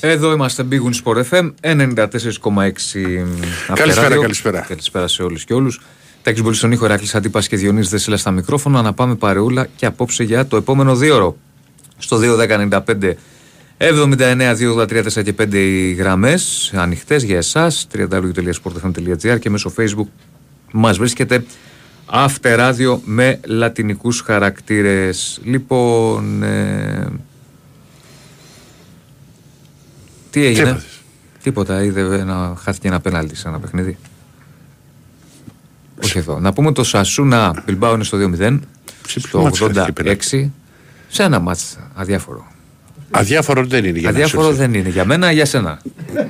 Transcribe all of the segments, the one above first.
Εδώ είμαστε Big Win Sport FM 94,6 Καλησπέρα, καλησπέρα. Καλησπέρα σε όλους και όλους. Τάκης Μπολής στον ήχο Ηράκλης Αντίπας και Διονύσης Δεσίλα στα μικρόφωνα να πάμε παρεούλα και απόψε για το επόμενο δύο ώρο. Στο 2.10.95 79, 283, 4 και 5 οι γραμμές ανοιχτές για εσάς www.sportfm.gr και μέσω facebook μας βρίσκεται After Radio με λατινικούς χαρακτήρες. Λοιπόν, ε, τι έγινε; έπαθες; Τίποτα, είδε να χάθηκε ένα πέναλτι σε ένα παιχνίδι. Όχι εδώ. Να πούμε το Σασούνα Μπιλμπάου είναι στο 2-0. Σε ποιο Στο μάτς χάθηκε πέναλτι; 86. Σε ένα μάτς αδιάφορο. Αδιάφορο δεν είναι για να αδιάφορο σου δεν είναι. Για μένα, για σένα.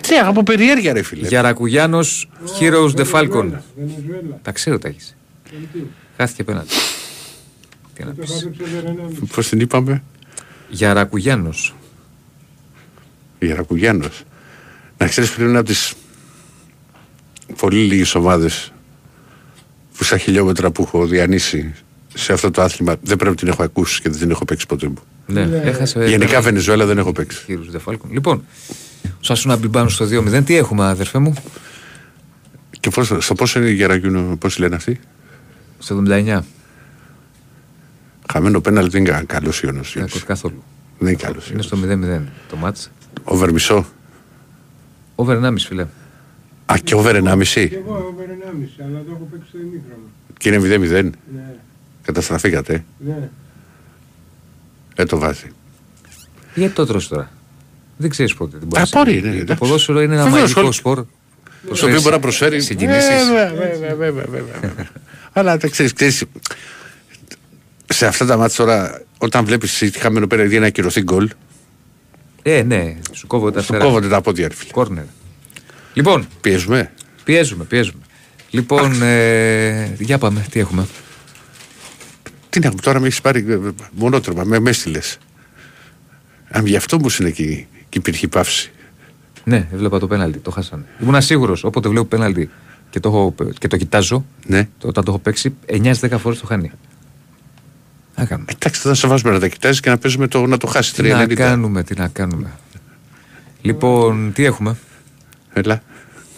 Τι, από περιέργεια, ρε φίλε. Γιαρακουγιάνος Heroes the Falcon. Τα ξέρω τα έχεις. Χάθηκε πέναλτι. Τι να πεις. Πώς την είπαμε, Γιαρακουγιάνος. Γερακουγιάνο. Να ξέρεις πριν είναι από τις πολύ λίγες ομάδες που στα χιλιόμετρα που έχω διανύσει σε αυτό το άθλημα δεν πρέπει να την έχω ακούσει και δεν την έχω παίξει ποτέ μου. Ναι, έχασε. Γενικά Βενεζουέλα δεν έχω παίξει. Heroes the Falcon. Λοιπόν, Σασούνα Μπιλμπάνου στο 2-0. Τι έχουμε, αδερφέ μου, Και πώς, στο πόσο είναι η Γερακιούνο, πώς λένε αυτοί; στο 79. Χαμένο πέναλ δεν είναι καλός Ιωνος. Κακός καθόλου. Δεν είναι καλός. Είναι στο 0-0 το μάτς. Ο Βερμισό. Over 1,5 φίλε. Α, και over 1,5. Και εγώ over 1,5, αλλά το έχω παίξει στο ημίχρονο. Και είναι 0-0. Ναι, Καταστραφήκατε. ναι. Ε, το βάζει. Γιατί το τρως τώρα. Δεν ξέρεις πότε. Δεν μπορείς Α, να μπορεί, συμβεί. ναι, Το εντάξει. ποδόσφαιρο είναι ένα Βεβαίως, μαγικό όλοι- σπορ. Στο οποίο μπορεί να προσφέρει. Συγκινήσεις. Βέβαια, βέβαια, βέβαια, βέβαια. Αλλά δεν ξέρεις, ξέρεις, σε αυτά τα μάτια τώρα, όταν βλέπεις χαμένο πέρα γιατί να ακυρωθεί γκολ, Ε, ναι, σου κόβω τα σου φτερά. κόβονται τα πόδια, ρε φίλε. Κόρνερ. Λοιπόν, Πιέζουμε. πιέζουμε, πιέζουμε. Λοιπόν, ε, για πάμε, τι έχουμε. Τι να πούμε, τώρα με έχεις πάρει ε, ε, μονότρομα, με, με έστειλες. Αν γι' αυτό μου είναι και, και υπήρχε η παύση. Ναι, έβλεπα το πέναλτι, το χάσανε. Ήμουν σίγουρος, όποτε βλέπω πέναλτι και το, έχω, και το κοιτάζω, Ναι. το, όταν το έχω παίξει, 9-10 φορές το χάνει. Να κάνουμε. Εντάξει, θα σε βάζουμε να τα κοιτάζει και να παίζουμε το, να το χάσει. Τι να 3-90. κάνουμε, τι να κάνουμε. Λοιπόν, τι έχουμε; Έλα.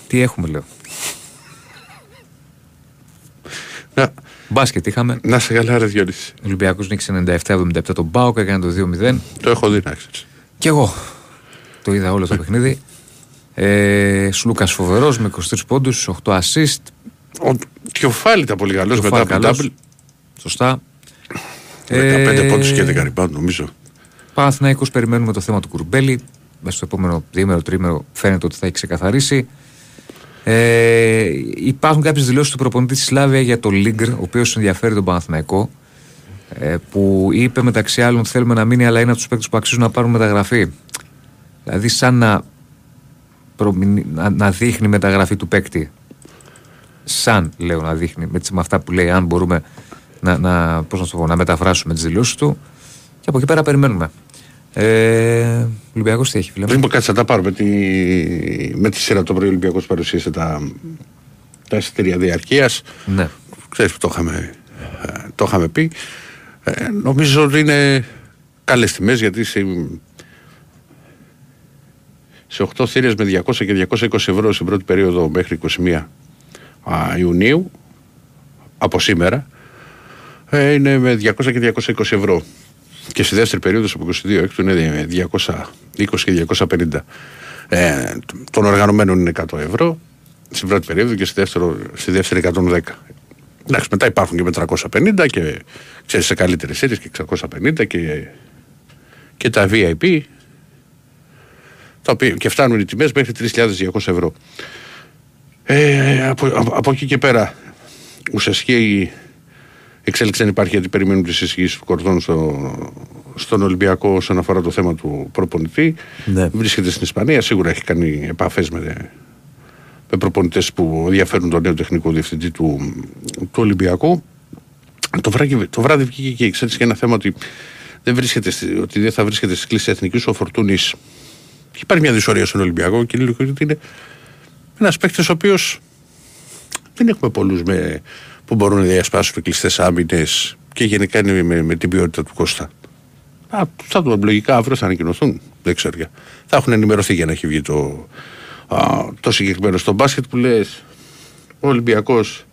Τι έχουμε, λέω. Να, Μπάσκετ είχαμε. να σε καλά, ρε Διόνυση. Ο Ολυμπιακός νίκησε 97-77 τον Μπάουκ, έκανε το 2-0. Το έχω δει να ξέρεις. Κι εγώ το είδα όλο το παιχνίδι. Ε, Σλούκα φοβερός με 23 πόντους, 8 assist. Ο Τιοφάλ ήταν πολύ καλός Και ο μετά Φάλ από καλός. double. Σωστά. 15 Ε, πόντους και 10 rebound νομίζω. Παναθηναϊκός περιμένουμε το θέμα του Κουρμπέλη. Μέσα στο επόμενο διήμερο, τρίμερο φαίνεται ότι θα έχει ξεκαθαρίσει. Ε, υπάρχουν κάποιες δηλώσεις του προπονητή της Σλάβια για το Λίγκρ, ο οποίος ενδιαφέρει τον Παναθηναϊκό. Ε, που είπε μεταξύ άλλων ότι θέλουμε να μείνει, αλλά είναι από τους παίκτες που αξίζουν να πάρουν μεταγραφή. Δηλαδή, σαν να, προμηνύ- να, να δείχνει μεταγραφή του παίκτη. Σαν λέω να δείχνει με, τις- με αυτά που λέει, αν μπορούμε να, να, πώς να, το πω, να μεταφράσουμε τις δηλώσεις του. Και από εκεί πέρα περιμένουμε. Ε, Ολυμπιακός τι έχει, φίλε. μου; Πριν κάτσε να τα πάρουμε τη, με τη σειρά το πρωί Ολυμπιακός παρουσίασε τα, τα εισιτήρια διαρκείας. Ναι. Ξέρεις που το είχαμε, ε, το είχαμε πει. Ε, νομίζω ότι είναι καλές τιμές γιατί σε, σε 8 θύρες με 200 και 220 ευρώ στην πρώτη περίοδο μέχρι 21 α, Ιουνίου από σήμερα ε, είναι με 200 και 220 ευρώ. Και στη δεύτερη περίοδος από 22 έκτου είναι 220 και 250. Ε, των οργανωμένων είναι 100 ευρώ στην πρώτη περίοδο και στη, δεύτερο, στη δεύτερη 110. Εντάξει, μετά υπάρχουν και με 350 και ξέρεις, σε καλύτερες σειρές και 650 και, και τα VIP τα οποία και φτάνουν οι τιμές μέχρι 3.200 ευρώ. Ε, από, από, από εκεί και πέρα ουσιαστικά η εξέλιξη δεν υπάρχει γιατί περιμένουν τις εισηγήσεις του Κορδόν στο, στον Ολυμπιακό όσον αφορά το θέμα του προπονητή. Ναι. Βρίσκεται στην Ισπανία, σίγουρα έχει κάνει επαφές με, με προπονητές που ενδιαφέρουν τον νέο τεχνικό διευθυντή του, του Ολυμπιακού. Το βράδυ, το βράδυ βγήκε και η εξέλιξη για ένα θέμα ότι δεν, βρίσκεται, στη- ότι δεν θα βρίσκεται στις κλήσει εθνικής ο Φορτούνης. Υπάρχει μια δυσορία στον Ολυμπιακό και λέει ότι είναι ένας παίκτης ο οποίος δεν έχουμε πολλούς που μπορούν να διασπάσουν κλειστέ άμυνες και γενικά είναι με, με την ποιότητα του Κώστα. Α, θα το λογικά αύριο θα ανακοινωθούν. Δεν ξέρω. για- Θα έχουν ενημερωθεί για να έχει βγει το, α, το συγκεκριμένο στο μπάσκετ που λες. Ο Ολυμπιακός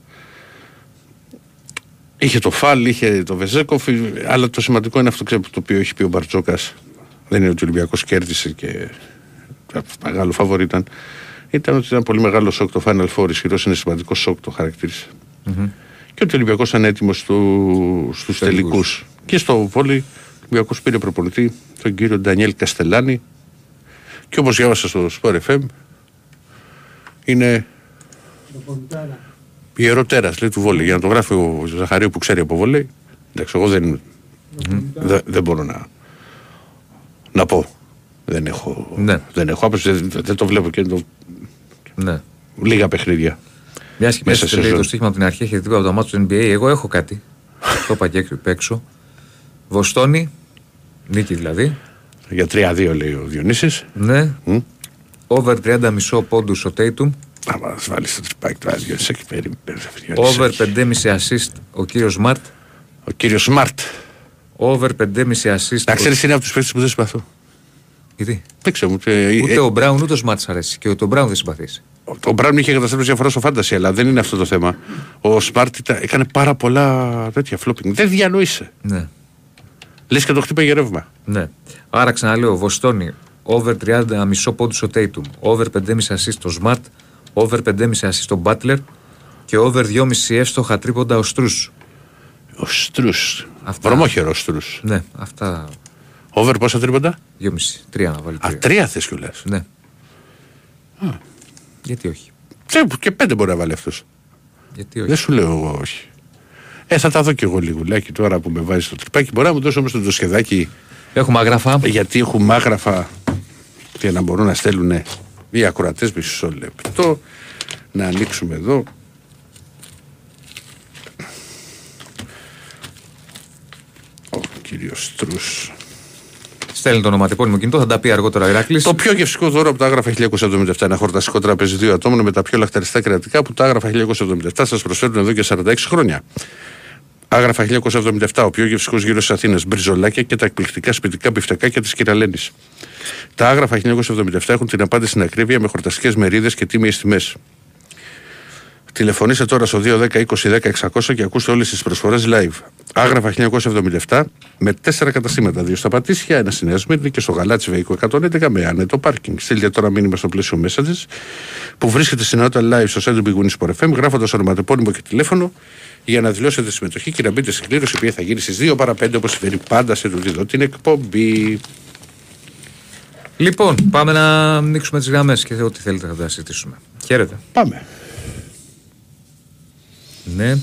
είχε το Φαλ, είχε το Βεζέκοφ, αλλά το σημαντικό είναι αυτό ξέρω, το οποίο έχει πει ο Μπαρτζόκας. Δεν είναι ότι ο Ολυμπιακός κέρδισε και μεγάλο φαβορή ήταν. Ήταν ότι ήταν πολύ μεγάλο σοκ το Final Four. Ισχυρός είναι σημαντικό σοκ το χαρακτηρισε Και ότι ο Ολυμπιακός ήταν έτοιμος στους Τελικούς. τελικούς. Και στο βόλι ο Ολυμπιακός πήρε προπονητή τον κύριο Ντανιέλ Καστελάνη. Και όπως διάβασα στο Sport FM, είναι Προπονητάρα. ιεροτέρα λέει του βόλι. Για να το γράφει ο Ζαχαρίου που ξέρει από βόλι. Εντάξει, εγώ δεν, δεν, δεν μπορώ να, να πω. Δεν έχω, Ναι. δεν έχω άποψη, δεν, δεν το βλέπω και το, Ναι. λίγα παιχνίδια. Μιας και Μέσα μέσα σε λέει το ζώνη. στοίχημα από την αρχή, έχετε τίποτα από το μάτι του NBA. Εγώ έχω κάτι. το είπα και έξω- απ' έξω. Βοστόνη, νίκη δηλαδή. Για 3-2 λέει ο Διονύσης. Ναι. Μμ. Over 30 μισό πόντους ο Τέιτουμ. Να μας βάλεις το τρυπάκι του Διονύση και περίμενε. Over 5,5 assist ο κύριος Μαρτ. Ο κύριος Σμαρτ. Over 5,5 assist. Να ο- ξέρεις είναι από τους παίκτες που δεν συμπαθώ. Γιατί; Δεν ξέρω. ε, Ούτε ε, ο Μπράουν ούτε ο Σμαρτ σ' αρέσει. Και ο τον Μπράουν δεν συμπαθείς. Ο Μπράουν είχε καταστρέψει διαφορά στο φάνταση, αλλά δεν είναι αυτό το θέμα. Ο Σμαρτ ήταν- έκανε πάρα πολλά τέτοια φλόπινγκ. Δεν διανοείσαι. Ναι. Λες και το χτύπαγε ρεύμα. ναι. Άρα ξαναλέω, Βοστόνη Over 30 μισό πόντους ο Tatum. Over 5,5 assist το Smart. Over 5,5 assist το Butler. Και over 2,5 εύστοχα τρίποντα ο Στρού. Ο Στρού. Αυτά. Βρωμόχερο Στρού. Ναι, αυτά. Over πόσα τρίποντα; 2,5. Τρία να βάλει. Α, Τρία. τρία θες κιόλας. Ναι. Γιατί όχι; Και πέντε μπορεί να βάλει αυτός. Γιατί όχι; Δεν σου λέω εγώ όχι. Ε, θα τα δω κι εγώ λιγουλάκι τώρα που με βάζεις στο τρυπάκι. Μπορεί να μου δώσει όμως το σχεδάκι Έχουμε αγράφα. γιατί έχουμε άγραφα για να μπορούν να στέλνουν οι ακροατές μισό λεπτό. Να ανοίξουμε εδώ. Ο κύριος Τρούς. Στέλνει το ονοματεπώνυμο κινητό, θα τα πει αργότερα ο Ηράκλη. Το πιο γευστικό δώρο από τα άγραφα 1977. Ένα χορταστικό τραπέζι δύο ατόμων με τα πιο λαχταριστά κρεατικά που τα άγραφα 1977 σας προσφέρουν εδώ και 46 χρόνια. Άγραφα 1977, ο πιο γευστικός γύρος της Αθήνας, μπριζολάκια και τα εκπληκτικά σπιτικά μπιφτεκάκια της κυρα-Λένης. Τα άγραφα 1977 έχουν την απάντηση στην ακρίβεια με χορταστικέ μερίδες και τίμιες τιμές. Τηλεφωνήστε τώρα στο 210 20 10 600 και ακούστε όλες τις προσφορές live. Άγραφα 1977 με τέσσερα καταστήματα. Δύο στα Πατήσια, ένα στη Νέα Σμύρνη και στο Γαλάτσι Βέικο 111 με άνετο πάρκινγκ. Στείλτε τώρα μήνυμα στο πλαίσιο Messages που βρίσκεται στην ενότητα live στο site του Big Win Sport FM γράφοντας ονοματεπώνυμο και τηλέφωνο για να δηλώσετε συμμετοχή και να μπείτε στην κλήρωση η οποία θα γίνει στις 2 παρα 5 όπως συμβαίνει πάντα σε τούτη εδώ την εκπομπή. Λοιπόν, πάμε να ανοίξουμε τις γραμμές και ό,τι θέλετε θα τα συζητήσουμε. Χαίρετε. Πάμε. Ναι.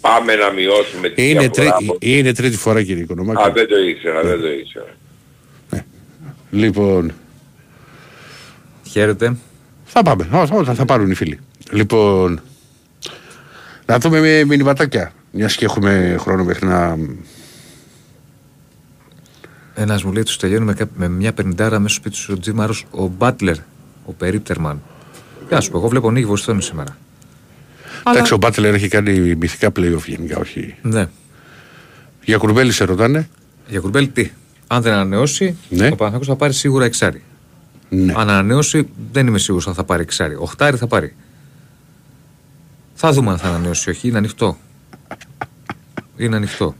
Πάμε να μειώσουμε τη Είναι, διαφορά. τρί, από- είναι τρίτη φορά κύριε Οικονομάκη. Α, δεν το ήξερα, δεν το ήξερα. Λοιπόν, Χαίρετε. θα πάμε. Ό, Όταν θα πάρουν οι φίλοι. Λοιπόν, να δούμε με μηνυματάκια. Μιας και έχουμε χρόνο μέχρι να. Ένας μου λέει τους τελειώνει με, κά- με μια πενιντάρα μέσα στο σπίτι του ο Τζίμαρο, ο Μπάτλερ, ο περίπτερμαν. Γεια σου, εγώ βλέπω νύχη βοηθών σήμερα. Εντάξει, ο Μπάτλερ έχει κάνει μυθικά playoff γενικά, όχι. Ναι. Για κουρμπέλι σε ρωτάνε. Για κουρμπέλ τι; Αν δεν ανανεώσει, Ναι. ο Παναθηναϊκός θα πάρει σίγουρα εξάρι. Ναι. Αν ανανεώσει, δεν είμαι σίγουρος αν θα πάρει εξάρι. Οχτάρι θα πάρει. Θα δούμε αν θα ανανεώσει ή όχι. Είναι ανοιχτό. Είναι ανοιχτό.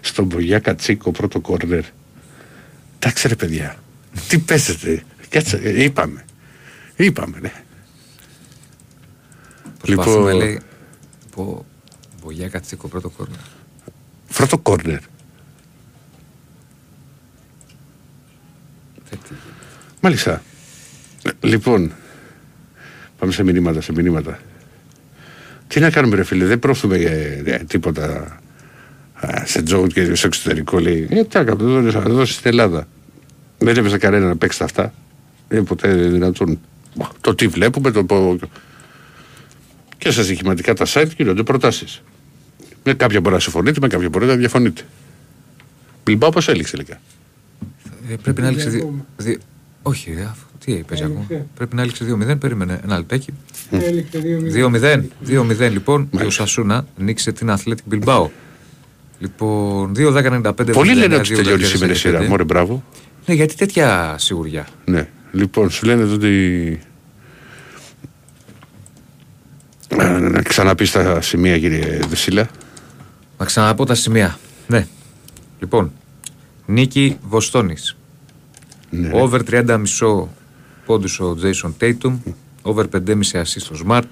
Στον Μπογιά Κατσίκο πρώτο κόρνερ. Εντάξει ρε παιδιά. Τι παίζετε; Κάτσε, ε, είπαμε. Είπαμε, ναι. Προσπαθούμε, Λοιπόν- λέει. Πω, Μπογιά κατσίκο πρώτο κόρνερ. Πρώτο κόρνερ. Δεν τι- Μάλιστα. Λοιπόν, πάμε σε μηνύματα, σε μηνύματα. Τι να κάνουμε ρε φίλε, δεν πρόθουμε ε, ε, τίποτα α, σε τζόγου και στο εξωτερικό λέει. Ε, τι να κάνουμε, εδώ, εδώ, εδώ στην Ελλάδα. Δεν έπαιζε κανένα να παίξει τα αυτά. Δεν είναι ποτέ δυνατόν. Το τι βλέπουμε, το πω. Και στα στοιχηματικά τα site γίνονται προτάσεις. Με κάποια μπορεί να συμφωνείτε, με κάποια μπορεί να διαφωνείτε. Μπιλμπάο πώς έληξε τελικά. Ε, πρέπει να έλειξε. Παίζει Δι... ακόμα. δι- Όχι, ε, αφού- τι παίζει ακόμα. Έληξε. Πρέπει να έλειξε 2-0. Περίμενε ένα λεπτάκι. Έληξε 2-0. 2-0. 2-0 λοιπόν. Και ο Σασούνα νίκησε την Αθλέτικ Μπιλμπάο. Λοιπόν, 2-10-95. Πολλοί λένε ότι τελειώνει σήμερα η σειρά. Μωρέ, μπράβο. Ναι, γιατί τέτοια σιγουριά. Ναι. Λοιπόν, σου λένε ότι. Να, να ξαναπείς τα σημεία, κύριε Δεσίλα. Να ξαναπώ τα σημεία. Ναι. Λοιπόν, νίκη Βοστόνης. Ναι. Over 30 μισό πόντους ο Jason Tatum. Over 5,5 assist ο Smart.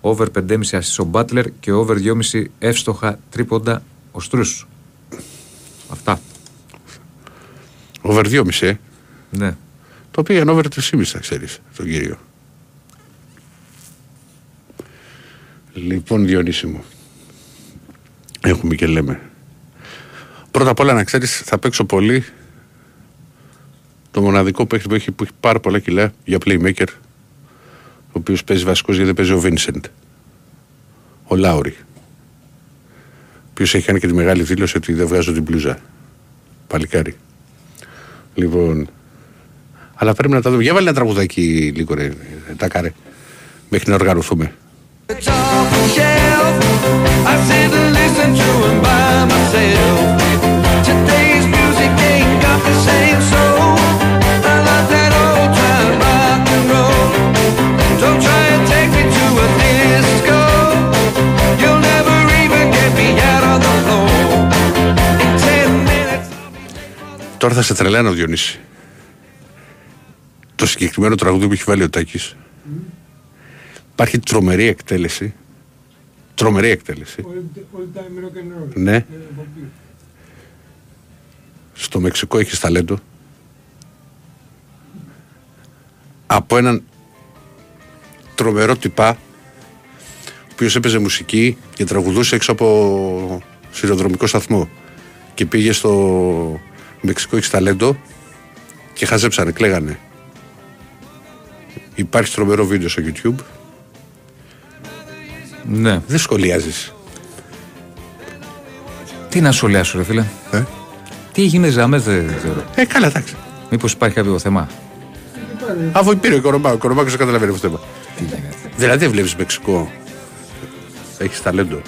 Over 5,5 assist ο Butler και over 2,5 εύστοχα τρίποντα ο Στρούς. Αυτά. Over 2,5. ε. Ναι. Το πήγαν over 3,5, θα ξέρεις τον κύριο. Λοιπόν, Διονύση μου. Έχουμε και λέμε. Πρώτα απ' όλα να ξέρεις, θα παίξω πολύ το μοναδικό παίκτη που έχει, που έχει πάρα πολλά κιλά για playmaker. Ο οποίος παίζει βασικός γιατί δεν παίζει ο Vincent. Ο Λάουρι. Ο οποίος έχει κάνει και τη μεγάλη δήλωση ότι δεν βγάζω την μπλούζα. Παλικάρι. Λοιπόν. Αλλά πρέπει να τα δούμε. Για βάλει ένα τραγουδάκι λίγο, ρε, τα κάρε. Μέχρι να οργανωθούμε. Τώρα θα σε τρελά Διονύση. το συγκεκριμένο τραγούδι που έχει βάλει ο υπάρχει τρομερή εκτέλεση. Τρομερή εκτέλεση. All all time rock and roll. Ναι. Ε, από ποιο. στο Μεξικό έχεις ταλέντο από έναν τρομερό τυπά ο οποίος έπαιζε μουσική και τραγουδούσε έξω από σιδηροδρομικό σταθμό και πήγε στο Μεξικό έχεις ταλέντο και χαζέψανε, κλαίγανε υπάρχει τρομερό βίντεο στο YouTube Ναι. δεν σχολιάζεις Τι να σχολιάσω, ρε φίλε; ε; Τι έγινε ζάμε, δεν δεν ξέρω. ε καλά εντάξει Μήπως υπάρχει κάποιο θέμα; Αφού πήρε ο Κορομπάκος, ο Κορομπάκος δεν καταλαβαίνει αυτό το θέμα. Δηλαδή δεν βλέπεις Μεξικό. Έχεις ταλέντο.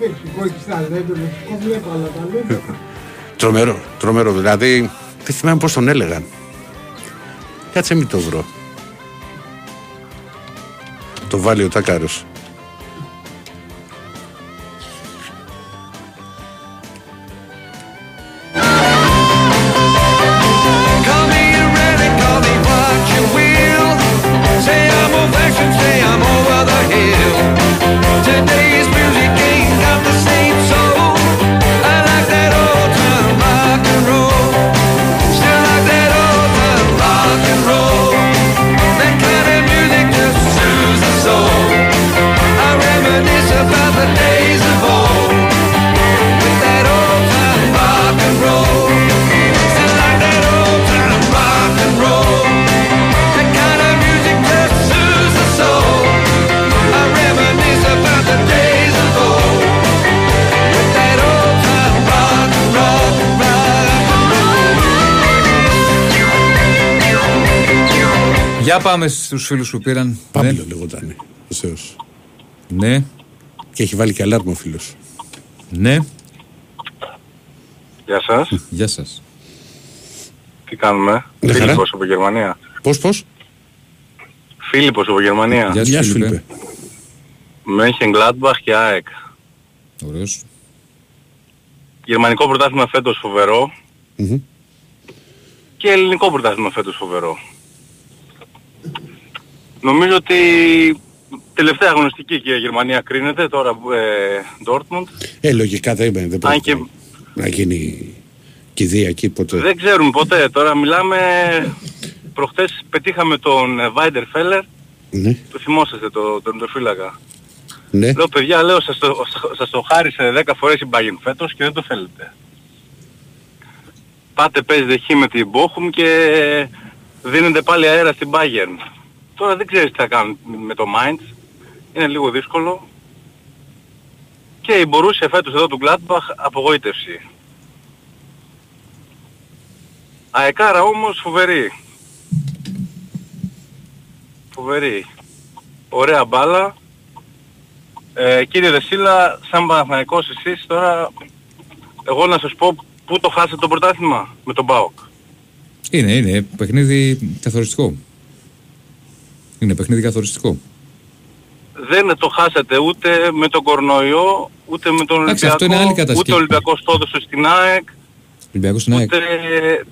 Μεξικό έχεις ταλέντο, Μεξικό βλέπω άλλα ταλέντα. Τρομερό, τρομερό. Δηλαδή δεν θυμάμαι πώς τον έλεγαν. Κάτσε μην το βρω. Το βάλει ο Τάκαρος. Πάμε στους φίλους που πήραν. Πάμπλο λεγόταν. Ο Θεός. Ναι, ναι, Και έχει βάλει και αλάρμο ο φίλος. ναι. Γεια σας. Γεια σας. Τι κάνουμε; Μια χαρά. Φίλιππος από Γερμανία. Πώς, πώς; Φίλιππος από Γερμανία. Γεια Γεια σου, σου, Φίλιππε. Φίλιππε. Μέχεν Gladbach και ΑΕΚ. Ωραίος. Γερμανικό πρωτάθλημα φέτος φοβερό. Μμμ. Και ελληνικό πρωτάθλημα φέτος φοβερό. Νομίζω ότι τελευταία αγωνιστική και η Γερμανία κρίνεται, τώρα ε, Dortmund. Ε, λογικά δεν είμαι. Δεν Αν και πρόκειται να γίνει κηδεία εκεί ποτέ. δεν ξέρουμε ποτέ. Τώρα μιλάμε... Προχτές πετύχαμε τον Βάιντερ Φέλερ. Ναι, Το θυμόσαστε το, τον φύλακα. ναι. Λέω παιδιά, λέω σας το, σας το χάρισε 10 φορές η Bayern φέτος και δεν το θέλετε. Πάτε παίζετε χ με την Bochum και δίνετε πάλι αέρα στην Bayern. Τώρα δεν ξέρεις τι θα κάνουν με το Mainz. Είναι λίγο δύσκολο. Και η Borussia φέτος εδώ του Gladbach απογοήτευση. Αεκάρα όμως φοβερή. Φοβερή. Ωραία μπάλα. Ε, κύριε Δεσίλα, σαν Παναθηναϊκός εσείς τώρα, εγώ να σας πω πού το χάσατε το πρωτάθλημα με τον ΠΑΟΚ. Είναι, είναι παιχνίδι καθοριστικό. Είναι παιχνίδι καθοριστικό. Δεν το χάσατε ούτε με τον κορονοϊό, ούτε με τον Εντάξει, αυτό είναι άλλη Ολυμπιακό, κατασκευή. ούτε ο Ολυμπιακός το έδωσε στην ΑΕΚ, Ολυμπιακός στην ΑΕΚ. ούτε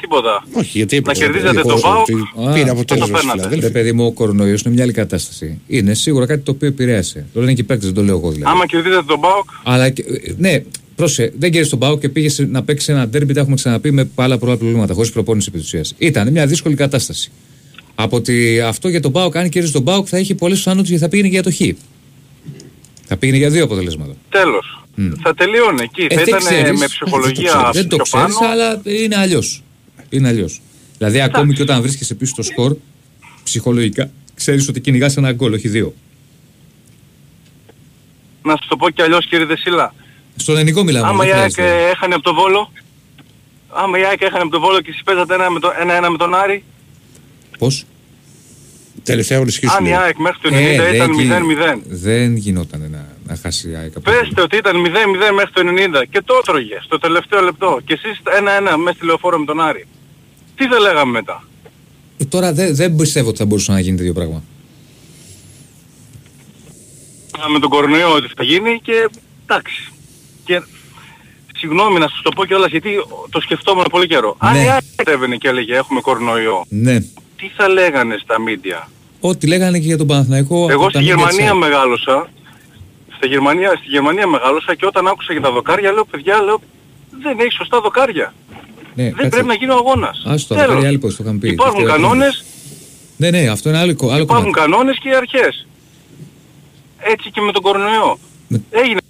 τίποτα. Όχι, γιατί Να κερδίζετε τον ΠΑΟΚ, Πήρε Α, αποτέλεσμα το στη φαίνατε. Ρε Φιλαδέλφια. παιδί μου, ο κορονοϊός είναι μια άλλη κατάσταση. Είναι σίγουρα κάτι το οποίο επηρέασε. Το λένε και οι παίκτες, δεν το λέω εγώ δηλαδή. Άμα κερδίζετε τον ΠΑΟΚ, Αλλά και- ναι, πρόσε, δεν κέρδισε τον Πάο και πήγες σε- να παίξεις ένα ντέρμπι, τα έχουμε ξαναπεί με άλλα πολλά προβλήματα, χωρίς προπόνηση επί της ουσίας. Ήταν μια δύσκολη κατάσταση. Από ότι αυτό για τον Πάοκ, αν κέρδισε τον Πάοκ, θα έχει πολλές πιθανότητες γιατί θα πήγαινε για το Χ. Θα πήγαινε για δύο αποτελέσματα. τέλος. Θα τελείωνε εκεί. Ε, θα δεν ήταν ξέρεις. με Ε, ψυχολογία Δεν το πιο ξέρεις, πάνω. αλλά είναι αλλιώς. Είναι αλλιώς. Δηλαδή, ακόμη και όταν βρίσκεσαι πίσω στο σκορ, ψυχολογικά ξέρεις ότι κυνηγάς ένα γκολ, όχι δύο. Να σας το πω κι αλλιώς κύριε Δεσίλα. Στον ελληνικό μιλάμε. Άμα η δεν ΑΕΚ χρειάζεται. ε, έχανε από το Βόλο, άμα η ΑΕΚ έχανε από το Βόλο και εσείς παίζατε ένα με το- ένα-ένα με τον Άρη, Πώς; Τελευταία αγωνιστική σου αν η λέω. ΑΕΚ μέχρι το 90 Ε, δεν ήταν γι- 0-0. Δεν γινόταν να, να χάσει η ΑΕΚ. από το Πέστε ότι ήταν 0-0 μέχρι το 90 και το έτρωγε στο τελευταίο λεπτό. Και εσείς 1-1 μέσα στη λεωφόρο με τον Άρη. Τι δεν λέγαμε μετά; Ε, Τώρα δεν, δεν πιστεύω ότι θα μπορούσε να γίνει τέτοιο πράγμα. Με τον κορονοϊό ότι θα γίνει και εντάξει. Και συγγνώμη να σας το πω κιόλας γιατί το σκεφτόμουν πολύ καιρό. Αν Ναι. η ΑΕΚ κατέβαινε και έλεγε έχουμε κορονοϊό. Ναι. Τι θα λέγανε στα μίντια. Ό,τι λέγανε και για τον Παναθηναϊκό. από Εγώ τα στη media Γερμανία site. μεγάλωσα. Στη Γερμανία, στη Γερμανία μεγάλωσα και όταν άκουσα για τα δοκάρια λέω παιδιά λέω δεν έχει σωστά δοκάρια. Ναι, δεν κάτσε. πρέπει να γίνει ο αγώνας. Άστο, Τέλος. δοκάρια άλλη πώς το είχαν πει. Υπάρχουν Τελευταία κανόνες, Ναι, ναι, αυτό είναι άλλο, άλλο υπάρχουν κομμάτι. κανόνες και αρχές. Έτσι και με τον κορονοϊό. Με- Έγινε.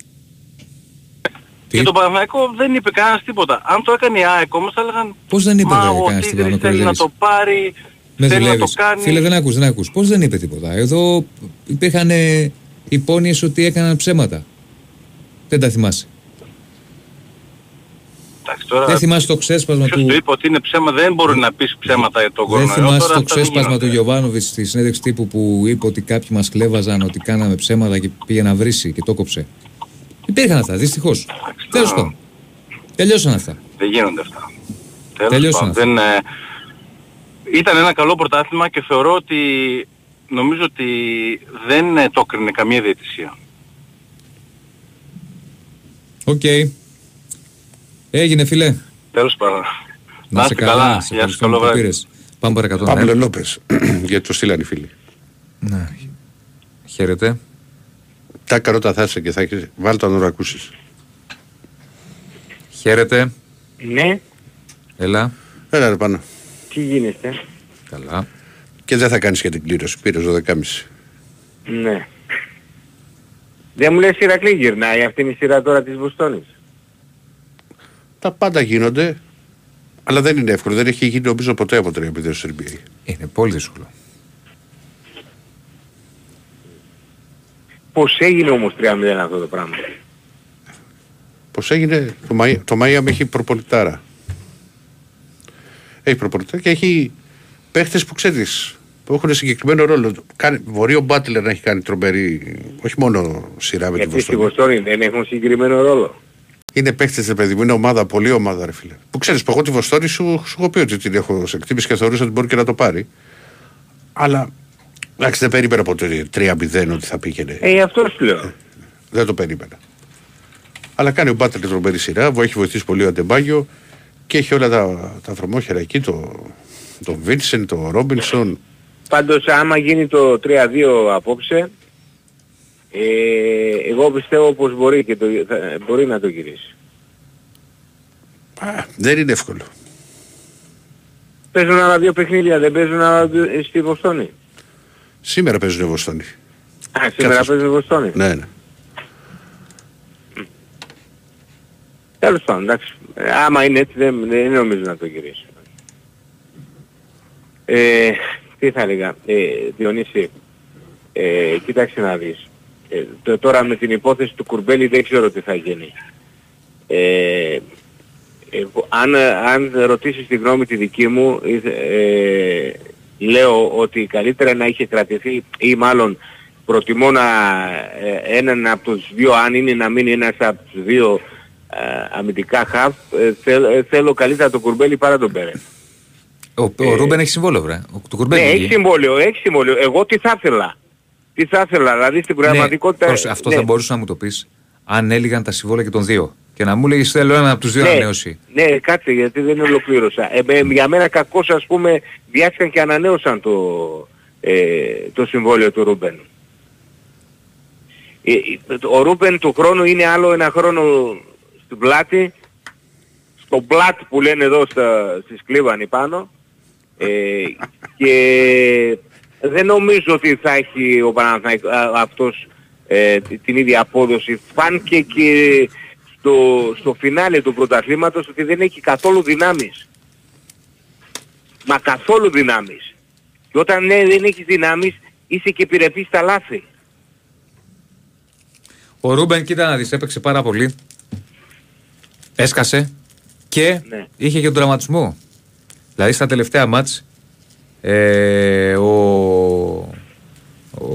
Τι; Και τον Παναθηναϊκό δεν είπε κανένας τίποτα. Αν το έκανε η ΑΕΚ όμως θα έλεγαν Πώς δεν είπε Μα βέβαια ο κανένας τίποτα, Τίγρης με θέλει να κοροϊδεύεις. το πάρει, Με θέλει να το δουλεύεις. κάνει. Φίλε, δεν ακούς, δεν ακούς. Πώς δεν είπε τίποτα. Εδώ υπήρχαν ε, υπόνοιες ότι έκαναν ψέματα. Δεν τα θυμάσαι. Εντάξει, τώρα, Δεν θυμάσαι το ξέσπασμα ποιος του... του είπε ότι είναι ψέμα, δεν μπορεί να πεις ψέματα για τον Δεν κορονοϊό. θυμάσαι τώρα το αυτά δεν ξέσπασμα του γίνονται. Γιωβάνοβιτ στη συνέντευξη τύπου που είπε ότι κάποιοι μας κλέβαζαν, ότι κάναμε ψέματα και πήγε να βρήσει και το κόψε. Υπήρχαν αυτά, δυστυχώς. Τέλος πάντων. Τελειώσαν αυτά. Δεν γίνονται αυτά. Τέλος Τελειώσαν πάντων, δεν, ε, ήταν ένα καλό πρωτάθλημα και θεωρώ ότι νομίζω ότι δεν ε, το έκρινε καμία διαιτησία. Οκ. Έγινε, φιλέ. Τέλος πάντων. Να σε καλά. Σε Γεια σας, ευχαριστούμε καλό που βράδυ. πήρες. Πάμε παρακατώ. ναι. Παύλο Λόπες, γιατί το στείλαν οι φίλοι. Ναι. Χαίρετε. Τα καρότα θα είσαι και θα έχεις, βάλει το να το ακούσεις. Χαίρετε. Ναι, Έλα. Έλα ρε πάνω. Τι γίνεστε. Καλά. Και δεν θα κάνεις και την κλήρωση, πήρες 12.30. Ναι. Δεν μου λες Ηρακλή γυρνάει, αυτή είναι η σειρά τώρα της Βοστόνης. Τα πάντα γίνονται, αλλά δεν είναι εύκολο. Δεν έχει γίνει νομίζω ποτέ από 3-0 στο NBA. Είναι πολύ δύσκολο. Πώς έγινε όμως 3-0 αυτό το πράγμα; Πώς έγινε, το, Μαϊ, το Μαϊάμι έχει προπολιτάρα. Έχει προπολιτάρα και έχει παίχτες που ξέρεις, που έχουν συγκεκριμένο ρόλο. Κάνει, μπορεί ο Μπάτλερ να έχει κάνει τρομερή, όχι μόνο σειρά με τη Γιατί στη Βοστόνη. Βοστόνη δεν έχουν συγκεκριμένο ρόλο. Είναι παίχτες, ρε παιδί μου, είναι ομάδα, πολύ ομάδα, ρε φίλε. Που ξέρεις, που εγώ τη Βοστόνη σου, σου έχω πει ότι την έχω σε εκτίμηση και θεωρούσα ότι μπορεί και να το πάρει. Αλλά, εντάξει, δεν περίμενα από το 3-0 ότι θα πήγαινε. Ε, αυτός σου λέω. Δεν το περίμενα. Αλλά κάνει ο Μπάτλερ τρομερή σειρά, που έχει βοηθήσει πολύ ο Αντεμπάγιο και έχει όλα τα, τα βρωμόχερα εκεί, το, τον Βίνσεν, τον Ρόμπινσον. Πάντως άμα γίνει το 3-2 απόψε, ε, εγώ πιστεύω πως μπορεί, και το, θα- μπορεί να το γυρίσει. Α, δεν είναι εύκολο. Παίζουν άλλα δύο παιχνίδια, δεν παίζουν άλλα δύο ε, στη Βοστόνη. Σήμερα παίζουν οι Βοστόνοι. Α, σήμερα Κάτσε. παίζουν στη Βοστόνη. Ναι, ναι. Τέλος πάντων, εντάξει. Ε, άμα είναι έτσι δεν, δεν νομίζω να το γυρίσει. Ε, τι θα έλεγα, ε, Διονύση, ε, κοίταξε να δεις. Ε, το- τώρα με την υπόθεση του Κουρμπέλη δεν ξέρω τι θα γίνει. Ε, εγώ- αν, αν ρωτήσεις τη γνώμη τη δική μου, ε, ε, λέω ότι καλύτερα να είχε κρατηθεί ή μάλλον προτιμώ να ε, έναν από τους δύο, αν είναι να μείνει ένας από τους δύο ε, αμυντικά χαφ, ε, θέλ- ε, θέλω καλύτερα τον Κουρμπέλη παρά τον Πέρες. Ο, ο Ρούμπεν έχει συμβόλαιο, βρε. Ο, του Ναι, Κουρμπέλη. έχει βγήκε. συμβόλαιο, έχει συμβόλαιο. Εγώ τι θα ήθελα. Τι θα ήθελα, δηλαδή στην Ναι, πραγματικότητα... πρόσεχε, αυτό ναι. θα μπορούσε να μου το πεις αν έληγαν τα συμβόλαια και των δύο. Και να μου λέγεις θέλω ένα από τους δύο να ναι, ανανεώσει. ναι, κάτσε γιατί δεν ολοκλήρωσα. Ε, με- για μένα κακώς ας πούμε βιάστηκαν και ανανέωσαν το, ε, το συμβόλαιο του Ρούμπεν. Ε, ε, ο Ρούμπεν του χρόνου είναι άλλο ένα χρόνο στην πλάτη, στο πλάτ που λένε εδώ στα, στη Σκλίβανη πάνω ε, και δεν νομίζω ότι θα έχει ο Παναθηναϊκός α, αυτός ε, την ίδια απόδοση. Φάνηκε και στο, στο φινάλε του πρωταθλήματος ότι δεν έχει καθόλου δυνάμεις. Μα καθόλου δυνάμεις. Και όταν ναι, δεν έχεις δυνάμεις είσαι και επιρρεπής στα λάθη. Ο Ρούμπεν, κοίτα να δεις, έπαιξε πάρα πολύ. Έσκασε και Ναι. είχε και τον τραυματισμό. Δηλαδή στα τελευταία μάτς ε, ο, ο,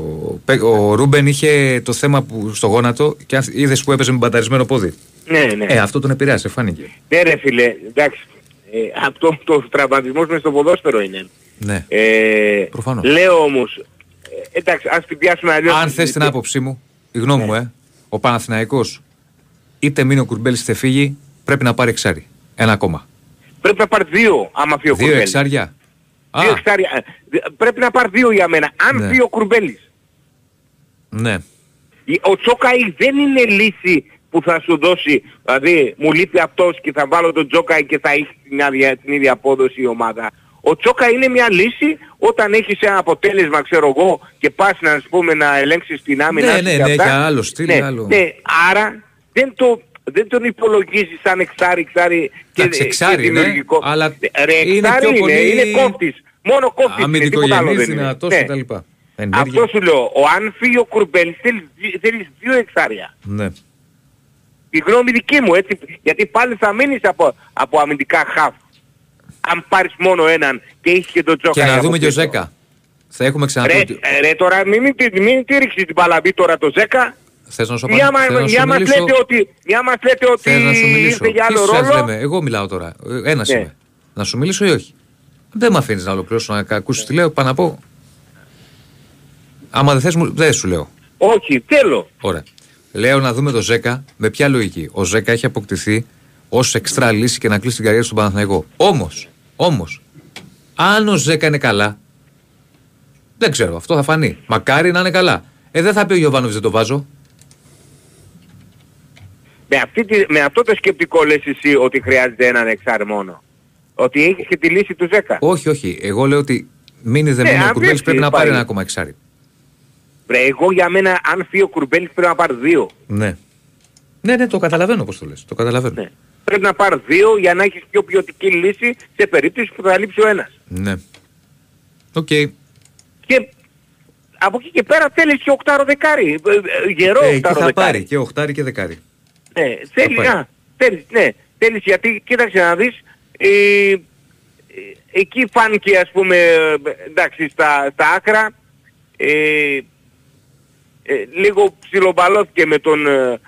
Πε- ο Ρούμπεν είχε το θέμα που, στο γόνατο και είδες που έπαιζε με μπαταρισμένο πόδι. Ναι, ναι. Ε, αυτό τον επηρέασε, φάνηκε. Ναι ρε φίλε, εντάξει. Ε, αυτό το τραυματισμός μες στο ποδόσφαιρο είναι. Ναι. Ε, Προφανώς. Λέω όμως, ε, εντάξει, ας την πιάσουμε αλλιώς. Αν θες την άποψή μου, η γνώμη μου, ε, ο Παναθηναϊκός είτε μείνει ο Κουρμπέλης είτε φύγει, πρέπει να πάρει εξάρι. Ένα ακόμα. Πρέπει να πάρει δύο, άμα φύγει ο Δύο Κουρμπέλης. εξάρια; Α. Δύο εξάρια. Ε, δε- Πρέπει να πάρει δύο για μένα. Αν Ναι. φύγει ο Κουρμπέλης. Ναι. Η- Ο Τσόκαη δεν είναι λύση που θα σου δώσει, δηλαδή μου λείπει αυτός και θα βάλω τον Τσόκαη και θα έχει την, άδεια- την ίδια απόδοση η ομάδα. Ο Τσόκα είναι μια λύση όταν έχεις ένα αποτέλεσμα, ξέρω εγώ, και πας να, ας πούμε, να ελέγξεις την άμυνα Ναι, σου ναι, και ναι, αυτά. για άλλο στυλ, ναι, άλλο. ναι, άρα δεν, το, δεν τον υπολογίζεις σαν εξάρι, εξάρι και, Εντάξει, και εξάρι είναι, δημιουργικό. αλλά Ρε, είναι εξάρι πιο είναι, πολύ είναι κόφτης. Μόνο κόφτης είναι, τίποτα άλλο Αμυντικογενής, δεν είναι. δυνατός Ναι. κτλ. Αυτό Ενέργεια. σου λέω. Ο αν φύγει ο Κουρμπέλης θέλεις, δι- θέλεις δύο εξάρια. Ναι. Η γνώμη δική μου έτσι, γιατί πάλι θα μείνεις από, από αμυντικά χαφ. Αν πάρεις μόνο έναν και έχεις και τον Τζόκα. Και να δούμε και ο Ζέκα. Θα έχουμε ξαναπεί Ρε, ότι... ε, ρε τώρα μην, μην, τη- μην τη ρίξεις την παλαμπή τώρα το Ζέκα. Θες να σου Μια, απαντήσω- μα- θες να σου μια μας μιλήσω- λέτε ότι, μια μας λέτε ότι Θες να σου μιλήσω. ήρθε για άλλο Τι σας ρόλο; λέμε, εγώ μιλάω τώρα. Ένας Ναι. είμαι. Να σου μιλήσω ή όχι; Δεν με αφήνεις να ολοκληρώσω να ακούσεις τι λέω. Πάω να πω. Άμα δεν θες μου, δεν σου λέω. Όχι, θέλω. Ωραία. Λέω να δούμε το Ζέκα με ποια λογική; Ο Ζέκα έχει αποκτηθεί ως εξτρά λύση και να κλείσει την καριέρα στον Παναθηναϊκό. Όμως, όμως, αν ο Ζέκα είναι καλά, δεν ξέρω, αυτό θα φανεί. Μακάρι να είναι καλά. Ε, δεν θα πει ο Γιωβάνοβιτς δεν το βάζω. Με, αυτή τη, με αυτό το σκεπτικό λες εσύ ότι χρειάζεται έναν εξάρι μόνο; Ότι έχεις και τη λύση του Ζέκα; Όχι, όχι. Εγώ λέω ότι μείνει Ναι, δεμένο ο αν Κουρμπέλης πέφτει, πρέπει να πάρει πάει. ένα ακόμα εξάρι. Ρε, εγώ για μένα αν φύγει ο Κουρμπέλης πρέπει να πάρει δύο. Ναι. Ναι, ναι, το καταλαβαίνω πώς το λες. Το καταλαβαίνω. Ναι. Πρέπει να πάρει δύο για να έχεις πιο ποιοτική λύση σε περίπτωση που θα λείψει ο ένας. Ναι. Οκ. Και από εκεί και πέρα θέλεις και οκτάρο δεκάρι. Ε, ε, Γερό Ε, εκεί οκτάρο θα δεκάρι. πάρει και οχτάρι και δεκάρι. Ναι, θέλει, πάει. α, θέλεις, ναι, θέλεις γιατί κοίταξε να δεις, ε, ε, εκεί φάνηκε ας πούμε, ε, εντάξει, στα, στα άκρα, ε, ε, λίγο ψιλομπαλώθηκε με τον ε,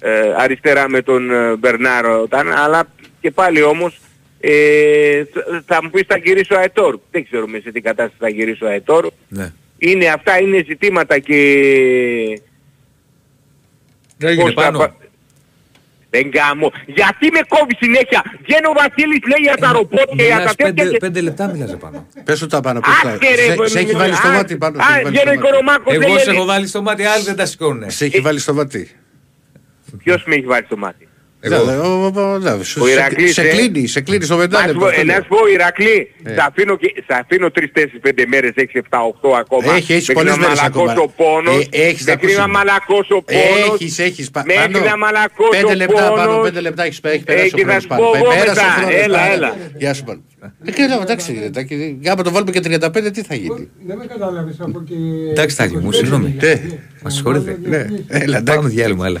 ε, αριστερά με τον ε, Μπερνάρο όταν, αλλά και πάλι όμως ε, θα- θα μου πεις θα γυρίσει ο Αετόρ. Δεν ξέρουμε σε τι κατάσταση θα γυρίσει ο Αετόρ. Ναι. Είναι, αυτά είναι ζητήματα και Έγινε Πώς θα πάνω. πα- Δεν κάμω. Γιατί με κόβεις συνέχεια; Βγαίνει ο Βασίλης λέει για τα ρομπότ και για τα Μιλάς τέτοια πέντε, και... πέντε λεπτά μιλάς πάνω. Πες το τα πάνω. πες τα. Άχε ρε, Σε- Σε έχει βάλει στο α, μάτι πάνω. Α, σε έχει βάλει βγαίνει ο στο μάτι. Οικονομάκος Εγώ λέει... σε έχω βάλει στο μάτι, άλλοι δεν τα σηκώνουνε. Σε έχει βάλει στο μάτι. Ποιος με έχει βάλει στο μάτι; Εγώ. Ναι, ο- ο- ο- ναι, σου- Ο σε- Ηρακλής, Σε ε. κλείνει, σε κλείνει στο Να σου πεντάλεπτο. πω, αυτό ε, να λέω. σου πω Ηρακλή, σε αφήνω, και- σε αφήνω 3, 4, 5 μέρες, 6, 7, 8 ακόμα. Έχει, έχεις Μέχρι πολλές να μέρες μαλακώσει ακόμα. ο πόνος. Ε, έχεις να Μέχρι να ακούσεις. μαλακώσει ο πόνος. Έχεις, έχεις. πα- Μέχρι πάνω. να μαλακώσει Πέντε ο λεπτά πάνω, πόνος. πέντε λεπτά έχεις έχεις Ε, περάσει και ο θα χρόνος σου πάνω. πω εγώ Πέρασε ο μετά. χρόνος Έλα, πάνω. έλα. Γεια σου πάνω. Ε, και λέω, εντάξει, εντάξει, άμα το βάλουμε και 35 τι θα γίνει; Δεν με κατάλαβες από και... Εντάξει, Τάκη μου, συγγνώμη. Ναι, Μας συγχωρείτε. ναι, έλα, Πάμε εντάξει. διάλειμμα, έλα.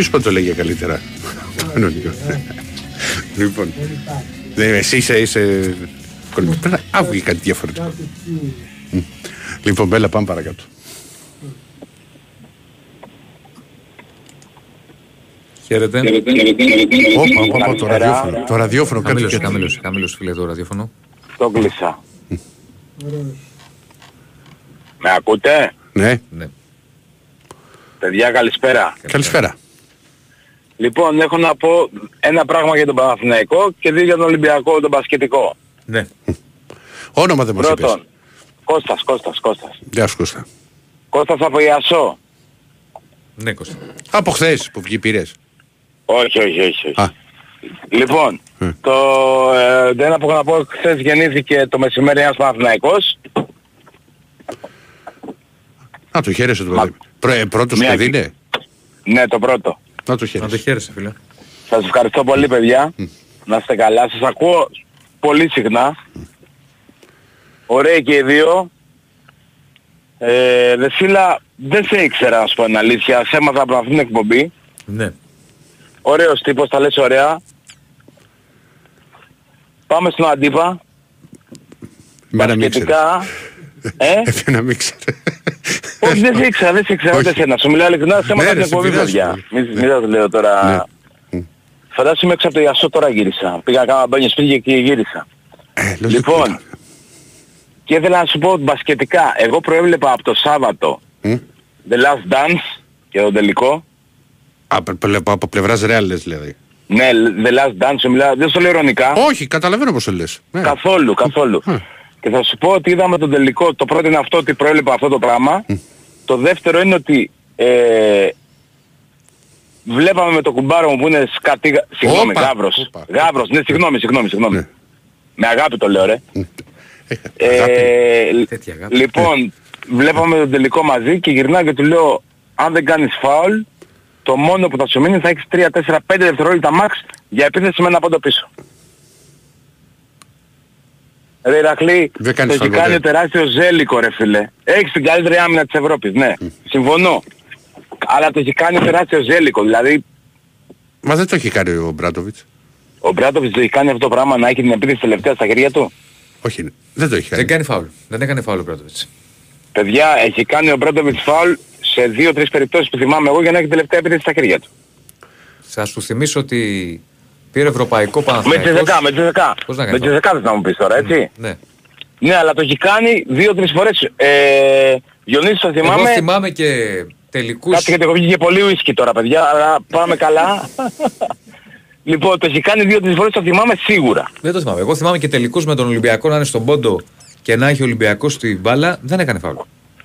Μη σου πω το λέγε καλύτερα. Κανονικά. Λοιπόν. Ναι, Εσύ είσαι. είσαι... Πρέπει να άβγει κάτι διαφορετικό. Μμ. Λοιπόν, Μπέλα, πάμε παρακάτω. Χαίρετε. Όπα, όπα, όπα, το ραδιόφωνο. Το ραδιόφωνο κάτι Χαμήλωσε, και- χαμήλωσε, χαμήλωσε φίλε το ραδιόφωνο. Το κλείσα. Με ακούτε; Ναι, Ναι. Παιδιά καλησπέρα. καλησπέρα. Λοιπόν, έχω να πω ένα πράγμα για τον Παναθηναϊκό και δύο για τον Ολυμπιακό, τον Πασχετικό. Ναι. Όνομα δεν μας είπες. Πρώτον, Κώστας, Κώστας, Κώστας. Γεια σου Κώστα. Κώστας από Ιασό. Ναι, Κώστα. Από χθες που βγει πήρες. Όχι, όχι, όχι. όχι. Α, Λοιπόν, Ε. το ε, το ένα που έχω να πω, χθες γεννήθηκε το μεσημέρι ένας Παναθηναϊκός. να το χαίρεσαι το Μα- παιδί. Πρω- ε, Πρώτος Μια παιδί και- είναι; Ναι, το πρώτο. Να το Να το χαίρεσαι. χαίρεσαι φίλε. Σας ευχαριστώ πολύ παιδιά. Να είστε καλά. Σας ακούω πολύ συχνά. Ωραία και οι δύο. Ε, Δεσίλα, δεν σε ήξερα να σου πω την αλήθεια. Σε έμαθα από αυτήν την εκπομπή. Ναι. Ωραίος τύπος, τα λες ωραία. Πάμε στον Αντίπα. Εμένα μην ξέρεις. Σχετικά. Ε, Εμένα μην ξέρεις. Όχι δεν σε ήξερα, δεν σε ήξερα ούτε Όχι. εσένα. Σου μιλάω ειλικρινά, σε έμαθα Ναι, την ρε, σε εκπομπή πειράζει παιδιά. πολύ. Μην μην σας λέω τώρα. Ναι. Φαντάσου είμαι έξω από το Ιασό τώρα γύρισα. Πήγα κάνα μπάνιος σπίτι και γύρισα. Ε, λογικό Λοιπόν, ήταν. και ήθελα να σου πω μπασκετικά. Εγώ προέβλεπα από το Σάββατο Μμ. The Last Dance και τον τελικό. Από πλε- Από πλευράς ρεάλ λες δηλαδή. Ναι, The Last Dance, σου μιλάω, δεν στο λέω ειρωνικά. Όχι, καταλαβαίνω πώς το λες. Ναι. Καθόλου, καθόλου. Μμ. Και θα σου πω ότι είδαμε τον τελικό. Το πρώτο είναι αυτό ότι προέβλεπα αυτό το πράγμα. Το δεύτερο είναι ότι ε, βλέπαμε με το κουμπάρο μου που είναι σκατή... Συγγνώμη, Όπα, Γάβρος. όπα. Γάβρος, ναι, συγγνώμη, συγγνώμη, συγγνώμη. Ναι. Με αγάπη το λέω, ρε. Ε, αγάπη. Ε, Τέτοια αγάπη. λοιπόν, βλέπαμε τον τελικό μαζί και γυρνάω και του λέω αν δεν κάνεις φάουλ, το μόνο που θα σου μείνει θα έχεις 3, 4, 5 δευτερόλεπτα max για επίθεση με ένα πόντο πίσω. Ρε Ηρακλή, Δεν το κάνεις έχει φάουλ κάνει ποτέ. ο τεράστιο ζέλικο ρε φίλε. Έχεις την καλύτερη άμυνα της Ευρώπης, ναι. Συμφωνώ. Αλλά το έχει κάνει ο τεράστιο ζέλικο. Δηλαδή Μα δεν το έχει κάνει ο Μπράτοβιτς. ο Μπράτοβιτς το έχει κάνει αυτό το πράγμα να έχει την επίθεση τελευταία στα χέρια του; Όχι, δεν το έχει κάνει. Δεν κάνει φάουλ. Δεν έκανε φάουλ ο Πράτοβιτς. Παιδιά, έχει κάνει ο Μπράτοβιτς φάουλ σε δύο-τρεις περιπτώσεις που θυμάμαι εγώ για να έχει τελευταία επίθεση στα χέρια του. Θα σου θυμίσω ότι πήρε ευρωπαϊκό Με Παναθηναϊκός. τσεζεκά, με τσεζεκά. Πώς να κάνει Με αυτό. τσεζεκά θες να μου πεις τώρα, έτσι. Ναι. Ναι, αλλά το έχει κάνει δύο-τρεις φορές. Ε, Διονύσης, το Εγώ θυμάμαι. θυμάμαι και τελικούς... Κάτσε γιατί έχω βγει και πολύ ουίσκι τώρα, παιδιά, αλλά πάμε καλά. λοιπόν, το έχει κάνει δύο-τρεις φορές, το θυμάμαι σίγουρα. Δεν το θυμάμαι. Εγώ θυμάμαι και τελικούς με τον Ολυμπιακό να είναι στον πόντο και να έχει ο Ολυμπιακός την μπάλα. Δεν έκανε φάουλ.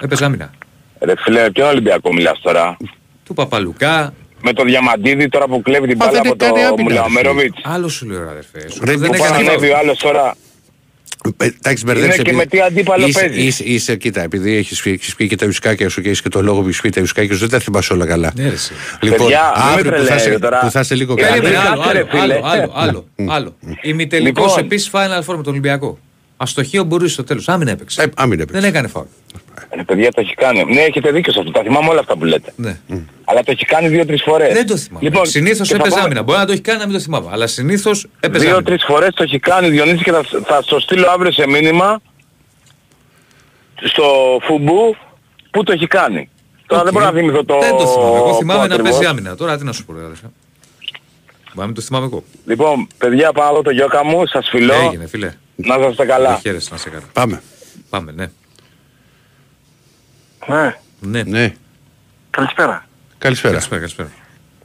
Έπαιζε άμυνα. Ρε φίλε, ποιον Ολυμπιακό μιλάς τώρα; Του Παπαλουκά. Με το Διαμαντίδη τώρα που κλέβει την Μα μπάλα δεν από έκανε το άμυνα, ρε Μουλαομέροβιτς. Άλλο σου λέω ρε αδερφέ. Σου Ρε, λέω, δεν που έκανες Παναγεύει ο φάουλ. άλλος τώρα. Ε, Εντάξει, μπερδεύεις Είναι και επειδή- με τι αντίπαλο είσαι, παίζεις. Είσαι, είσαι, κοίτα, επειδή έχεις, πει- έχεις πει και τα ουσκάκια σου και έχεις και το λόγο που έχεις πει τα ουσκάκια σου, δεν τα θυμάσαι όλα καλά. Ναι, ρε, εσύ. Λοιπόν, Παιδιά, μην με αύριο που θα, τρελαίνετε είσαι, τώρα. που θα είσαι λίγο Ε, Περίμενε, Περίμενε, άλλο, κάτσε, άλλο, ρε, φίλε. άλλο, άλλο, άλλο, άλλο. Ημιτελικός Λοιπόν. επίσης Final Four με τον Ολυμπιακό. Αστοχείο μπορεί στο τέλος. Άμυνα έπαιξε. Ε, άμυνα έπαιξε. Δεν έκανε φάουλ. Ρε παιδιά το έχει κάνει. Ναι, έχετε δίκιο σε αυτό. Τα θυμάμαι όλα αυτά που λέτε. Ναι. Αλλά το έχει κάνει δύο-τρεις φορές. Δεν το θυμάμαι. Λοιπόν, συνήθως και θα έπαιζε πούμε- άμυνα. Μπορεί να το έχει κάνει να μην το θυμάμαι. Αλλά συνήθως έπαιζε άμυνα. Δύο-τρεις φορές το έχει κάνει Διονύση και θα, θα στο στείλω αύριο σε μήνυμα στο φουμπού που το έχει κάνει. Τώρα δεν Οκ. μπορώ να θυμηθώ το... Δεν το θυμάμαι. Εγώ θυμάμαι πού να ακριβώς. παίζει άμυνα. Τώρα τι να σου πω, ρε αδερφέ. Μπορεί να μην το θυμάμαι εγώ. Λοιπόν, παιδιά πάω εδώ το γιώκα μου, σας φιλώ. Έγινε, φίλε. Να είστε Να καλά. χαίρεσαι να σε καλά. Πάμε. Πάμε, ναι. Ναι, Ναι. Ναι. καλησπέρα. Καλησπέρα. Καλησπέρα, καλησπέρα.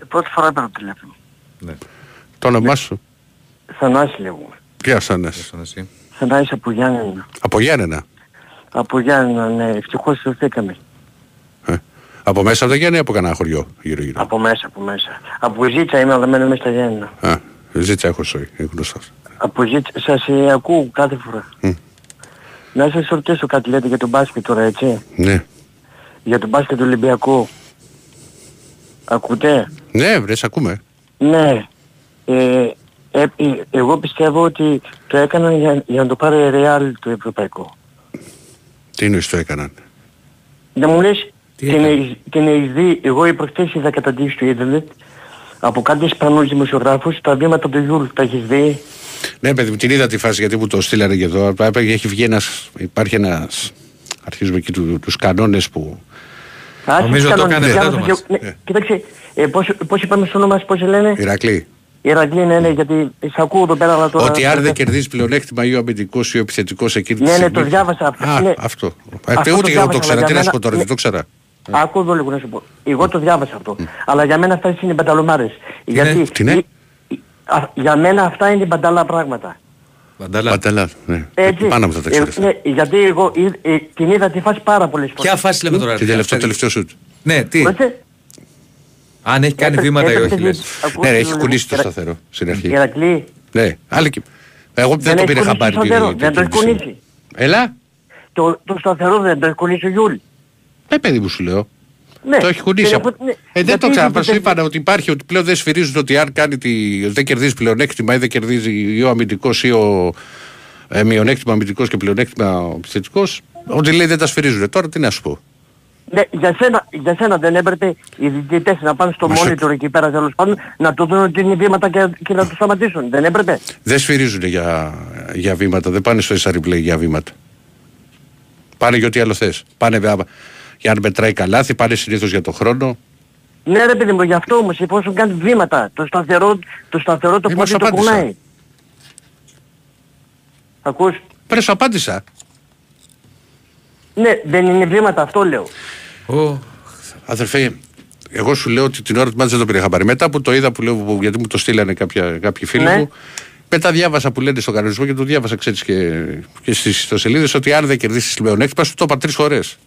Ε, Πρώτη φορά παίρνω τηλέφωνο. Ναι. Το όνομά σου; Θανάση λέγουμε. Ποια σαν Σαν εσύ. Θανάση από Γιάννενα. Από Γιάννενα; Από Γιάννενα, ναι. Ευτυχώς σωθήκαμε. Ε. Από μέσα από τα Γιάννη ή από κανένα χωριό γύρω γύρω. Από μέσα, από μέσα. Από Ζήτσα είμαι, αλλά μένω μέσα στα Γιάννενα. Α, ζήτσα έχω σωή. Είναι γνωστός. Από Ζήτσα, σας ε, ακούω κάθε φορά. Μμ. Να σας ρωτήσω κάτι λέτε για τον μπάσκετ τώρα, έτσι; Ναι. Για τον μπάσκετ του Ολυμπιακού. Ακούτε; Ναι, βρε, σε ακούμε. Ναι. Ε, ε, ε, εγώ πιστεύω ότι το έκαναν για, για να το πάρει η Real το ευρωπαϊκό. Τι εννοείς το έκαναν; Να μου λες Τι την, έκανε; έχεις- την έχεις δει, εγώ οι προχτές είδα καταντήσει στο ίντερνετ από κάτι Ισπανούς δημοσιογράφους τα βήματα του Γιούρ, τα έχεις δει; Ναι, παιδί μου, την είδα τη φάση γιατί μου το στείλανε και εδώ. Απλά Έχει βγει ένας, υπάρχει ένας, αρχίζουμε εκεί του, τους κανόνες που Άσχετος Νομίζω το κανόνες, έκανε μετά το διάβασα μάτς. και- ναι, Κοίταξε, ε, πώς, πώς είπαμε στο όνομα, πώς σε λένε; Ηρακλή. Ηρακλή, ναι, ναι, γιατί σε ακούω εδώ πέρα αλλά τώρα... Ότι αν δεν κερδίζεις πλεονέκτημα ή ο αμυντικός ή ο επιθετικός εκείνη τη Ναι, ναι, στιγμή. το διάβασα αυτό. Α, Ναι. αυτό. Αυτό Ε, το ούτε εγώ το διάβασα, ξέρα. αλλά Τι για να σου πω μένα- τώρα, ναι. δεν το ξέρα. Ακούω εδώ λίγο να σου πω. Εγώ το διάβασα αυτό. Αλλά για μένα αυτά είναι μπανταλομάρες. Γιατί Τι είναι; Η- η- α, για μένα αυτά είναι μπανταλά πράγματα. Βαντάλα. Πατελά. Ναι. Έτσι. Πάνω από θα τα Ε, ξέρεις. ναι, γιατί εγώ ε, ε, την είδα τη φάση πάρα πολλές φορές. Ποια φάση λέμε τώρα. Την ρε, τελευταίο, αυτή- τελευταίο σουτ. Ναι, τι; Μπορείτε, Αν έχει κάνει έπρεπε- βήματα ή έπρεπε όχι να- λες. ακούστε Ναι, ρε, έχεις λίγο, κουνήσει το Ηρα- σταθερό στην αρχή. Ηρακλή, Ναι, άλλη και... Εγώ δεν, δεν το έχεις πήρε κουνήσει χαμπάρι. το την- σταθερό, την δεν το έχεις κίνηση. κουνήσει. Έλα. Το, το σταθερό δεν το έχει κουνήσει ο Γιούλ. Ε, παιδί μου σου λέω. Ναι. Το έχει κουνήσει. Και από- από- ναι, Ε, δεν γιατί το ξέρω. δεν- Σου είπαν ότι υπάρχει, ότι πλέον δεν σφυρίζουν ότι αν κάνει τη, δεν κερδίζει πλεονέκτημα ή δεν κερδίζει ή ο αμυντικός ή ο ε, μειονέκτημα αμυντικός και πλεονέκτημα ο επιθετικός, ότι λέει δεν τα σφυρίζουν. Τώρα τι να σου πω. Ναι, για, σένα, για σένα δεν έπρεπε οι διαιτητές να πάνε στο Μα σε- monitor εκεί πέρα τέλος πάντων να του δουν ότι είναι βήματα και, και να το σταματήσουν. Δεν έπρεπε. Δεν σφυρίζουν για, για βήματα, δεν πάνε στο SR replay για βήματα. Πάνε για ό,τι άλλο θες. Πάνε για, για αν μετράει καλάθι, πάνε συνήθως για το χρόνο. Ναι ρε παιδί μου, γι' αυτό όμως εφόσον κάνεις βήματα, το σταθερό, το, σταθερό το Ε, μα πόδι σου το απάντησα. κουνάει. Ακούς. Πρέπει σου απάντησα. Ναι, δεν είναι βήματα, αυτό λέω. Ω, Αδερφέ, εγώ σου λέω ότι την ώρα του μάτια δεν το πήρε χαμπάρι. Μετά που το είδα που λέω, που- γιατί μου το στείλανε κάποια, κάποιοι φίλοι Ναι. μου, μετά διάβασα που λένε στον κανονισμό και το διάβασα ξέρεις, και, και στις ιστοσελίδες ότι αν δεν κερδίσεις πλεονέκτημα σου το είπα τρεις φορές.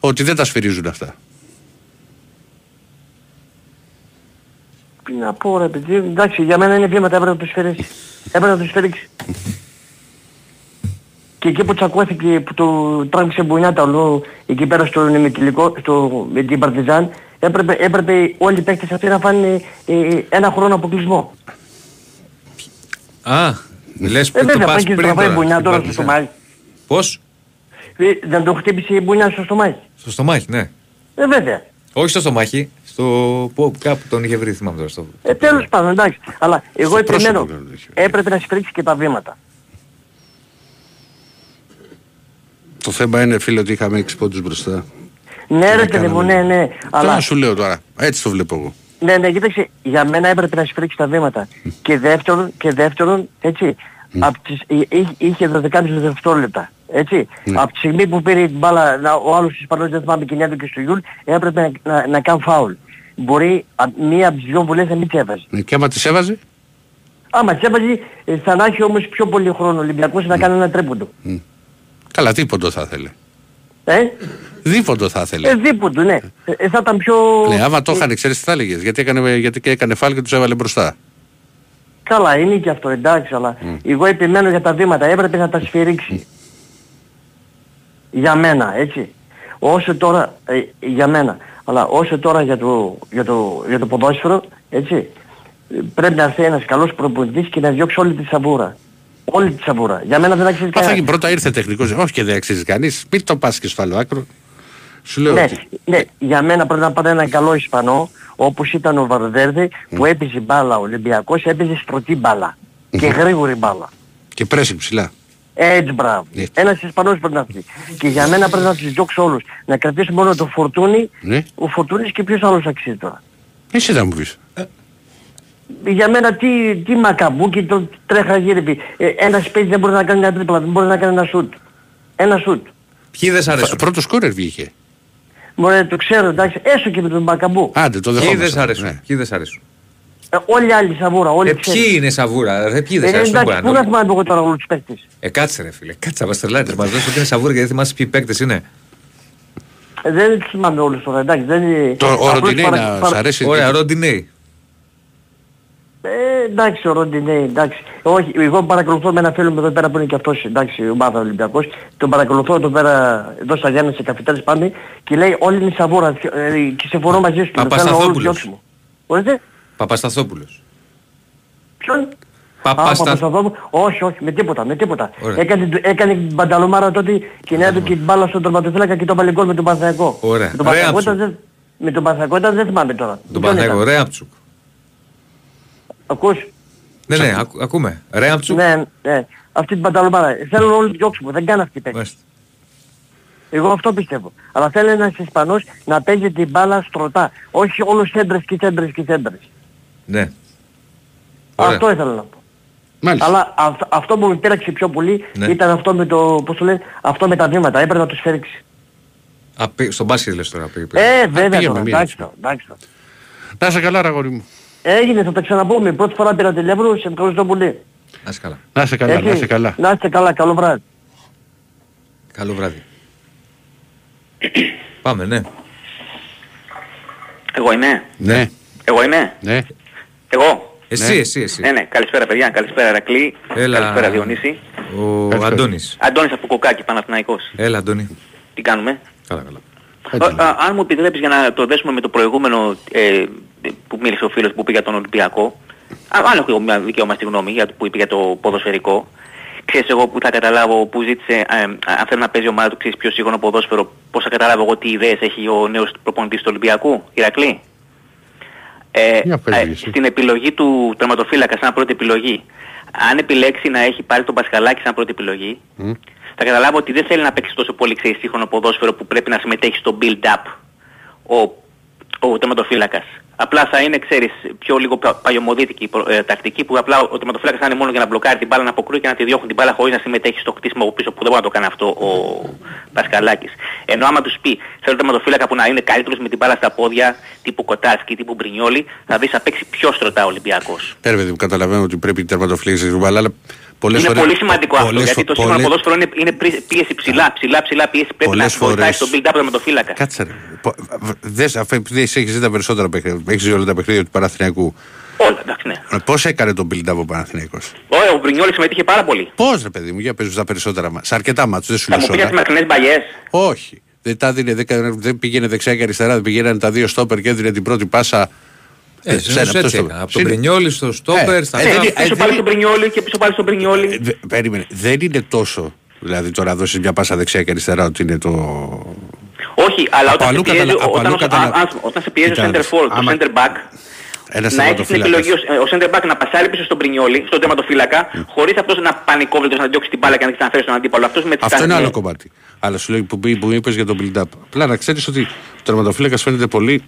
Ότι δεν τα σφυρίζουν αυτά. Τι να πω ρε παιδί, εντάξει για μένα είναι βήματα, έπρεπε να το σφυρίξεις. Έπρεπε να το σφυρίξεις. Και εκεί που τσακώθηκε, που το τράβηξε μπουνιάτα όλο εκεί πέρα στο νημικυλικό, στο, με την Παρτιζάν, έπρεπε, έπρεπε όλοι οι παίκτες αυτοί να φάνε ε, ένα χρόνο αποκλεισμό. Α, λες Ε, που το βέβαια, πας πάει και πριν τραβάει μπουνιά στην τώρα στο Παρτιζάν. στομάχι. Πώς; Ε, Δεν το χτύπησε η μπουνιά στο στομάχι. Στο στομάχι, ναι. Ε, βέβαια. Όχι στο στομάχι, στο... Που, κάπου τον είχε βρει, θυμάμαι τώρα. Στο... Ε, τέλος πάντων, εντάξει. Αλλά εγώ Στο πρόσωπο επιμένω, δεν είχε. έπρεπε να σφυρίξει και τα βήματα. Το θέμα είναι φίλε ότι είχαμε 6 πόντους μπροστά. Ναι ρε να παιδί μου, κάνουμε. ναι, ναι. Αλλά Αλλά σου λέω τώρα, έτσι το βλέπω εγώ. Ναι, ναι, κοίταξε, για μένα έπρεπε να σφυρίξει τα βήματα. και δεύτερον, και δεύτερον, έτσι, απ' τις, εί- εί- είχε 12,5 δευτερόλεπτα. Έτσι, από τη στιγμή που πήρε την μπάλα, να- ο άλλος Ισπανός δεν θυμάμαι και νιάδο και στο Γιούλ, έπρεπε να, να, να κάνει φάουλ. Μπορεί α, μία από τις δυο βολές να μην τις έβαζε. Ναι, Και άμα τις έβαζε, Άμα τις έβαζε, ε, θα να έχει όμως πιο πολύ χρόνο ο Ολυμπιακός να κάνει ένα τρίποντο. καλά τίποτα θα ήθελε. Ε, Δίποντο θα ήθελε. ε δίποντο, ναι. Ε, ε, θα ήταν πιο... Ναι, άμα το είχαν, ξέρεις τι θα έλεγες. Γιατί έκανε, γιατί και έκανε φάλ και τους έβαλε μπροστά. Καλά, είναι και αυτό, εντάξει, αλλά εγώ επιμένω για τα βήματα, έπρεπε να τα σφυρίξει. Για μένα, έτσι. Όσο τώρα, ε, για μένα, αλλά όσο τώρα για το, για το, για το ποδόσφαιρο, έτσι, ε, πρέπει να έρθει ένας καλός προπονητής και να διώξει όλη τη σαβούρα. Όλη τη σαβούρα. Για μένα δεν αξίζει Μα θα κανένας. γίνει πρώτα ήρθε τεχνικός, όχι και δεν αξίζει κανείς. Μην το πας και στο άλλο άκρο. Σου λέω Ναι, ότι ναι, για μένα πρέπει να πάρει ένα καλό Ισπανό, όπως ήταν ο Βαρδέρδη, που έπαιζε μπάλα ο Ολυμπιακός, έπαιζε στρωτή μπάλα. Και γρήγορη μπάλα. και πρέσι ψηλά. Έτσι μπράβο. Έτσι. Ένας Ισπανός πρέπει να έρθει. Και για μένα πρέπει να τους διώξει όλους. Να κρατήσει μόνο το Φορτούνι. Ναι. Ο Φορτούνης και ποιος άλλος αξίζει τώρα. Εσύ θα μου πεις. Για μένα τι, τι μακαμπούκι το τρέχα γύρευε. Ε, ένας παίζει δεν μπορεί να κάνει ένα τρίπλα, δεν μπορεί να κάνει ένα σουτ. Ένα σουτ. Ποιοι δεν σ' αρέσουν; Πρώτο σκόρερ βγήκε. Μπορεί το ξέρω εντάξει, έστω και με τον Μακαμπού. Άντε, το Ποιοι δεν σ' δεχόμαστε. αρέσουν; Ναι. Ποιοι δεν σ' αρέσουν; Ε, όλοι οι άλλοι σαβούρα, όλοι Ε, ξέρουν. ποιοι είναι σαβούρα, ρε, ποιοι δεν Ε, σ' αρέσουν. εντάξει, μπορεί πού να να το- θυμάμαι εγώ τώρα όλους τους παίκτες. Ε, κάτσε ρε φίλε, κάτσε μας τρελάνετε. Μας δώσετε ότι είναι σαβούρα γιατί δεν θυμάσαι ποιοι παίκτες είναι. Ε, δεν τους θυμάμαι όλους τώρα, εντάξει. Δεν, είναι- Το, ο απλώς Ροντινέη παρα- να παρα- σ' αρέσει. Ωραία, Ροντινέη. Ε, εντάξει, ο Ροντινέη, εντάξει. Όχι, εγώ παρακολουθώ με ένα φίλο μου εδώ πέρα που είναι και αυτός, εντάξει, ο Μάδα Ολυμπιακός. Τον παρακολουθώ εδώ πέρα, εδώ στα Γιάννης σε καφετέρες πάμε και λέει όλοι είναι σαβούρα ε, και συμφωνώ μαζί σου. Παπασταθόπουλος. Θέλω όλους διώξιμο. Μπορείτε, Παπασταθόπουλος. ποιον; Παπαστα- Α, Παπασταθόπουλο. Όχι, όχι, με τίποτα, με τίποτα. Ωραία. Έκανε, έκανε την πανταλομάρα τότε και να έδωκε την μπάλα στον τερματοφύλακα και το βάλε γκολ με τον Παναθηναϊκό. Ωραία. Με τον Ωραία, Παναθηναϊκό Ψου. ήταν δεν- με τον Παναθηναϊκό ήταν δεν θυμάμαι τώρα. Τον Ποιον Παναθηναϊκό, ήταν; Ρέαμψουκ. Ακούς; Ναι, ναι, ακού- ακούμε. Ρέαμψουκ. Ναι, ναι. Αυτή την πανταλομάρα. Θέλουν όλοι διώξιμο. Δεν κάνουν αυτή η παίκτη. Μάλιστα. Εγώ αυτό πιστεύω. Αλλά θέλει ένας Ισπανός να παίζει την μπάλα στρωτά. Όχι όλους σέντρες και σέντρες και σέντρες. Ναι. Ωραία. Αυτό ήθελα να πω. Μάλιστα. Αλλά αυ- αυτό που με πείραξε πιο πολύ Ναι. ήταν αυτό με το, πώς το λένε, αυτό με τα βήματα. Έπρεπε να τους φέριξει. Α, πή- στον μπάσκετ λες τώρα. πή- πή- Ε, βέβαια πήγαμε τώρα. μία Εντάξει έτσι. τώρα, εντάξει τώρα. Να είσαι καλά, ρε αγόρι μου. Έγινε, θα τα ξαναπούμε. Πρώτη φορά πήρα τηλέφωνο, σε ευχαριστώ πολύ. Να είσαι καλά. Να είσαι καλά, Έτσι. να είσαι καλά. Να είστε καλά, καλό βράδυ. Καλό βράδυ. Πάμε, ναι. Εγώ είμαι. Ναι, Εγώ είμαι. ναι. Εγώ; Εσύ, Ναι. εσύ, εσύ. Ναι, ναι. Καλησπέρα παιδιά. Καλησπέρα Ρακλή. Έλα. Καλησπέρα Διονύση. Ο Ευχαριστώ. Αντώνης. Αντώνης από Κοκάκι, Παναθηναϊκός. Έλα, Αντώνη. Τι κάνουμε; Καλά, καλά. Έτσι Α, α, αν μου επιτρέπεις για να το δέσουμε με το προηγούμενο ε, που μίλησε ο φίλος που είπε για τον Ολυμπιακό. Α, αν έχω εγώ μια δικαίωμα στη γνώμη για, που είπε για το ποδοσφαιρικό. Ξέρεις εγώ που θα καταλάβω που ζήτησε, ε, αν θέλει να παίζει η ομάδα του ξέρεις πιο σύγχρονο ποδόσφαιρο, πώς θα καταλάβω εγώ τι ιδέες έχει ο νέος προπονητής του Ολυμπιακού, Ηρακλή. Ε, Για πες, ε, Γιώργη. στην επιλογή του τερματοφύλακα σαν πρώτη επιλογή, αν επιλέξει να έχει πάρει τον Πασχαλάκη σαν πρώτη επιλογή, Μμ. θα καταλάβω ότι δεν θέλει να παίξει τόσο πολύ ξέρεις σύγχρονο ποδόσφαιρο που πρέπει να συμμετέχει στο build-up ο, ο τερματοφύλακας. Απλά θα είναι, ξέρεις, πιο λίγο πα- παλιωμοδίτικη προ- ε, τακτική που απλά ο τερματοφύλακας θα είναι μόνο για να μπλοκάρει την μπάλα, να αποκρούει και να τη διώχνει την μπάλα χωρίς να συμμετέχει στο χτίσιμο από πίσω που δεν μπορεί να το κάνει αυτό ο Πασκαλάκης. Ενώ άμα τους πει θέλω τερματοφύλακα που να είναι καλύτερος με την μπάλα στα πόδια, τύπου Κοτάσκι, τύπου Μπρινιόλι, θα δεις θα παίξει πιο στρωτά ο Ολυμπιακός. Πέρα, παιδί μου, καταλαβαίνω ότι πρέπει η τερματοφύλαξη να ρουμπαλά, αλλά πολλές είναι φορές... πολύ σημαντικό αυτό, πολλές γιατί φο- το σύγχρονο πολλές- ποδόσφαιρο είναι, είναι πρι- πίεση ψηλά, ψηλά, ψηλά πίεση. Πρέπει Πολλές να βοηθάει φορές- στο build-up του τερματοφύλακα. Κάτσε ρε. Πο- Δες, αφού επειδή εσύ έχεις δει τα περισσότερα παιχνίδια, έχεις δει όλα τα παιχνίδια του Παναθηναϊκού. Όλα, εντάξει, ναι. Ε, Πώς έκανε τον build-up ο Παναθηναϊκός; Ωραία, ο Μπρινιόλι συμμετείχε πάρα πολύ. Πώς ρε παιδί μου, για πες τα περισσότερα μας. Σε αρκετά μάτς, δεν σου Θα λέω μου πει σε για τις όλα. μακρινές μπαγιές. Όχι. Δεν, τα δίνε, δεν, κα- δεν πήγαινε δεξιά και αριστερά, δεν πήγαιναν τα δύο στόπερ και έδινε την πρώτη πάσα. Ε, σε συνήθως αυτό έτσι στο- έκανα. Από τον Συν- Μπρινιόλι στο στόπερ, Ε, στα ε, Ναι, δεν- χαφ. πίσω ε, πάλι δεν- στον Μπρινιόλι και πίσω πάλι στον Ε, Μπρινιόλι. δε- περίμενε. Δεν είναι τόσο. Δηλαδή τώρα δώσεις μια πάσα δεξιά και αριστερά ότι είναι το. Όχι, αλλά Από όταν σε αλλού πιέζει, καταλα- από όταν, αλλού ο- καταλα- α- ας- όταν σε πιέζει ο Κοίτα, center forward, ο άμα- center back, Ένας να έχεις την τερματοφύλακας. επιλογή ο, ο center back να πασάρει πίσω στον Μπρινιόλι, στον τερματοφύλακα, χωρίς αυτός να πανικόβλητος να διώξει την μπάλα και να ξαναφέρει στον αντίπαλο. Αυτός με τις Αυτό είναι κάνει- άλλο κομμάτι. Αλλά σου λέω που, πει- που είπες για τον build-up. Απλά να ξέρεις ότι ο τερματοφύλακας φαίνεται πολύ.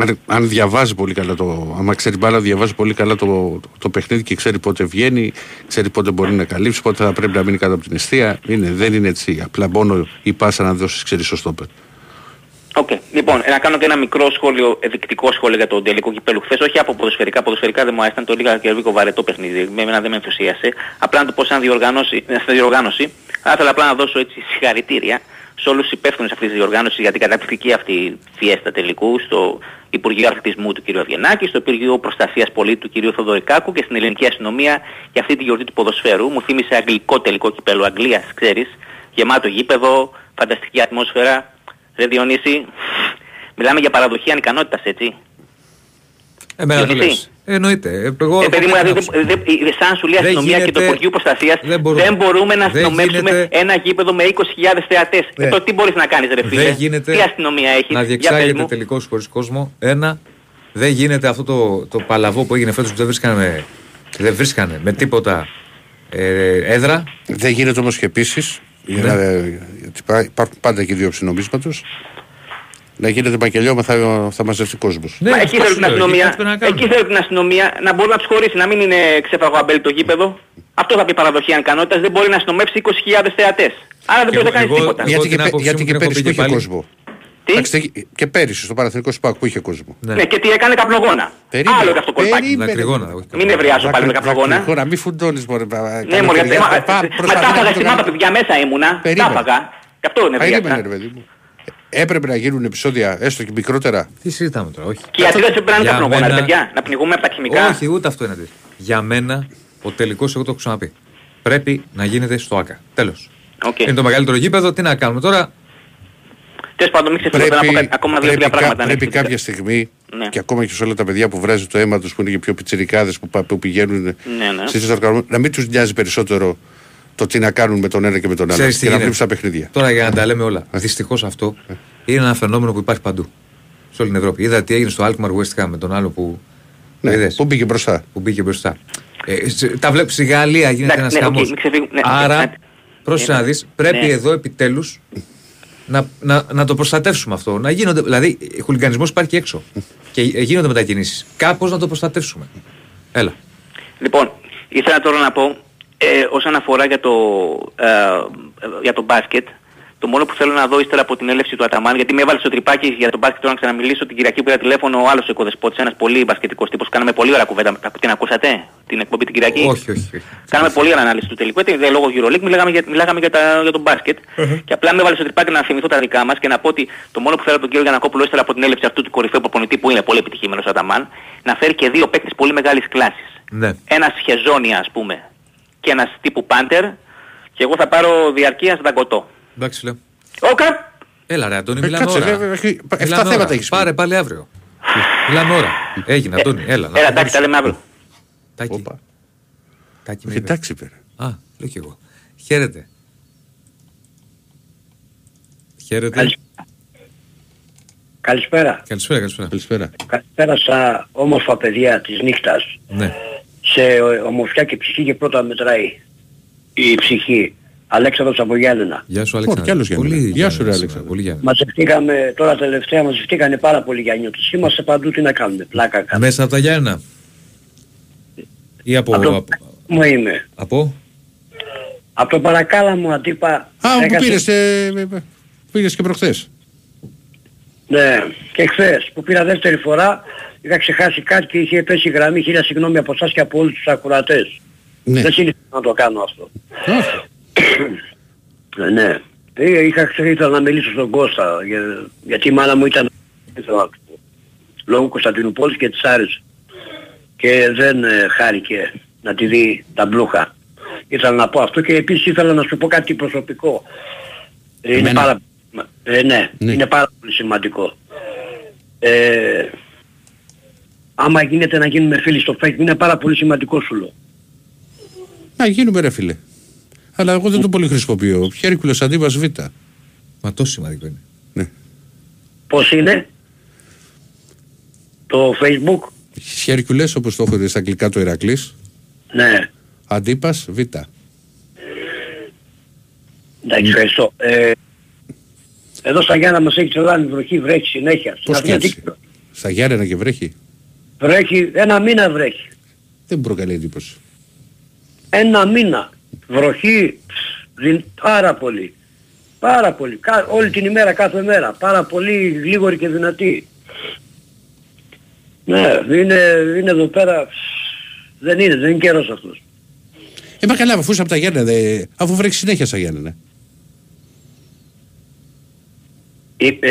Αν, αν διαβάζει πολύ καλά το. Άμα ξέρει μπάλα, διαβάζει πολύ καλά το, το, το παιχνίδι και ξέρει πότε βγαίνει, ξέρει πότε μπορεί να καλύψει, πότε θα πρέπει να μείνει κάτω από την εστία. Είναι, δεν είναι έτσι. Απλά μόνο η πάσα να δώσει, ξέρει στο στόπερ. Οκ. Λοιπόν, να κάνω και ένα μικρό σχόλιο, ενδεικτικό σχόλιο για το τελικό κυπέλου χθες. Όχι από ποδοσφαιρικά. Ποδοσφαιρικά δεν μου άρεσαν. Το λίγα και λίγο βαρετό παιχνίδι. Με εμένα δεν με ενθουσίασε. Απλά να το πω σαν διοργάνωση. ε, Σαν διοργάνωση. Θα ήθελα απλά να δώσω έτσι συγχαρητήρια σε όλους τους υπεύθυνους αυτής της διοργάνωσης για την καταπληκτική αυτή φιέστα τελικού, στο Υπουργείο Αθλητισμού του κ. Αυγενάκη, στο Υπουργείο Προστασίας Πολίτη του κ. Θοδωρικάκου και στην Ελληνική Αστυνομία για αυτή τη γιορτή του ποδοσφαίρου. Μου θύμισε αγγλικό τελικό κυπέλο Αγγλίας, ξέρεις. Γεμάτο γήπεδο, φανταστική ατμόσφαιρα. Ρε Διονύση, μιλάμε για παραδοχή ανικανότητας, έτσι. Εμένα το Διονύση. Λες. Ε, Εννοείται. Ε, Εγώ, Ε, παιδί μου, εγώ δηλαδή, άκουσα. δεν- δεν- σαν σου λέει η Δεν αστυνομία και το γίνεται- Υπουργείο Προστασίας δεν μπορούμε. δεν μπορούμε να Δεν αστυνομεύσουμε γίνεται- ένα γήπεδο με 20.000 θεατές. Ναι. Ε, τότε τι μπορείς να κάνεις ρε φίλε; Δεν γίνεται Τι αστυνομία έχεις. να Για πες διεξάγεται μου; τελικός χωρίς κόσμο. Ένα, δεν γίνεται αυτό το, το παλαβό που έγινε φέτος που δεν βρίσκανε, δεν βρίσκανε με τίποτα ε, έδρα. Δεν γίνεται όμως και επίσης. Ναι. Γιατί υπά- υπάρχουν πάντα και δύο ψινομίσματος Να γίνεται μακελιώμα θα, θα μαζευτεί κόσμο. Ναι, Μα εκεί αυτό θέλω σου την λέω, αστυνομία. κάτι πρέπει να κάνουμε. Εκεί θέλω την αστυνομία να μπορεί να τους χωρίσει, να μην είναι ξέφαγο αμπέλ το γήπεδο. Αυτό θα πει παραδοχή ανικανότητας. Δεν μπορεί να αστυνομεύσει 20.000 θεατές. Άρα δεν Και μπορεί να εγώ- κάνεις εγώ- τίποτα. εγώ Γιατί, την και, πέ- άποψή γιατί μου και την έχω πέρυσι πει που και είχε πάλι. κόσμο. Τι? Εντάξει, και πέρυσι στο Παναθηνικό Σπάκ που είχε κόσμο. Ναι. Ναι, και τι έκανε καπνογόνα. Περίμενε, Άλλο και αυτό κολπάκι. περίμενε. Δακρυγόνα, όχι Μην νευριάζω πάλι με καπνογόνα. Χώρα, μη φουντώνεις μωρέ. Ναι, μωρέ, γιατί μα, μα τα έφαγα σημάδια παιδιά μέσα ήμουνα. Τα Περίμενε. έφαγα. Γι' αυτό είναι Περίμενε ρε βριάτα. παιδί μου. Έπρεπε να γίνουν επεισόδια έστω και μικρότερα. Τι συζητάμε τώρα, όχι. Και οι αντίδραση πρέπει να είναι Για καπνογόνα, ρε μένα- παιδιά. Να πνιγούμε από τα χημικά. Όχι, ούτε αυτό είναι αντίθετο. Για μένα, ο τελικός, εγώ το έχω ξαναπεί. Πρέπει να γίνεται στο ΟΑΚΑ. Τέλος. Οκ. Είναι το μεγαλύτερο γήπεδο, τι να κάνουμε τώρα; Τέλος πάντων, μην ξεφύγω, θέλω να πω Πρέπει, κα- ακόμα πρέπει, δύο-τρία κα- πράγματα. πρέπει ανέφερα. κάποια στιγμή Ναι. και ακόμα και σε όλα τα παιδιά που βράζει το αίμα τους που είναι και πιο πιτσιρικάδες που, πα- που πηγαίνουν Ναι, ναι. στις οργανώσεις, να μην τους νοιάζει περισσότερο το τι να κάνουν με τον ένα και με τον άλλο Ξέρεις τι και να είναι. βλέπεις τα παιχνίδια. Τώρα για να τα λέμε όλα. Δυστυχώς αυτό είναι ένα φαινόμενο που υπάρχει παντού. Σε όλη την Ευρώπη. Είδα τι έγινε στο Alkmaar West Ham με τον άλλο που. Ναι, είδες, που μπήκε μπροστά. που μπήκε μπροστά. Ε, σε- τα βλέπεις στη Γαλλία γίνεται ένας Εντάξει, ναι, οκ, χαμό. μην ξεφύγουμε. Ναι, Άρα, ναι, πρόσεχε ναι. να δεις, πρέπει Ναι. εδώ επιτέλους να, να, να το προστατεύσουμε αυτό. Να γίνονται, δηλαδή, χουλιγανισμός υπάρχει και έξω. και γίνονται μετακινήσεις. Κάπως να το προστατεύσουμε. Έλα. Λοιπόν, ήθελα τώρα να πω ε, όσον αφορά για το, ε, για το μπάσκετ, το μόνο που θέλω να δω ύστερα από την έλευση του Αταμάν, γιατί με έβαλε στο τριπάκι για τον μπάσκετ τώρα να ξαναμιλήσω την Κυριακή που πήρα τηλέφωνο ο άλλος οικοδεσπότης, ένας πολύ μπασκετικός τύπος. Κάναμε πολύ ωραία κουβέντα. Την ακούσατε την εκπομπή την Κυριακή; Όχι, όχι. όχι. Κάναμε πολύ ωραία ανάλυση του τελικού. Γιατί λόγω EuroLeague μιλάγαμε για, μιλάγαμε για, τα, για τον μπάσκετ. Και απλά με έβαλε στο τρυπάκι να θυμηθώ τα δικά μας και να πω ότι το μόνο που θέλω από τον κύριο Γιανακόπουλο ύστερα από την έλευση αυτού του κορυφαίου προπονητή που είναι πολύ επιτυχημένος Αταμάν, να φέρει και δύο παίκτες πολύ μεγάλης κλάσης. Ναι. Ένας Χεζόνια ας πούμε και ένας τύπου Πάντερ και εγώ θα πάρω διαρκείας δαγκωτό. Εντάξει, λέω. Όκα! Έλα ρε Αντώνη, Ε, μιλάμε κάτσε, ώρα. ρε, έχει- εφτά Μιλάμε θέματα ώρα. έχεις πει. Πάρε πάλι αύριο. Μιλάμε ώρα. Έγινε Αντώνη, έλα. να Έλα, προχωρήσουμε. εντάξει, τα λέμε αύριο. Τάκη. Όπα. Τάκη με Όχι, είπε. εντάξει πέρα. Α, λέω κι εγώ. Χαίρετε. Χαίρετε. Καλησ- Καλησπέρα. Καλησπέρα, καλησπέρα. Καλησπέρα. Καλησπέρα στα όμορφα παιδιά της νύχτας. Ναι. Σε ομορφιά και ψυχή και πρώτα μετράει η ψυχή. Αλέξανδρος από Γιάννενα. Γεια σου κι Αλέξανδρο. άλλος Γιάννενα. Πολύ Γεια σου, ρε, Γιάννενα σήμερα, Αλέξανδρο. Πολύ Γιάννενα. Μαζευτήκαμε τώρα τελευταία, μαζευτήκανε πάρα πολλοί Γιάννιώτες. Είμαστε παντού τι να κάνουμε. Πλάκα κάνουμε. Μέσα από τα Γιάννενα. Ή από... Από το από, μου είμαι. από... Από το παρακάλα μου αντίπα. Α, που έκατσε- πήρες, ε, πήρες και προχθές. Ναι, και χθες που πήρα δεύτερη φορά είχα ξεχάσει κάτι και είχε πέσει η γραμμή. Χίλια συγγνώμη από εσάς και από όλους τους ακουρατές. Ναι. Δεν συνήθω να το κάνω αυτό. Όχι. Ε, ναι. Ε, Είχα ξέρει, ήθελα να μιλήσω στον Κώστα, για- γιατί η μάνα μου ήταν ήθελα να του πω. λόγω Κωνσταντινούπολης και της άρεσε. Και δεν ε, χάρηκε να τη δει τα μπλούχα. Ήθελα να πω αυτό και επίσης ήθελα να σου πω κάτι προσωπικό. Ε, είναι Εμένα. πάρα, ε, ναι, Ναι. είναι πάρα πολύ σημαντικό. Ε, άμα γίνεται να γίνουμε φίλοι στο Facebook είναι πάρα πολύ σημαντικό σου λέω. Να γίνουμε ρε φίλε. Αλλά εγώ δεν το πολύ χρησιμοποιώ. Χέρκουλος αντίπας Β. Μα τόσο σημαντικό είναι. Πώς είναι; Το Facebook, Χέρκουλες όπως το έχω στα αγγλικά το Ηρακλής. ναι. Αντίπας Β. Εντάξει, ευχαριστώ. Ε, εδώ στα Γιάννα μας έχει τρελάνει βροχή, βρέχει συνέχεια. Στην Πώς και Αθήνα έτσι. τι- Στα Γιάννενα και βρέχει; Βρέχει, ένα μήνα βρέχει. Δεν μου προκαλεί εντύπωση. Ένα μήνα. Βροχή, δυ- πάρα πολύ. Πάρα πολύ. Κα- όλη την ημέρα, κάθε μέρα. Πάρα πολύ γλίγορη και δυνατή. Ναι, είναι, είναι εδώ πέρα. Δεν είναι, δεν είναι καιρός αυτός. Ε, μα καλά, αφού είσαι από τα Γιάννενα, δε- αφού βρέχεις συνέχεια στα Γιάννενα. Είπε,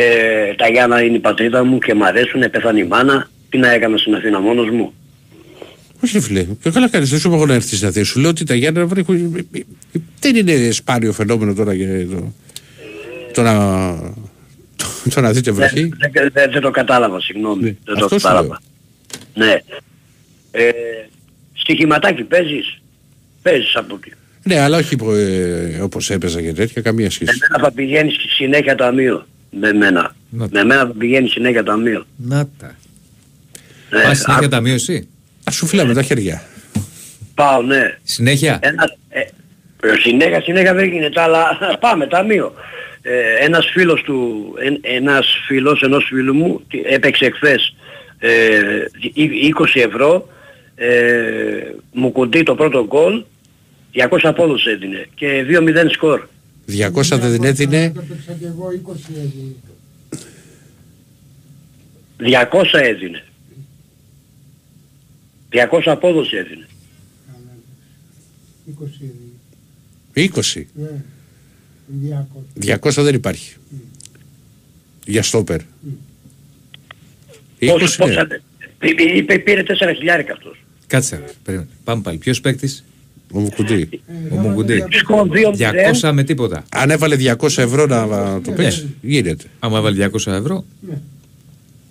τα Γιάννα είναι η πατρίδα μου και μ' αρέσουν, πέθανε η μάνα. Τι να έκανα στην Αθήνα μόνος μου; Όχι, ρε φίλε. Και καλά κάνεις, δεν σου είπα εγώ να έρθεις στην Αθήνα. Σου λέω ότι τα Γιάννενα βρέχουν. Δεν είναι σπάνιο φαινόμενο τώρα για το, το να, το, το να δείτε βροχή. Δεν, δεν, δεν, δεν το κατάλαβα, συγγνώμη. Ναι, δεν το αυτό σου κατάλαβα. Ναι. Ε, στοιχηματάκι παίζεις; Παίζεις από εκεί. Ναι, αλλά όχι ε, όπως έπαιζα και τέτοια, καμία Με σχέση. μένα θα πηγαίνεις συνέχεια ταμείο. Με μένα. Να Με μένα θα πηγαίνεις συνέχεια ταμείο. Να τα. Ναι, Πας συνέχεια άκου- ταμείο εσύ. Α σου φυλάμε τα χέρια. Πάω, ναι. Συνέχεια. Ένα, ε, ε, συνέχεια, συνέχεια δεν γίνεται, αλλά πάμε ταμείο. Ε, ένας φίλος του, εν, ένας φίλος ενός φίλου μου τι- έπαιξε εχθές ε, εί- 20 ευρώ, ε, μου κουντεί το πρώτο γκολ, 200 απόδοση έδινε και 2-0 σκορ. 200 δεν την έδινε. Το παίξα και εγώ 20 έδινε. 200 έδινε. 200 απόδοση έδινε. 20 έδινε. 20. Ναι. 200. 200 δεν υπάρχει. Για στόπερ. 20 Πόσο, ναι. πόσα, πή- είπε, πήρε 4 χιλιάρικα αυτός. Κάτσε. Περίμενε. Πάμε πάλι. Ποιος παίκτης; Ο Μουκουντή. Ο Μουγκουντή. Σκορ 2-0. 200 με τίποτα. Αν έβαλε 200 ευρώ να το παίξει, γίνεται. Άμα έβαλε 200 ευρώ.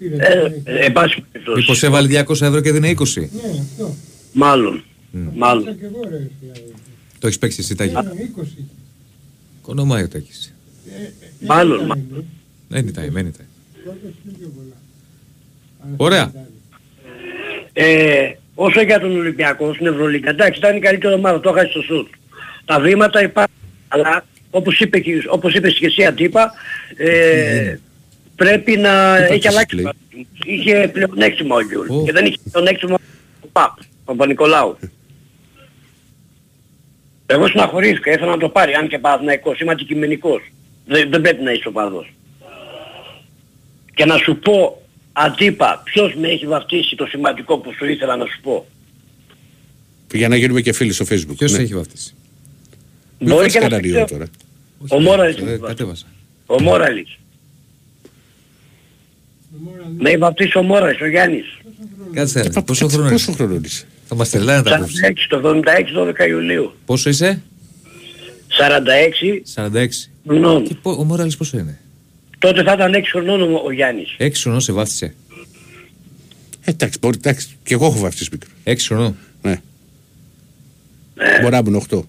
Πήρε. Ε, ε, εν πάση περιπτώσει. Μήπως έβαλε 200 ευρώ και δίνει 20. Ναι, αυτό. Μάλλον. Παίξα Μάλλον. και εγώ ρε. δηλαδή. Το έχεις παίξει εσύ Τάκη; Ναι, 20. Κονομάει ο Τάκης. Μάλλον. μα- Δεν ήταν, δεν ήταν. Τότε είναι πιο πολλά. Αλλά Ωραία. δεν ήταν. Ε, όσο για τον Ολυμπιακό στην Ευρωλίγκα, εντάξει ήταν η καλύτερη ομάδα, το έχασε στο σουτ. Τα βήματα υπάρχουν, αλλά όπως, είπε, και- όπως είπες και εσύ Αντίπα, ε, πρέπει να Τι έχει πάτησες, αλλάξει. λέει; Είχε πλεονέκτημα ο Γιούλ και δεν είχε πλεονέκτημα ο Παπ, ο Παπα-Νικολάου. Εγώ συναχωρήθηκα, ήθελα να το πάρει, αν και Παναθηναϊκός, είμαι αντικειμενικός. Δεν, δεν πρέπει να είσαι οπαδός. Και να σου πω, Αντίπα, ποιος με έχει βαφτίσει το σημαντικό που σου ήθελα να σου πω; Για να γίνουμε και φίλοι στο facebook. Ποιος ναι. έχει βαφτίσει; Μην Μπορεί φας και να κανένα το ιό ξέρω. τώρα. Ο Μόραλης. Ε, κατέβασα. Ο Μόραλης. Με έχει βαφτίσει ο Μόραλης, ο Γιάννης. Κάτσε, ρε, πόσο χρόνο Πόσο είσαι; χρόνο είσαι; Θα μας τρελάνε τα απόψη. 46, το 76, 12 Ιουλίου. Πόσο είσαι, 46 46. χρονών. Και πο- ο Μόραλης πόσο είναι; Τότε θα ήταν 6 χρονών ο, ο Γιάννης. 6 χρονών σε βάφτισε. Ε, Εντάξει, μπορεί, εντάξει. Και εγώ έχω βαφτίσει μικρό. 6 χρονών. Ναι. Μπορεί να ήμουν 8.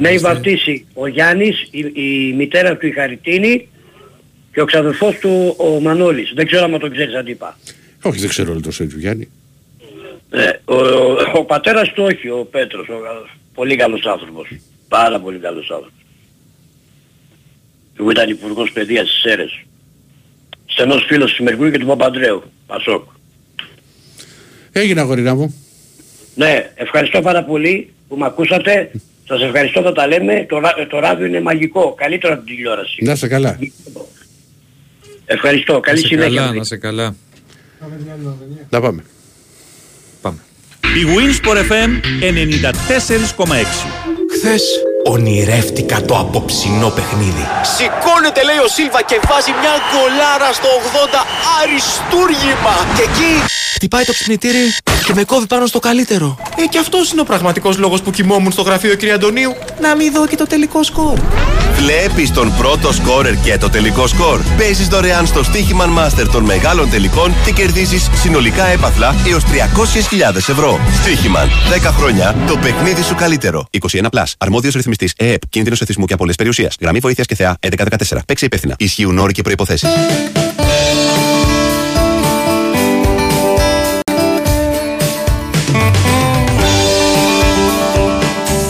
Με έχει βαφτίσει ο Γιάννης, η, η μητέρα του η Χαριτίνη και ο ξαδερφός του ο Μανώλης. Δεν ξέρω αν τον ξέρεις αντίπα. Όχι, δεν ξέρω όλο το σέντρο Γιάννη. Ε, ο, ο, ο πατέρας του όχι, ο Πέτρος, ο, πολύ καλός άνθρωπος. Πάρα πολύ καλός άνθρωπος. Που ήταν υπουργός παιδείας στις Σέρες. Στενός φίλος του Μερκούρη και του Παπαντρέου. Πασόκ. Έγινε αγορίνα μου. Ναι, ευχαριστώ πάρα πολύ που με ακούσατε. Σας ευχαριστώ που τα λέμε. Το, ρά- το ράδιο είναι μαγικό. Καλύτερο από την τηλεόραση. Να είσαι καλά. Ευχαριστώ. Καλή Να σε συνέχεια. καλά, να σε καλά. Να πάμε. Πάμε. Η Winsport FM 94,6. Χθες ονειρεύτηκα το απόψινό παιχνίδι. Σηκώνεται λέει ο Σίλβα και βάζει μια γκολάρα στο 80 αριστούργημα. Και εκεί χτυπάει το ξυπνητήρι και με κόβει πάνω στο καλύτερο. Ε, και αυτός είναι ο πραγματικός λόγος που κοιμόμουν στο γραφείο κ. Αντωνίου. Να μην δω και το τελικό σκορ. Βλέπεις τον πρώτο σκόρερ και το τελικό σκορ. Παίζεις δωρεάν στο Στίχημαν Master των μεγάλων τελικών και κερδίζεις συνολικά έπαθλα έως 300.000 ευρώ. Στίχημαν. 10 χρόνια το παιχνίδι σου καλύτερο. 21 Plus. Αρμόδιος ρυθμιστής ΕΕΠ. Κίνδυνος εθισμού και απολύε περιουσίας. Γραμμή βοήθειας και θεά 1114. Παίξε υπεύθυνα. Ισχύουν όροι και προποθέσει.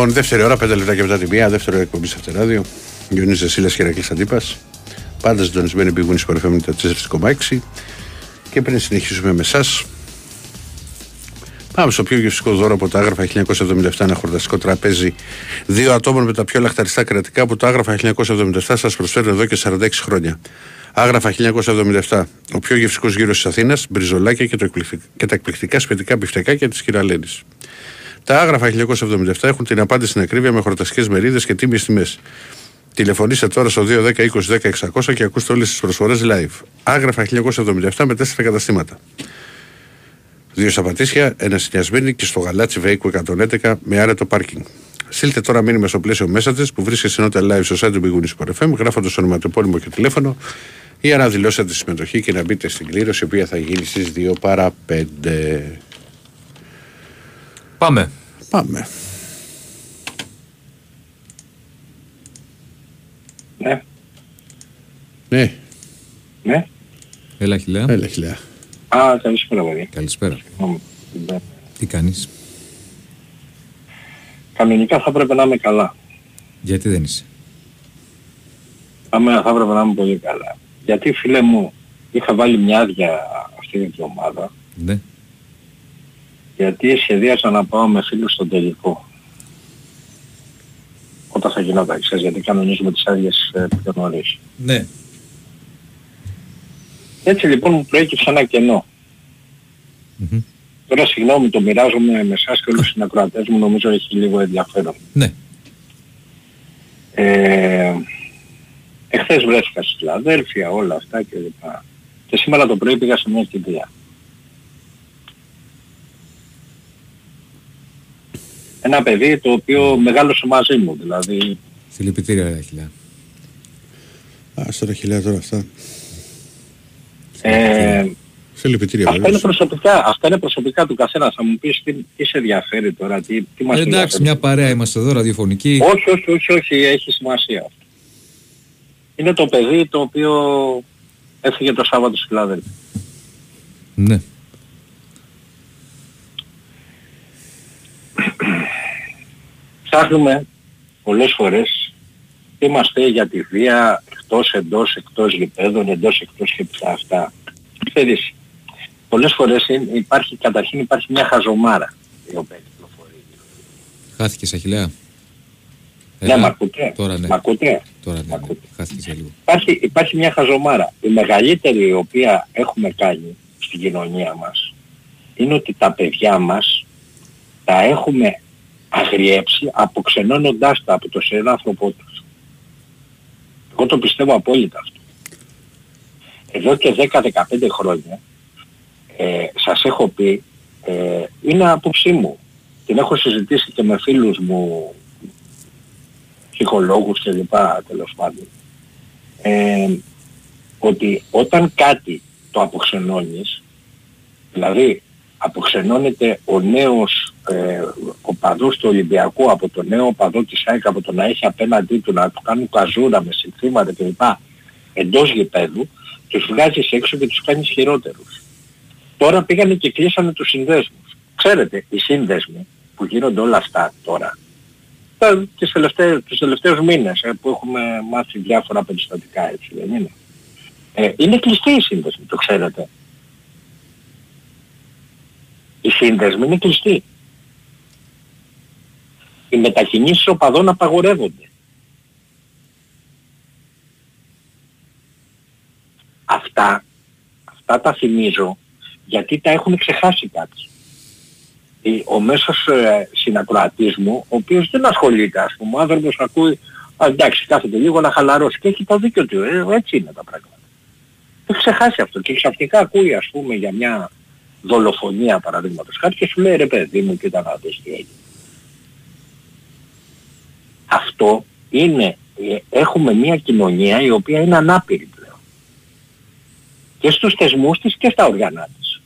Λοιπόν, δεύτερη ώρα, 5 λεπτά και μετά τη μία, δεύτερο εκπομπή σε αυτεράδιο. Γιονίζε Σίλα και Ρακλή Αντίπας. Πάντα συντονισμένοι πηγούν στο κορυφαίο με τα 4,6. Και πριν συνεχίσουμε με εσάς, πάμε στο πιο γευστικό δώρο από τα άγραφα 1977, ένα χορταστικό τραπέζι δύο ατόμων με τα πιο λαχταριστά κρατικά που τα άγραφα 1977 σας προσφέρουν εδώ και 46 χρόνια. Άγραφα 1977, ο πιο γευστικός γύρος της Αθήνας, μπριζολάκια και, το εκπληκτικά, και τα εκπληκτικά σπιτικά μπιφτεκάκια της Κυραλένης. Τα άγραφα 1977 έχουν την απάντηση στην ακρίβεια με χορταστικέ μερίδες και τίμιες τιμές. Τηλεφωνήστε τώρα στο 210 20 10 600 και ακούστε όλες τις προσφορές live. Άγραφα 1977 με τέσσερα καταστήματα. Δύο στα Πατήσια, ένα στη Νιασμένη και στο Γαλάτσι Βέικου 111 με άρετο πάρκινγκ. Στείλτε τώρα μήνυμα στο πλαίσιο Messages που βρίσκεται συνότητα live στο site του Big Wings FM γράφοντας ονοματεπώνυμο και τηλέφωνο ή να δηλώσετε τη συμμετοχή και να μπείτε στην κλήρωση η οποία θα γίνει στις 2 παρα 5. Πάμε. Πάμε. Ναι. Ναι. Ναι. Έλα, Χιλέα. Έλα, Χιλέα. Α, καλησπέρα, παιδί. Καλησπέρα. Ναι. Τι κάνεις; Κανονικά θα έπρεπε να είμαι καλά. Γιατί δεν είσαι; Θα, θα έπρεπε να είμαι πολύ καλά. Γιατί, φίλε μου, είχα βάλει μια άδεια αυτή την εβδομάδα. Ναι. Γιατί σχεδίασα να πάω με φίλους στον τελικό. Όταν θα γινόταν, ξέρεις, γιατί κανονίζουμε τις άδειες ε, πιο νωρίς. Ναι. Έτσι λοιπόν μου προέκυψε ένα κενό. Τώρα συγγνώμη το μοιράζομαι με εσάς και όλους τους συνακροατές μου νομίζω έχει λίγο ενδιαφέρον. Ναι. Ε, εχθές βρέθηκα στη Φιλαδέλφια όλα αυτά και λοιπά. Και σήμερα το πρωί πήγα σε μια κηδεία. Ένα παιδί το οποίο μεγάλωσε μαζί μου δηλαδή. Συλληπιτήρια, ρε Χιλέα. Α, τώρα χιλιά τώρα αυτά. Ε, Σε λυπητήρια αυτά, βέβαια. είναι προσωπικά, αυτά είναι προσωπικά του καθένας. Θα μου πεις τι, τι σε ενδιαφέρει τώρα, τι, τι μας Ε, Εντάξει, ενδιαφέρει. μια παρέα είμαστε εδώ, ραδιοφωνική. Όχι, όχι, όχι, όχι, έχει σημασία αυτό. Είναι το παιδί το οποίο έφυγε το Σάββατο στη Φιλαδέλφια. Ναι. Ψάχνουμε πολλές φορές είμαστε για τη βία εκτός, εντός, εκτός γηπέδων, εντός, εκτός και πια αυτά. Ξέρεις, πολλές φορές είναι- υπάρχει, καταρχήν υπάρχει μια χαζομάρα η οποία κυκλοφορεί. Χάθηκε, Αχιλέα; Ναι, μ' ακούτε; Τώρα ναι. Μ' ακούτε; Τώρα ναι, ναι. Χάθηκε σε λίγο. Υπάρχει, υπάρχει μια χαζομάρα. Η μεγαλύτερη η οποία έχουμε κάνει στην κοινωνία μας είναι ότι τα παιδιά μας τα έχουμε αγριέψει αποξενώνοντάς τα από το συνάνθρωπό τους. Εγώ το πιστεύω απόλυτα αυτό. Εδώ και 10-15 χρόνια ε, σας έχω πει, ε, είναι άποψή μου. Την έχω συζητήσει και με φίλους μου, ψυχολόγους και λοιπά τέλος πάντων. Ε, ότι όταν κάτι το αποξενώνεις, δηλαδή αποξενώνεται ο νέος ε, οπαδός του Ολυμπιακού από το νέο οπαδό της ΑΕΚ από το να έχει απέναντί του να του κάνουν καζούρα με συνθήματα κλπ. εντός γηπέδου, τους βγάζεις έξω και τους κάνεις χειρότερους. Τώρα πήγανε και κλείσανε τους συνδέσμους. Ξέρετε, οι σύνδεσμοι που γίνονται όλα αυτά τώρα, τα, τις τελευταίες, τους τελευταίους μήνες ε, που έχουμε μάθει διάφορα περιστατικά έτσι δεν είναι. Ε, είναι κλειστοί οι σύνδεσμοι, το ξέρετε. Οι σύνδεσμοι είναι κλειστοί. Οι μετακινήσεις οπαδών απαγορεύονται. Αυτά, αυτά τα θυμίζω γιατί τα έχουν ξεχάσει κάποιοι. Ε, Ο μέσος ε, συνακροατής μου, ο οποίος δεν ασχολείται ας πούμε, ο άνθρωπος ακούει, α, εντάξει κάθεται λίγο να χαλαρώσει και έχει το δίκιο του, ε, έτσι είναι τα πράγματα. Το έχει ξεχάσει αυτό και ξαφνικά ακούει ας πούμε για μια δολοφονία παραδείγματος χάρη και σου λέει ρε παιδί μου κοίτα να δεις τι έγινε. Αυτό είναι, ε, έχουμε μια κοινωνία η οποία είναι ανάπηρη πλέον. Και στους θεσμούς της και στα οργανά της.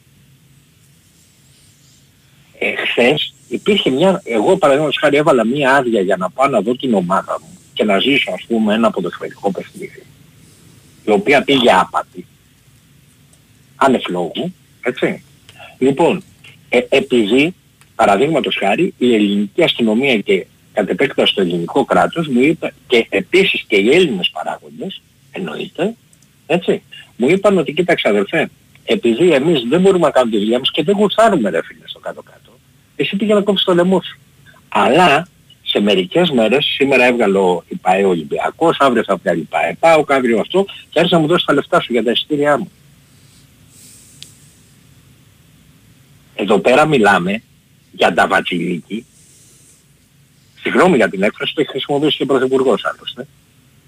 Ε, χθες υπήρχε μια, εγώ παραδείγματος χάρη έβαλα μια άδεια για να πάω να δω την ομάδα μου και να ζήσω ας πούμε ένα ποδοσφαιρικό παιχνίδι η οποία πήγε άπατη άνευ λόγου, έτσι. Λοιπόν, ε, επειδή, παραδείγματος χάρη, η ελληνική αστυνομία και κατ' επέκταση το ελληνικό κράτος μου είπε και επίσης και οι Έλληνες παράγοντες, εννοείται, έτσι, μου είπαν ότι κοίταξε αδερφέ, επειδή εμείς δεν μπορούμε να κάνουμε τη δουλειά μας και δεν γουστάρουμε ρε φίλε στο κάτω-κάτω, εσύ πήγε να κόψεις το λαιμό σου. Αλλά σε μερικές μέρες, σήμερα έβγαλε ο η ΠαΕ Ολυμπιακός, αύριο θα βγάλει η ΠαΕ ΠΑΟΚ, αύριο αυτό και άρχισε να μου δώσει τα λεφτά σου για τα εισιτήριά μου. Εδώ πέρα μιλάμε για τα βατσιλίκη. Συγγνώμη για την έκφραση, το έχει χρησιμοποιήσει και ο Πρωθυπουργός άλλωστε.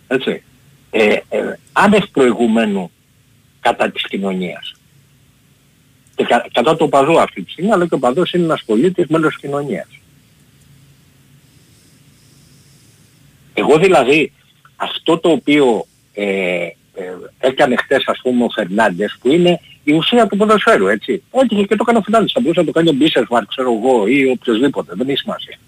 Έτσι. Ε, ε, άνευ προηγουμένου κατά της κοινωνίας. Και κα, κατά το παδό αυτή τη στιγμή, αλλά και ο παδός είναι ένας πολίτης μέλος της κοινωνίας. Εγώ δηλαδή αυτό το οποίο ε, ε, έκανε χτες ας πούμε ο Φερνάντες που είναι η ουσία του ποδοσφαίρου έτσι. Έτυχε και το έκανε ο Φερνάντες. Θα μπορούσε να το κάνει ο Μπίσεσμαρ ξέρω εγώ ή οποιοδήποτε. Δεν έχει σημασία.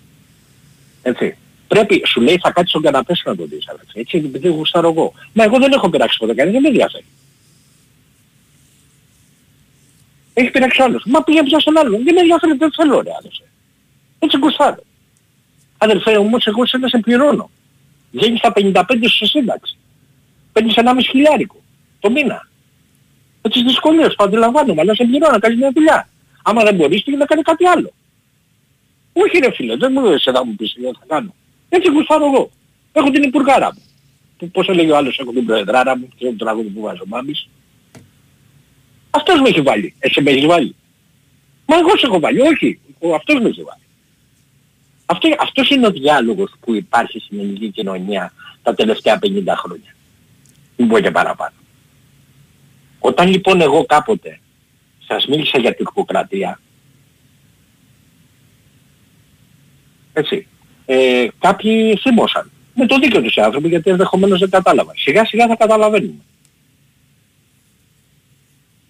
Έτσι. Πρέπει, σου λέει θα κάτσεις στον καναπέ σου να το δεις. αλλά Έτσι, έτσι επειδή γουστάρω εγώ. Μα εγώ δεν έχω πειράξει ποτέ κανείς, δεν με ενδιαφέρει. Έχει πειράξει άλλος. Μα πήγε πια στον άλλον. Δεν με ενδιαφέρει, δεν θέλω ρε άδερφε. Έτσι γουστάρω. Αδερφέ όμως εγώ σε σε πληρώνω. Βγαίνεις στα 55 σου σύνταξη. Παίρνεις 1,5 χιλιάρικο το μήνα. Με τις δυσκολίες το αντιλαμβάνομαι, αλλά σε πληρώνω να κάνεις μια δουλειά. Άμα δεν μπορείς πήγαινε να κάνει κάτι άλλο. Όχι ρε φίλε, δεν μου σε θα μου πεις τι θα κάνω. Έτσι γουστάρω εγώ. Έχω την υπουργάρα μου. Που, πώς έλεγε ο άλλος, έχω την προεδράρα μου, ξέρω το τραγούδι που βάζω μάμις. Αυτός με έχει βάλει. Εσύ με έχεις βάλει. Μα εγώ σε έχω βάλει. Όχι. Ο, αυτός με έχει βάλει. Αυτό, αυτός είναι ο διάλογος που υπάρχει στην ελληνική κοινωνία τα τελευταία 50 χρόνια. Μην πω και παραπάνω. Όταν λοιπόν εγώ κάποτε σας μίλησα για τουρκοκρατία, έτσι, ε, κάποιοι θύμωσαν. Με το δίκιο τους οι άνθρωποι γιατί ενδεχομένως δεν κατάλαβαν. Σιγά σιγά θα καταλαβαίνουμε.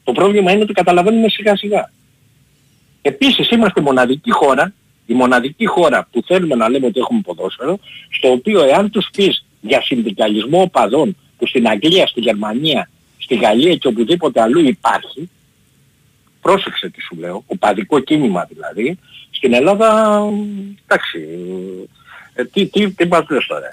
Το πρόβλημα είναι ότι καταλαβαίνουμε σιγά σιγά. Επίσης είμαστε μοναδική χώρα, η μοναδική χώρα που θέλουμε να λέμε ότι έχουμε ποδόσφαιρο, στο οποίο εάν τους πεις για συνδικαλισμό οπαδών που στην Αγγλία, στη Γερμανία, στη Γαλλία και οπουδήποτε αλλού υπάρχει, πρόσεξε τι σου λέω, οπαδικό κίνημα δηλαδή, στην Ελλάδα, εντάξει, ε, τι, τι, τι μας λες τώρα.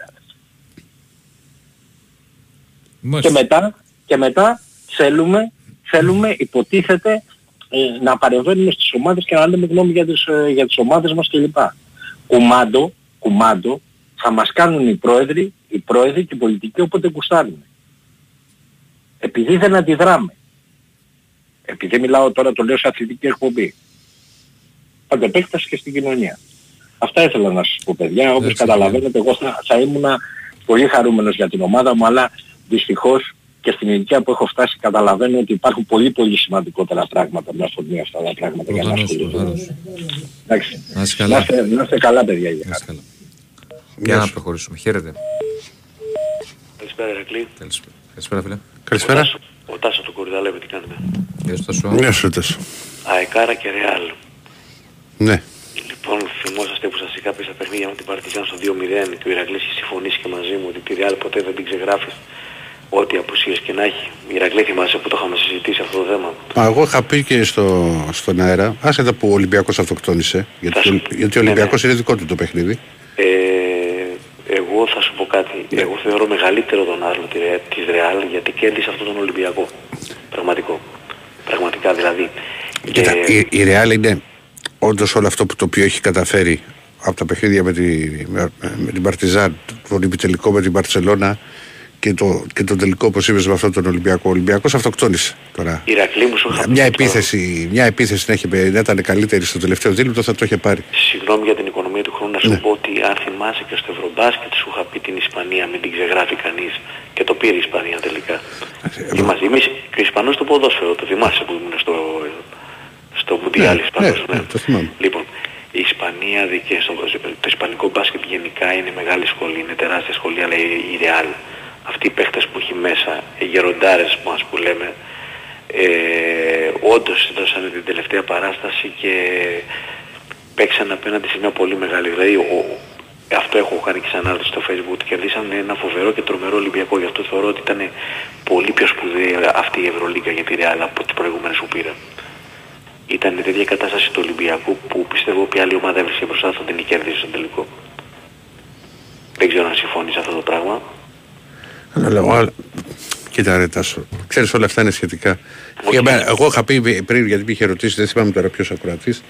Και μετά, και μετά θέλουμε, θέλουμε υποτίθεται ε, να παρεμβαίνουμε στις ομάδες και να λέμε γνώμη για τις, ε, για τις ομάδες μας κλπ. Κουμάντο, κουμάντο θα μας κάνουν οι πρόεδροι, οι πρόεδροι και οι πολιτικοί όποτε κουστάρουν. Επειδή δεν αντιδράμε. Επειδή μιλάω τώρα το λέω σε αθλητική εκπομπή. κατ' επέκταση και στην κοινωνία. Αυτά ήθελα να σας πω παιδιά. Όπως Έτσι, καταλαβαίνετε εγώ θα, θα ήμουν πολύ χαρούμενος για την ομάδα μου αλλά δυστυχώς και στην ηλικία που έχω φτάσει καταλαβαίνω ότι υπάρχουν πολύ πολύ σημαντικότερα πράγματα μια φορμή αυτά τα πράγματα για να Προφανώς, ασχοληθούμε. προφανώς. Εντάξει. Να είστε Να καλά. είστε, να είστε καλά παιδιά. για χάρη. Για να προχωρήσουμε. Χαίρετε. Καλησπέρα Ερακλή. Καλησπέρα. Καλησπέρα, φίλε. Καλησπέρα. Ο Τάσο του Κορυδαλεύει τι κάνετε. Γεια σου, Τάσο. Γεια σου, Τάσο. Αεκάρα και Ρεάλ. Ναι. Λοιπόν, θυμόσαστε που σας είχα πει στα παιχνίδια με την Παρτιζάν στο 2-0 και ο Ηρακλής είχε συμφωνήσει και μαζί μου ότι τη Ρεάλ ποτέ δεν την ξεγράφεις. Ό,τι απουσίες και να έχει. Ηρακλή θυμάσαι που το είχαμε συζητήσει αυτό το θέμα; Μα εγώ είχα πει και στο, στον αέρα, άσχετα που ο Ολυμπιακός αυτοκτόνησε, γιατί, Θα σου- ο- γιατί ο Ολυμπιακός είναι δικό του το παιχνίδι. Ε, εγώ θα σου πω κάτι. Εγώ θεωρώ μεγαλύτερο τον Άρλο τη Ρε- της Ρεάλ γιατί κέρδισε αυτόν τον Ολυμπιακό. Πραγματικό. Πραγματικά δηλαδή. Κοίτα, Και- η, η Real είναι όντως όλο αυτό που το οποίο έχει καταφέρει από τα παιχνίδια με, τη, με, με την Παρτιζάν, τον επιτελικό με την Μπαρτσελώνα και το, και το τελικό όπως είπες με αυτόν τον Ολυμπιακό. Ο Ολυμπιακός αυτοκτόνησε τώρα. Ηρακλή μου σου είχα πει Μια αυτό. επίθεση, μια επίθεση να, έχει, να ήταν καλύτερη στο τελευταίο δίλεπτο θα το είχε πάρει. Συγγνώμη για την οικονομία του χρόνου να σου Ναι. πω ότι αν θυμάσαι και στο Ευρωμπάσκετ σου είχα πει την Ισπανία μην την ξεγράφει κανείς και το πήρε η Ισπανία τελικά. Θυμάσαι, εμείς και ο Ισπανός στο ποδόσφαιρο, το θυμάσαι που ήμουν στο, στο Μουντιάλ ναι, Ισπανός. ναι, το θυμάμαι. Λοιπόν, η Ισπανία και στο, το Ισπανικό μπάσκετ γενικά είναι μεγάλη σχολή, είναι τεράστια σχολή, αλλά η, η Real, αυτοί οι παίχτες που έχει μέσα, οι γεροντάρες μας που λέμε, ε, όντως δώσανε την τελευταία παράσταση και παίξαν απέναντι σε μια πολύ μεγάλη. Δηλαδή, ο, αυτό έχω κάνει και σαν άρθρο στο facebook, ότι κερδίσαν ένα φοβερό και τρομερό Ολυμπιακό. Γι' αυτό θεωρώ ότι ήταν πολύ πιο σπουδαία αυτή η Ευρωλίγκα για τη Real από τις προηγούμενες που πήρα. Ήταν τέτοια κατάσταση του Ολυμπιακού που πιστεύω ότι άλλη ομάδα έβρισκε μπροστά θα την κέρδισε στο τελικό. Δεν ξέρω αν συμφωνείς αυτό το πράγμα. Αλλά, αλλά, κοίτα ρε Τάσο, ξέρεις όλα αυτά είναι σχετικά. Για μένα, εγώ είχα πει πριν, γιατί με είχε ρωτήσει, δεν θυμάμαι τώρα ποιος ακροατής,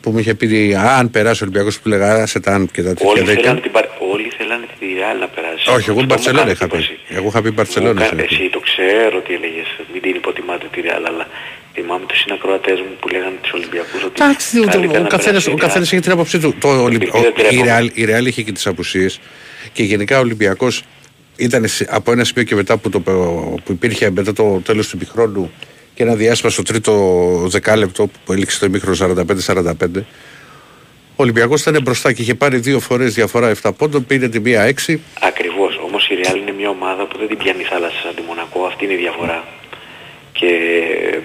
που μου είχε πει αν περάσει ο Ολυμπιακός που λέγα άσε τα αν και τα Όλοι τέτοια θέλανε, δέκα. την, Παρ- όλοι θέλανε τη Real να περάσει. Όχι, εγώ Αυτό μου Μπαρτσελώνα κάνει είχα πει. εντύπωση. Εγώ είχα πει Μου Μπαρτσελώνα. κα- Εσύ το ξέρω τι έλεγες, μην την υποτιμάτε τη Real, αλλά θυμάμαι τους συνακροατές μου που λέγανε τους Ολυμπιακούς ότι Εντάξει, ο, καλύτερα ο, να καθένας, περάσει ο η Real. καθένας έχει την άποψή του. Το, Ολυμπ- ο, δεν τρέπομαι. η, Real, η Real είχε και τις απουσίες και γενικά ο Ολυμπιακός ήταν σε- από ένα σημείο και μετά που, το, που υπήρχε μετά το τέλος του επιχρόνου και ένα διάστημα στο τρίτο δεκάλεπτο που έληξε το ημίχρονο 45-45 ο Ολυμπιακός ήταν μπροστά και είχε πάρει δύο φορές διαφορά 7 πόντων, πήρε τη μία 6 Ακριβώς, όμως η Real είναι μια ομάδα που δεν την πιάνει η θάλασσα σαν τη Μονακό, αυτή είναι η διαφορά. Και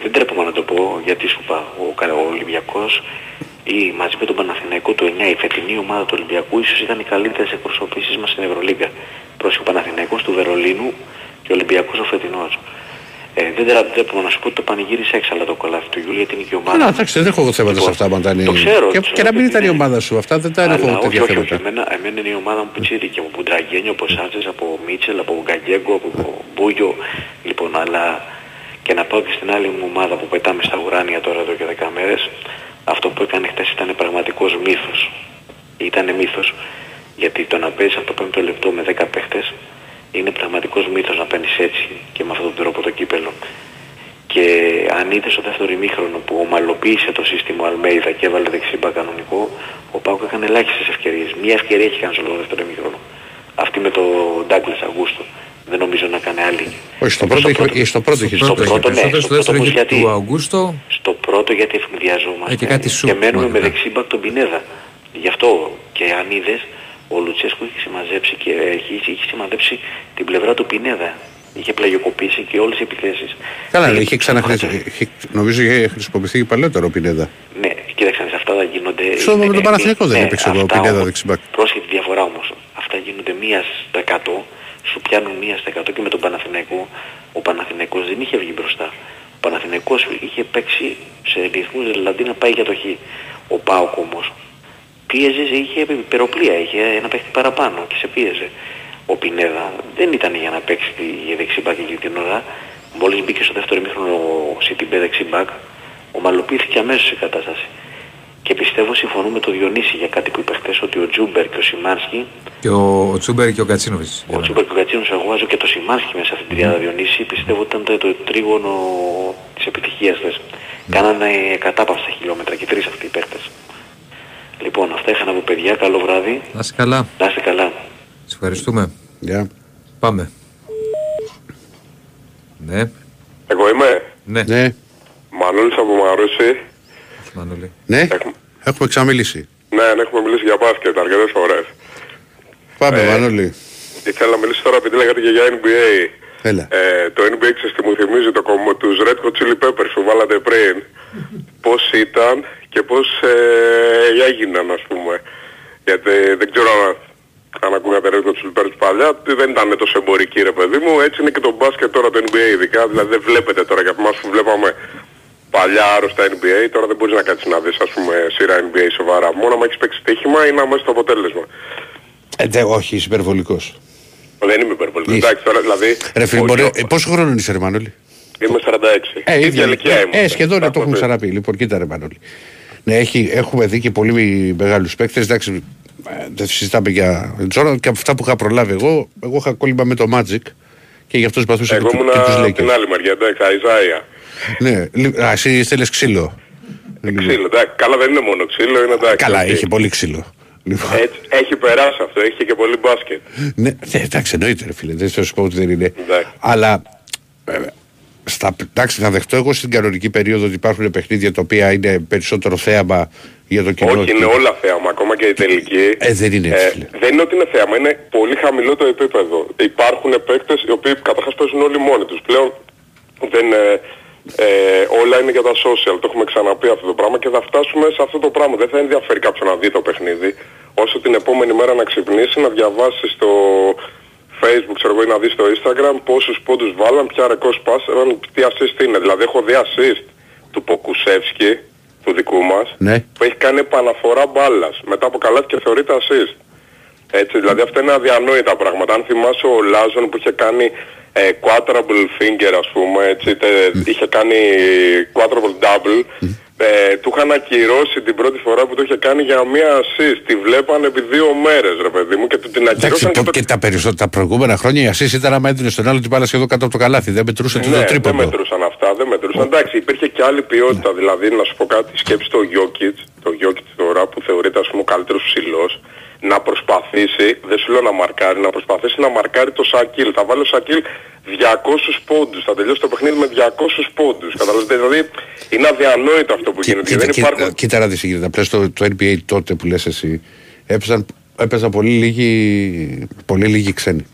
δεν τρέπομαι να το πω γιατί σου είπα, ο, κα- ο Ολυμπιακός ή μαζί με τον Παναθηναϊκό του 9, η φετινή ομάδα του Ολυμπιακού ίσως ήταν οι καλύτερες εκπροσωπήσεις μας στην Ευρωλίγκα. Πρόσεχε ο Παναθηναϊκός του Βερολίνου και ο Ολυμπιακός ο φετινός. Ε, δεν τρα- τρέπομαι να σου πω ότι το πανηγύρισε έξαλα το κολάφι του Γιούλη γιατί είναι και η ομάδα. Να, εντάξει, δεν έχω εγώ θέματα σε αυτά. άμα ήταν η- Λοιπόν, το ξέρω, και, το και να μην ξέρω, ήταν η είναι- ομάδα σου. Αυτά δεν τα Αλλά έχω όχι, τέτοια όχι, όχι. θέματα. Εμένα, εμένα είναι η ομάδα μου πιτσίρικη από Μπουντραγκένιο, από Σάντζες, από Μίτσελ, από Γκαγκέγκο, από Μπούγιο. Λοιπόν, αλλά και να πάω και στην άλλη μου ομάδα που πετάμε στα ουράνια τώρα εδώ και 10 μέρες, αυτό που έκανε χτες ήταν πραγματικός μύθος. Ήταν μύθος. Γιατί το να παίζεις από το πέμπτο λεπτό με 10 παίχτες είναι πραγματικός μύθος να παίρνεις έτσι και με αυτόν τον τρόπο το κύπελο. Και αν είδες στο δεύτερο ημίχρονο που ομαλοποίησε το σύστημα ο Αλμέιδα και έβαλε δεξιμπά κανονικό, ο Πάουκ έκανε ελάχιστες ευκαιρίες. Μία ευκαιρία έχει κάνει στο δεύτερο ημίχρονο. Αυτή με τον Ντάγκλες Αγούστο. Δεν νομίζω να κάνει άλλη. Όχι, στο πρώτο είχε- στο πρώτο είχε Στο στο πρώτο, ναι, Περισσότερο στο στο δεύτερο πρώτο είχε γιατί- του Αυγούστο. Στο πρώτο γιατί ευνηδιαζόμαστε Ε, και κάτι σου και μένουμε που με έκανε. δεξίμπακ τον Πινέδα. Γι' αυτό και αν είδες, ο Λουτσέσκου είχε συμμαζέψει και έχει, είχε συμμαζέψει την πλευρά του Πινέδα. Είχε πλαγιοκοπήσει και όλες οι επιθέσεις. Καλά, Είχε είχε ξαναχρησιμοποιηθεί. Νομίζω είχε χρησιμοποιηθεί και παλαιότερο ο Πινέδα. Ναι, κοίταξε, να δεις, αυτά θα γίνονται... Στο με τον Παναθηναϊκό δεν ναι, έπαιξε ο αυτά Πινέδα όμως- δεξιμπάκ. Πρόσχετη διαφορά όμως. Αυτά γίνονται μία στα 100, σου πιάνουν μία στα 100 και με τον Παναθηναϊκό. Ο Παναθηναϊκός δεν είχε βγει μπροστά. Ο Παναθηναϊκός είχε παίξει σε ρυθμούς δηλαδή να πάει για το Χ. Ο Πάοκ όμως πίεζες, είχε υπεροπλία, είχε ένα παίχτη παραπάνω και σε πίεζε. Ο Πινέδα δεν ήταν για να παίξει τη για δεξί μπακ εκείνη την ώρα. Μόλις μπήκε στο δεύτερο ημίχρονο ο Σιντιμπέ δεξί μπακ, ομαλοποιήθηκε αμέσως η κατάσταση. Και πιστεύω συμφωνούμε με τον Διονύση για κάτι που είπε χθες ότι ο Τσούμπερ και ο Σιμάνσκι, Και ο, ο Τσούμπερ και ο Κατσίνοβιτς. ο Τζούμπερ και ο Κατσίνος εγώ βάζω και το Σιμάνσκι μέσα σε αυτήν την τριάδα Διονύση, πιστεύω ότι ήταν το, το τρίγωνο της επιτυχίας χθες. Κάνανε κατάπαυστα χιλιόμετρα και τρεις αυτοί οι παίχτες. Λοιπόν, αυτά είχα να πω παιδιά. Καλό βράδυ. Να είσαι καλά. Να είστε καλά. Σε ευχαριστούμε. Γεια. Πάμε. Ναι. Εγώ είμαι. Ναι. Ναι. Μανώλης από Μαρούση. Μανώλη. Ναι. Έχουμε ξαναμιλήσει. Ναι, ναι, έχουμε μιλήσει για μπάσκετ αρκετές φορές. Πάμε, Ε, Μανώλη. Ήθελα να μιλήσω τώρα επειδή λέγατε και για NBA. Έλα. Ε, το NBA ξέρεις τι μου θυμίζει το κομμ, τους Red Hot Chili Peppers που βάλατε πριν. Πώς ήταν και πώς ε, έγιναν ας πούμε. Γιατί δεν ξέρω αν, αν ακούγατε Red Hot Chili Peppers παλιά, δεν ήταν τόσο εμπορική ρε παιδί μου. Έτσι είναι και το μπάσκετ τώρα το NBA ειδικά. Δηλαδή δεν βλέπετε τώρα για εμάς που βλέπαμε παλιά άρρωστα NBA, τώρα δεν μπορείς να κάτσεις να δεις ας πούμε σειρά NBA σοβαρά. Μόνο αν έχεις παίξει στοίχημα ή να μέσα στο αποτέλεσμα. Ε, δε, όχι, είσαι υπερβολικός. Δεν είμαι υπερβολικός. Εντάξει τώρα δηλαδή... Ρε φίλε, όχι, μπορεί, όχι. ε, πόσο χρόνο είσαι ρε Μανώλη; Είμαι 46. Ε, ίδια ίδια ηλικία ήμουν. Ε, σχεδόν να το έχουμε ξαναπεί. Λοιπόν, κοίτα ρε Μανώλη. Ναι, έχει, έχουμε δει και πολύ μεγάλους παίκτες. Εντάξει, ε, δεν συζητάμε για Τζόραν και από αυτά που είχα προλάβει εγώ, εγώ είχα κόλλημα με το Magic και γι' αυτό σπαθούσα Εγώ και, του- ήμουν και τους από Lakers. την άλλη μεριά, εντάξει, Αϊζάια. Ναι, λι- α, εσύ θέλεις ξύλο. Ξύλο, εντάξει. Καλά δεν είναι μόνο ξύλο, είναι εντάξει. Καλά, οκ. είχε πολύ ξύλο. Λοιπόν, Έτσι, έχει περάσει αυτό, έχει και πολύ μπάσκετ. ναι, ναι, εντάξει, εννοείται ρε φίλε, δεν θα σου πω ότι δεν είναι. Εντάξει. Αλλά ε, στα, εντάξει, θα δεχτώ εγώ στην κανονική περίοδο ότι υπάρχουν παιχνίδια τα οποία είναι περισσότερο θέαμα για το κοινό. Όχι, είναι όλα θέαμα, ακόμα και η τελική. Ε, δεν είναι έτσι, φίλε. δεν είναι ότι είναι θέαμα, είναι πολύ χαμηλό το επίπεδο. Υπάρχουν παίκτες οι οποίοι καταρχάς παίζουν όλοι μόνοι τους. Πλέον δεν, ε, ε, όλα είναι για τα social, το έχουμε ξαναπεί αυτό το πράγμα και θα φτάσουμε σε αυτό το πράγμα. Δεν θα ενδιαφέρει κάποιον να δει το παιχνίδι, όσο την επόμενη μέρα να ξυπνήσει, να διαβάσει στο facebook, ξέρω εγώ, ή να δεις στο instagram πόσους πόντους βάλαν, ποια ρεκόρ σπάσαν, τι assist είναι. Δηλαδή έχω δει assist του Ποκουσεύσκη, του δικού μας, Ναι. που έχει κάνει επαναφορά μπάλας μετά από καλάθι και θεωρείται assist. Έτσι, δηλαδή αυτά είναι αδιανόητα πράγματα. Αν θυμάσαι ο Λάζον που είχε κάνει ε, quadruple finger ας πούμε, έτσι, τε, είχε κάνει quadruple double, ε, του είχαν ακυρώσει την πρώτη φορά που το είχε κάνει για μία assist. Τη βλέπανε επί δύο μέρες ρε παιδί μου και του την Εντάξει, ακυρώσαν και το, το... και τα, περισσότερα, τα προηγούμενα χρόνια η Ασίς ήταν άμα έδινε στον άλλο την μπάλα σχεδόν κάτω από το καλάθι. Δεν μετρούσε το Ναι, δεν τρίποντο. μετρούσαν αυτά, δεν μετρούσαν. Εντάξει, υπήρχε και άλλη ποιότητα. Δηλαδή, να σου πω κάτι, σκέψη το Jokic, το Jokic τώρα που θεωρείται ας πούμε ο καλύτερος ψηλός, να προσπαθήσει, δεν σου λέω να μαρκάρει, να προσπαθήσει να μαρκάρει το Σακίλ. Θα βάλει ο Σακίλ 200 πόντους, θα τελειώσει το παιχνίδι με 200 πόντους. Καταλαβαίνετε, δηλαδή είναι αδιανόητο αυτό που γίνεται. και Κοίτα, δεν κοίτα, υπάρχουν... κοίτα να δεις τι γίνεται. Απλά στο το NBA τότε που λες εσύ έπαιζαν, έπαιζαν πολύ λίγοι, πολύ λίγοι ξένοι.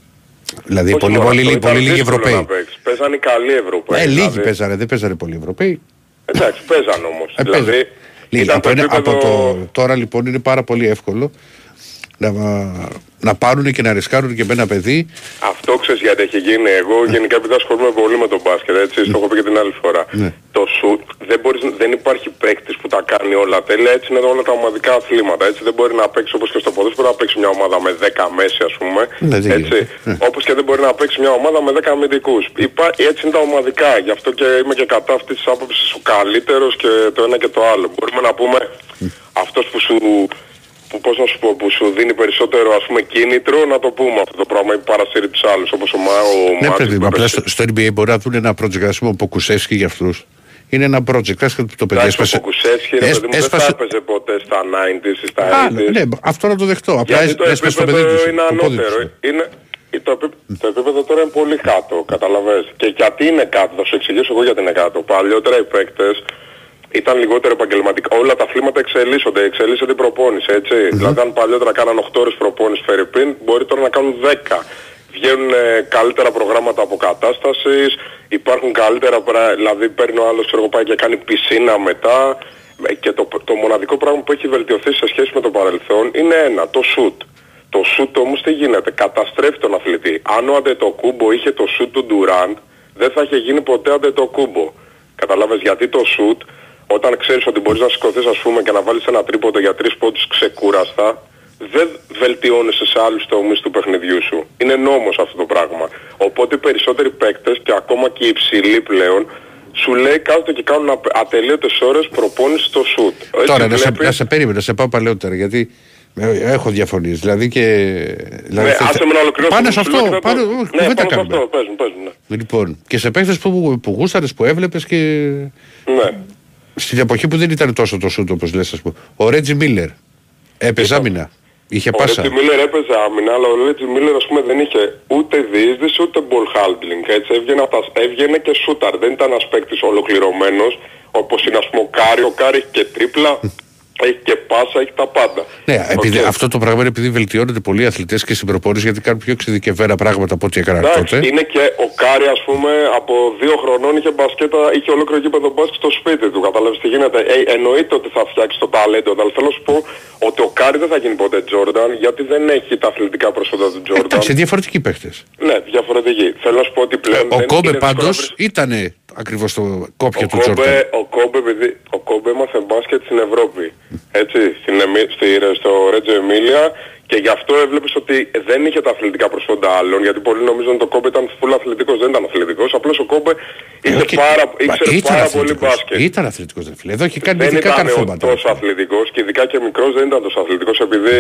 Δηλαδή Όχι πολύ, μόνο πολύ, αυτό, λίγοι- ήταν πολύ λίγοι δύσκολο να Ευρωπαίοι. παίξεις. Παίζανε οι καλοί Ευρωπαίοι. Ε, λίγοι δηλαδή. παίζανε, δεν παίζανε πολλοί Ευρωπαίοι. Εντάξει, παίζαν όμως. Ε, δηλαδή, παίζανε. Λίγοι. ήταν Από, το ένα- από επίπεδο- το, τώρα λοιπόν είναι πάρα πολύ εύκολο να, να πάρουν και να ρισκάρουν και με ένα παιδί. Αυτό ξέρεις γιατί έχει γίνει. Εγώ γενικά επειδή ασχολούμαι πολύ με τον μπάσκετ, έτσι, το έχω πει και την άλλη φορά. Ναι. Το σουτ δεν, μπορείς, δεν υπάρχει παίκτης που τα κάνει όλα τέλεια, έτσι είναι όλα τα ομαδικά αθλήματα. Έτσι δεν μπορεί να παίξει όπως και στο ποδόσφαιρο να παίξει μια ομάδα με 10 μέση ας πούμε. Ναι, δεν έτσι, γίνεται. Ναι. όπως και δεν μπορεί να παίξει μια ομάδα με 10 αμυντικούς. Υπά, έτσι είναι τα ομαδικά. Γι' αυτό και είμαι και κατά αυτής της άποψης ο καλύτερος και το ένα και το άλλο. Μπορούμε να πούμε αυτός που σου που, πώς να σου πω, που σου δίνει περισσότερο ας πούμε κίνητρο να το πούμε αυτό το πράγμα ή παρασύρει τους άλλους όπως ο, Μα, ο Ναι, Μάτζικ παιδί μου, που απλά έπαιζε. στο, στο NBA μπορεί να δουν ένα project, ας πούμε, ο Ποκουσεύσκι για αυτούς. Είναι ένα project, ας, το παιδί Εντάξει, ο έσπασε. Ποκουσεύσκι ρε έσ- παιδί μου δεν θα έσπασε- έπαιζε ποτέ στα 90s ή στα Α, 80s. ναι, αυτό να το δεχτώ. Απλά Γιατί το έσπασε το παιδί επίπεδο τους. είναι το πόδι τους. ανώτερο. Είναι, το, επί- το επίπεδο τώρα είναι πολύ κάτω, καταλαβες. Και γιατί είναι κάτω, θα σου εξηγήσω εγώ γιατί είναι κάτω. Παλιότερα οι παίκτες ήταν λιγότερο επαγγελματικά. Όλα τα αθλήματα εξελίσσονται, εξελίσσονται η προπόνηση, έτσι. Δηλαδή αν παλιότερα κάναν 8 ώρες προπόνηση φερρυπίν, μπορεί τώρα να κάνουν 10. Βγαίνουν ε, καλύτερα προγράμματα αποκατάστασης, υπάρχουν καλύτερα πράγματα, δηλαδή παίρνει ο άλλος ξέρω εγώ, πάει και κάνει πισίνα μετά Ε, και το, το μοναδικό πράγμα που έχει βελτιωθεί σε σχέση με το παρελθόν είναι ένα, το σουτ. Το σουτ όμως τι γίνεται, καταστρέφει τον αθλητή. Αν ο Αντετοκούμπο είχε το σουτ του Ντουράν, δεν θα είχε γίνει ποτέ Αντετοκούμπο. Καταλάβες γιατί το σουτ, όταν ξέρεις ότι μπορείς να σηκωθείς ας πούμε και να βάλεις ένα τρίποντο για τρεις πόντους ξεκούραστα, δεν βελτιώνεσαι σε άλλους τομείς του παιχνιδιού σου. Είναι νόμος αυτό το πράγμα. Οπότε οι περισσότεροι παίκτες και ακόμα και οι υψηλοί πλέον σου λέει κάθονται και κάνουν απε- ατελείωτες ώρες προπόνησης στο σουτ. Έτσι Τώρα, να σε, βλέπεις- να σε περίμενα, να σε πάω παλαιότερα, γιατί ε, έχω διαφωνίες. Δηλαδή και... Δηλαδή, Ναι, θε- άσε με να ολοκληρώσω Πάνω το σε σου λέω αυτό, και θα το- πάνω, όχι, Ναι, κουβέντα πάνω σε κάνουμε. αυτό, παίζουν, παίζουν, ναι. Λοιπόν, και σε παίχτες που, που γούσταρες, που έβλεπες και Ναι. Στην εποχή που δεν ήταν τόσο το σουτ όπως λες, ας πούμε. Ο Ρέτζι Μίλλερ. Έπαιζε άμυνα. Είχε Ο πάσα. Ρέτζι Μίλλερ έπαιζε άμυνα, αλλά ο Ρέτζι Μίλλερ ας πούμε δεν είχε ούτε διείσδυση ούτε ball handling. Έτσι έβγαινε, από τα- έβγαινε και σούταρ. Δεν ήταν ένας παίκτης ολοκληρωμένος όπως είναι ας πούμε ο Κάρι. Ο Κάρι έχει και τρίπλα, έχει και πάσα, έχει τα πάντα. Ναι, επειδή, Οκ. αυτό το πράγμα είναι επειδή βελτιώνονται πολλοί αθλητές και στην προπόνηση γιατί κάνουν πιο εξειδικευμένα πράγματα από ό,τι έκαναν Εντάξει, τότε. είναι και ο Κάρι ας πούμε από δύο χρονών είχε μπασκέτα, είχε ολόκληρο γήπεδο μπάσκετ στο σπίτι του. Καταλάβεις τι γίνεται. Ε, εννοείται ότι θα φτιάξει το ταλέντο, αλλά θέλω να σου πω ότι ο Κάρι δεν θα γίνει ποτέ Τζόρνταν γιατί δεν έχει τα αθλητικά προσόντα του Τζόρνταν. Εντάξει, διαφορετικοί παίχτες. Ναι, διαφορετική. Θέλω να σου πω ότι πλέον Ο δεν Κόμπε είναι δύσκολο να πάντως βρεις- ήταν ακριβώς το κόπια ο του Τζόρνταν. Κόμπε, ο Κόμπε, επειδή ο Κόμπε έμαθε μπάσκετ στην Ευρώπη. Έτσι, στην, Εμι- στη, στο Ρέτζο Εμίλια και γι' αυτό έβλεπες ότι δεν είχε τα αθλητικά προσόντα άλλων γιατί πολλοί νομίζουν ότι ο Κόμπε ήταν full αθλητικός, δεν ήταν αθλητικός. Απλώς ο Κόμπε είχε Όχι, πάρα, μα ήξερε ήταν πάρα πολύ αθλητικός. μπάσκετ. Ήταν αθλητικός δεν φίλε. Εδώ έχει κάνει Δεν ειδικά ήταν καρφώματα. τόσο αθλητικός και ειδικά και μικρός δεν ήταν τόσο αθλητικός επειδή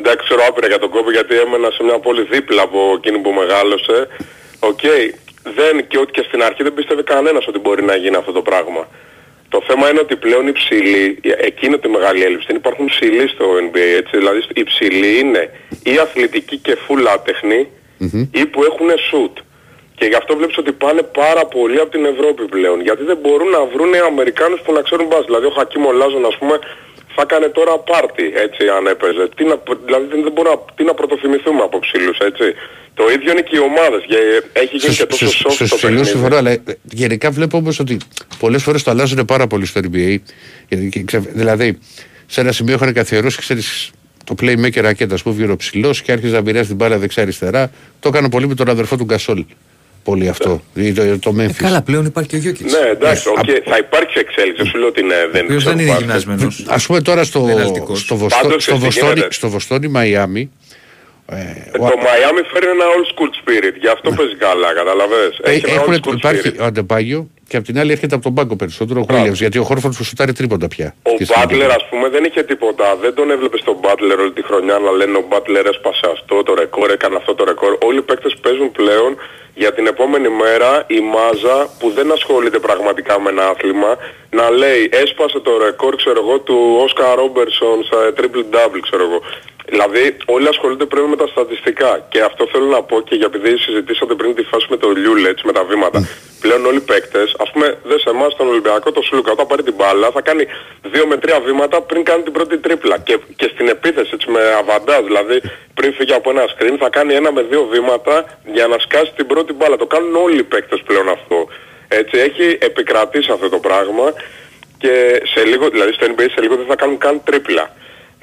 εντάξει ξέρω άπειρα για τον Κόμπε γιατί έμενα σε μια πόλη δίπλα από εκείνη που μεγάλωσε. Οκ, δεν και ότι και στην αρχή δεν πίστευε κανένας ότι μπορεί να γίνει αυτό το πράγμα. Το θέμα είναι ότι πλέον οι ψηλοί, εκείνη τη μεγάλη έλλειψη, δεν υπάρχουν ψηλοί στο NBA, έτσι, δηλαδή οι ψηλοί είναι ή αθλητικοί και full άτεχνοι ή που έχουν shoot. Και γι' αυτό βλέπεις ότι πάνε πάρα πολύ από την Ευρώπη πλέον. Γιατί δεν μπορούν να βρουν Αμερικάνους που να ξέρουν μπάσκετ. Δηλαδή ο Χακίμ Ολάζουον ας πούμε θα έκανε τώρα πάρτι έτσι αν έπαιζε. Τι να, δηλαδή δεν, δεν μπορούμε να, τι να πρωτοθυμηθούμε από ψηλούς έτσι. Το ίδιο είναι και οι ομάδες. Και έχει γίνει και τόσο soft Στους το ψηλούς παιχνίδι. συμφωνώ, αλλά ε, γενικά βλέπω όμως ότι πολλές φορές το αλλάζουν πάρα πολύ στο NBA. Γιατί, και ξε- Δηλαδή, σε ένα σημείο είχαν καθιερώσει, ξέρεις, το playmaker ρακέτα που βγήκε ο ψηλός και άρχιζε να μοιράζει την μπάλα δεξιά-αριστερά. Το έκανα πολύ με τον αδερφό του Γκασόλ. Πολύ αυτό. Ή Το, το Memphis. Καλά, πλέον υπάρχει και ο Γιόκιτς. Ναι, εντάξει, οκ, θα υπάρξει εξέλιξη. Δεν σου λέω ότι ναι, δεν οποίος ξέρω δεν είναι μπάσκετ. γυμνασμένος. Α πούμε τώρα στο, Δεν είναι αλτικός. στο, Βοστό, Πάντως, στο, εσύ Βοστόνι, γίνεται. στο Βοστόνι, Μαϊάμι. Ε, Ε, Το Miami φέρνει ένα old school spirit, γι' αυτό παίζει καλά, καταλαβες. ε, Έχει ένα έχουν, old school υπάρχει spirit. ο Αντεπάγιο και απ' την άλλη έρχεται από τον πάγκο περισσότερο ο Williams γιατί ο Χόρφορντ σου σουτάρει τρίποντα πια. Ο Στη στιγμή. Butler ας πούμε δεν είχε τίποτα. Δεν τον έβλεπε στον Butler όλη τη χρονιά να λένε ο Butler έσπασε αυτό το ρεκόρ, έκανε αυτό το ρεκόρ. Όλοι οι παίκτες παίζουν πλέον για την επόμενη μέρα η μάζα που δεν ασχολείται πραγματικά με ένα άθλημα να λέει έσπασε το ρεκόρ ξέρω εγώ του Oscar Robertson στα triple double ξέρω εγώ. Δηλαδή όλοι ασχολούνται πλέον με τα στατιστικά και αυτό θέλω να πω και για επειδή συζητήσατε πριν τη φάση με το Λιούλε έτσι με τα βήματα. Πλέον όλοι οι παίκτες, ας πούμε δεν σε εμάς τον Ολυμπιακό, το Σλούκα όταν πάρει την μπάλα θα κάνει δύο με τρία βήματα πριν κάνει την πρώτη τρίπλα και, και στην επίθεση έτσι με αβαντάζ δηλαδή πριν φύγει από ένα screen θα κάνει ένα με δύο βήματα για να σκάσει την πρώτη μπάλα. Το κάνουν όλοι οι παίκτες πλέον αυτό. Έτσι έχει επικρατήσει αυτό το πράγμα και σε λίγο, δηλαδή στο NBA σε λίγο δεν θα κάνουν καν τρίπλα.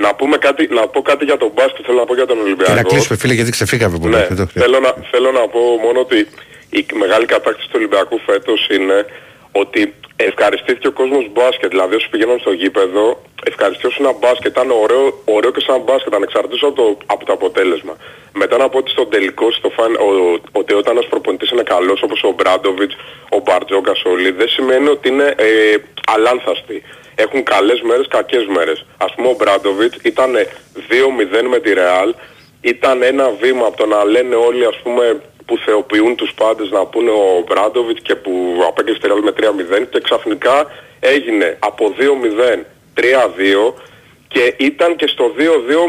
Να, πούμε κάτι, να πω κάτι για τον μπάσκετ, θέλω να πω για τον Και να Ολυμπιακό. κλείσουμε φίλε γιατί ξεφύγαμε πολύ. Ναι, Εδώ. θέλω να, θέλω να πω μόνο ότι η μεγάλη κατάκτηση του Ολυμπιακού φέτος είναι ότι ευχαριστήθηκε ο κόσμος μπάσκετ. Δηλαδή όσοι πηγαίνουν στο γήπεδο ευχαριστήσουν ένα μπάσκετ. Ήταν ωραίο, ωραίο και σαν μπάσκετ ανεξαρτήτως από το, από το αποτέλεσμα. Μετά να πω ότι στον τελικό στο φαν, ο, ότι όταν ένας προπονητής είναι καλός όπως ο Μπράντοβιτς, ο Μπαρτζόκας όλοι δεν σημαίνει ότι είναι ε, αλάνθαστοι. Έχουν καλές μέρες, κακές μέρες. Ας πούμε ο Μπράντοβιτς ήταν 2-0 με τη Ρεάλ ήταν ένα βήμα από το να λένε όλοι ας πούμε που θεοποιούν τους πάντες να πούνε ο Μπράντοβιτς και που απέκλεισε τη Real με 3-0 και ξαφνικά έγινε από 2-0 3-2 και ήταν και στο 2-2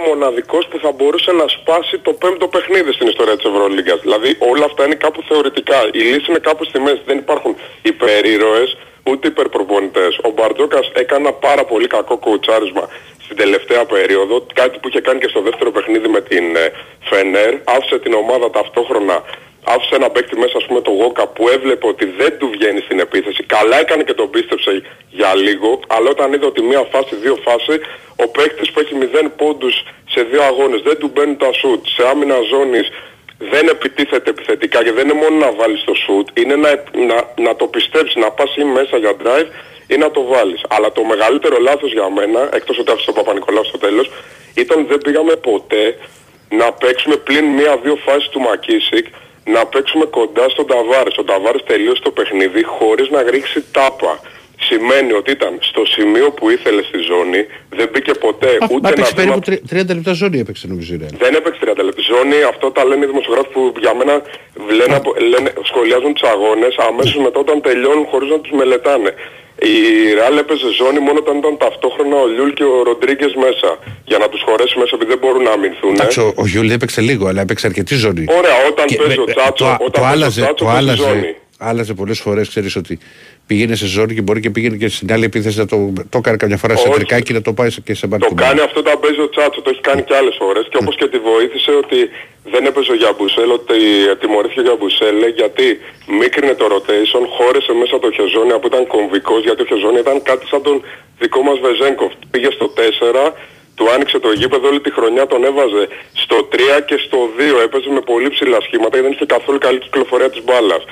μοναδικός που θα μπορούσε να σπάσει το πέμπτο παιχνίδι στην ιστορία της Ευρωλίγκας. Δηλαδή όλα αυτά είναι κάπου θεωρητικά. Η λύση είναι κάπου στη μέση. Δεν υπάρχουν υπερήρωες ούτε υπερπροπονητές. Ο Μπαρτζόκας έκανε ένα πάρα πολύ κακό κοουτσάρισμα στην τελευταία περίοδο, κάτι που είχε κάνει και στο δεύτερο παιχνίδι με την ε, Φενέρ, άφησε την ομάδα ταυτόχρονα, άφησε ένα παίκτη μέσα ας πούμε το Γόκα που έβλεπε ότι δεν του βγαίνει στην επίθεση, καλά έκανε και τον πίστεψε για λίγο, αλλά όταν είδε ότι μία φάση, δύο φάση, ο παίκτης που έχει 0 πόντους σε δύο αγώνες, δεν του μπαίνουν τα σουτ, σε άμυνα ζώνης, δεν επιτίθεται επιθετικά και δεν είναι μόνο να βάλεις το shoot, είναι να, να, να το πιστέψεις, να πας ή μέσα για drive ή να το βάλεις. Αλλά το μεγαλύτερο λάθος για μένα, εκτός ότι άφησε τον Παπα-Νικολάου στο τέλος, ήταν δεν πήγαμε ποτέ να παίξουμε πλην μία-δύο φάσεις του Μακίσικ, να παίξουμε κοντά στον Ταβάρες. Ο Ταβάρες τελείωσε το παιχνίδι χωρίς να ρίξει τάπα. Σημαίνει ότι ήταν στο σημείο που ήθελε στη ζώνη, δεν μπήκε ποτέ Μα ούτε ένα έπαιξε βήμα περίπου τρι- 30 λεπτά ζώνη έπαιξε νομίζω η Ρεάλ. δεν έπαιξε 30 λεπτή ζώνη, αυτό τα λένε οι δημοσιογράφοι που για μένα λένε, απο- λένε, σχολιάζουν τους αγώνες αμέσως μετά όταν τελειώνουν χωρίς να τους μελετάνε. Η Ρεάλ έπαιζε ζώνη μόνο όταν ήταν ταυτόχρονα ο Λιούλ και ο Ροντρίγκες μέσα για να τους χωρέσει μέσα επειδή δεν μπορούν να αμυνθούν. Εντάξει, ο, ο Γιούλη έπαιξε λίγο, αλλά έπαιξε αρκετή ζώνη. Ωραία, όταν Και παίζει ο με- Τσάτσο, το, όταν το παίζει ο άλλαζε, Τσάτσο, το παίζει άλλαζε, ζώνη. άλλαζε πολλές φορές, ξέρεις ότι πήγαινε σε ζώνη και μπορεί και πήγαινε και στην άλλη επίθεση να το, το έκανε καμιά φορά σε Όχι. τρικάκι να το πάει και σε Το μπάρκο. κάνει αυτό όταν παίζει ο Τσάτσο, το έχει κάνει και άλλες φορές και όπως και τη βοήθησε ότι δεν έπαιζε ο Γιαμπουσέλ, ότι τιμωρήθηκε ο Γιαμπουσέλ γιατί μίκρινε το rotation, χώρεσε μέσα το Χεζόνια που ήταν κομβικός γιατί ο Χεζόνια ήταν κάτι σαν τον δικό μας Βεζέγκοφ. Πήγε στο 4, του άνοιξε το γήπεδο όλη τη χρονιά, τον έβαζε στο 3 και στο 2, έπαιζε με πολύ ψηλά σχήματα γιατί δεν είχε καθόλου καλή κυκλοφορία της μπάλας.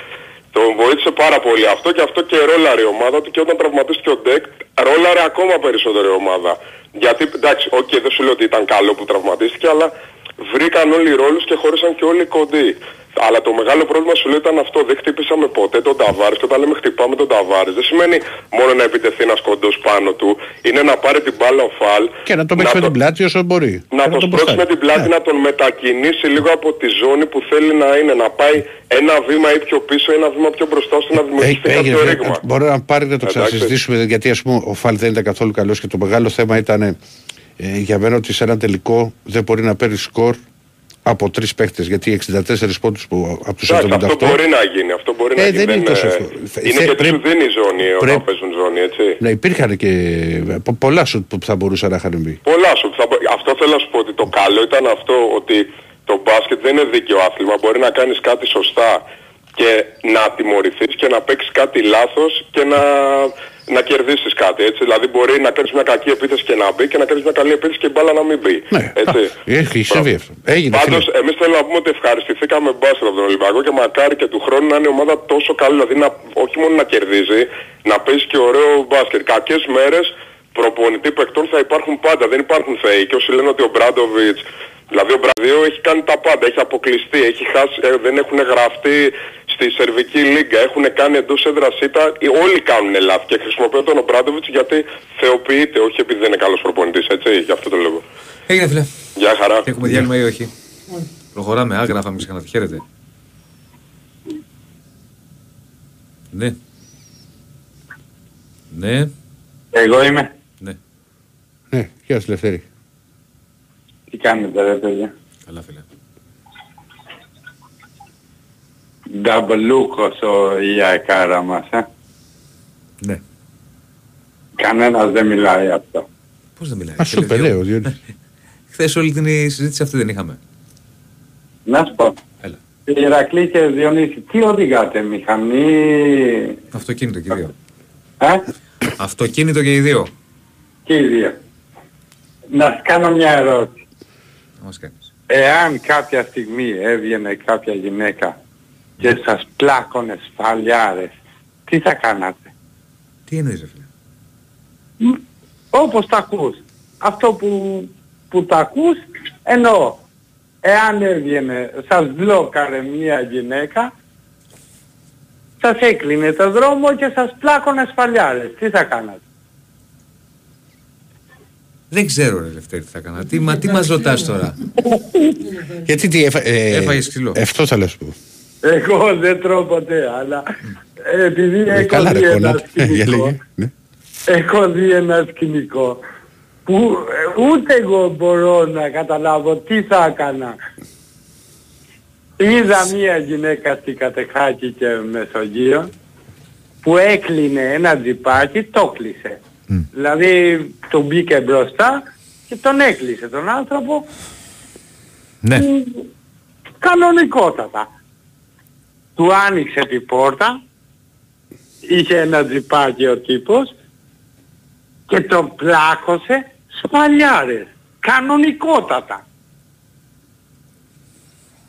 Τον βοήθησε πάρα πολύ αυτό και αυτό και ρόλαρε η ομάδα του και όταν τραυματίστηκε ο Ντεκ ρόλαρε ακόμα περισσότερο η ομάδα. Γιατί εντάξει, οκ, δεν σου λέω ότι ήταν καλό που τραυματίστηκε, αλλά βρήκαν όλοι οι ρόλους και χώρισαν και όλοι οι κοντοί. Αλλά το μεγάλο πρόβλημα σου λέω ήταν αυτό, δεν χτυπήσαμε ποτέ τον Ταβάρες και όταν λέμε χτυπάμε τον Ταβάρες δεν σημαίνει μόνο να επιτεθεί ένας κοντός πάνω του, είναι να πάρει την μπάλα ο Φαλ, Και να το παίξει με την πλάτη όσο μπορεί. να Και τον σπρώξει προστάρει. με την πλάτη, να τον μετακινήσει λίγο από τη ζώνη που θέλει να είναι, να πάει ένα βήμα ή πιο πίσω, ένα βήμα πιο μπροστά ώστε να δημιουργηθεί Έγινε, κάποιο έγινε. ρήγμα. Μπορεί να πάρει να το Εντάξει. ξανασυζητήσουμε γιατί ας πούμε ο Φαλ δεν ήταν καθόλου καλός και το μεγάλο θέμα ήταν ε, για μένα ότι σε ένα τελικό δεν μπορεί να παίρνει σκορ από τρεις παίχτες γιατί οι 64 πόντους που από τους 78 Εντάξει, αυτό μπορεί να γίνει, αυτό μπορεί να Ε, γίνει. δεν είναι τόσο ε, αυτό. Είναι Θε- και τι πρέπει- σου δίνει η ζώνη όταν πρέπει- παίζουν ζώνη, έτσι. να υπήρχαν και πο- πολλά σου που θα μπορούσαν να είχαν μπει. Πολλά σου. Θα, μπο- αυτό θέλω να σου πω ότι το καλό ήταν αυτό ότι το μπάσκετ δεν είναι δίκαιο άθλημα. Μπορεί να κάνεις κάτι σωστά και να τιμωρηθείς και να παίξεις κάτι λάθος και να, να κερδίσεις κάτι. Έτσι. Δηλαδή μπορεί να κάνεις μια κακή επίθεση και να μπει και να κάνεις μια καλή επίθεση και η μπάλα να μην μπει. έτσι. Έχει συμβεί αυτό. Έγινε. Πάντως φίλε. εμείς θέλουμε να πούμε ότι ευχαριστηθήκαμε μπάσκετ από τον Ολυμπιακό και μακάρι και του χρόνου να είναι η ομάδα τόσο καλή. Δηλαδή να, όχι μόνο να κερδίζει, να παίζει και ωραίο μπάσκετ. Κακές μέρες προπονητή παικτών θα υπάρχουν πάντα, δεν υπάρχουν θεοί. Και όσοι λένε ότι ο Μπράντοβιτς, δηλαδή ο Μπραδίο έχει κάνει τα πάντα, έχει αποκλειστεί, έχει χάσει, ε, δεν έχουν γραφτεί στη Σερβική Λίγκα, έχουν κάνει εντός έδρας ήττα, ε, όλοι κάνουν λάθη και χρησιμοποιούν τον Μπράντοβιτς γιατί θεοποιείται, όχι επειδή δεν είναι καλός προπονητής, έτσι, γι' αυτό το λόγο. Έγινε φίλε. Γεια χαρά. Έχουμε διάλειμμα ή όχι; Προχωράμε, άγραφα μη ξανά. Χαίρετε. Ναι. Ναι. Εγώ είμαι. Ναι, γεια σου Λευτέρη. Τι κάνετε ρε παιδιά; Καλά φίλε. Νταμπλούκος ο η αεκάρα μας, ε. Ναι. Κανένας δεν μιλάει αυτό. Πώς δεν μιλάει; Α σου είπε, λέω, Διονύση. Χθες όλη την συζήτηση αυτή δεν είχαμε. Να σου πω. Έλα. Ηρακλή και Διονύση, τι οδηγάτε, μηχανή... Αυτοκίνητο και οι δύο. Ε, Αυτοκίνητο και οι δύο. και οι δύο. Να σας κάνω μια ερώτηση. Να μας κάνεις. Εάν κάποια στιγμή έβγαινε κάποια γυναίκα και σας πλάκωνε σφαλιάρες, τι θα κάνατε; Τι εννοείς ρε φίλε; Όπως τα ακούς. Αυτό που, που τα ακούς εννοώ. Εάν έβγαινε, σας μπλόκαρε μια γυναίκα, σας έκλεινε το δρόμο και σας πλάκωνε σφαλιάρες. Τι θα κάνατε; Δεν ξέρω ρε Λευτέρη τι θα έκανα. Τι, μα, τι μας ρωτάς τώρα; Γιατί τι έφα, ε, Έφαγες ξύλο. Αυτό θα λες που. Εγώ δεν τρώω ποτέ, αλλά ε, επειδή Ε, έχω καλά δει ρε ένα κόνα. Ε, για σκηνικό, λέγε. Ναι. έχω δει ένα σκηνικό που ε, ούτε εγώ μπορώ να καταλάβω τι θα έκανα. Είδα μία γυναίκα στη Κατεχάκη και Μεσογείο που έκλεινε ένα τζιπάκι, το κλείσε. Δηλαδή τον μπήκε μπροστά και τον έκλεισε τον άνθρωπο Ναι. κανονικότατα. Του άνοιξε την πόρτα, είχε ένα τζιπάκι ο τύπος και τον πλάκωσε σπαλιάρες. Κανονικότατα.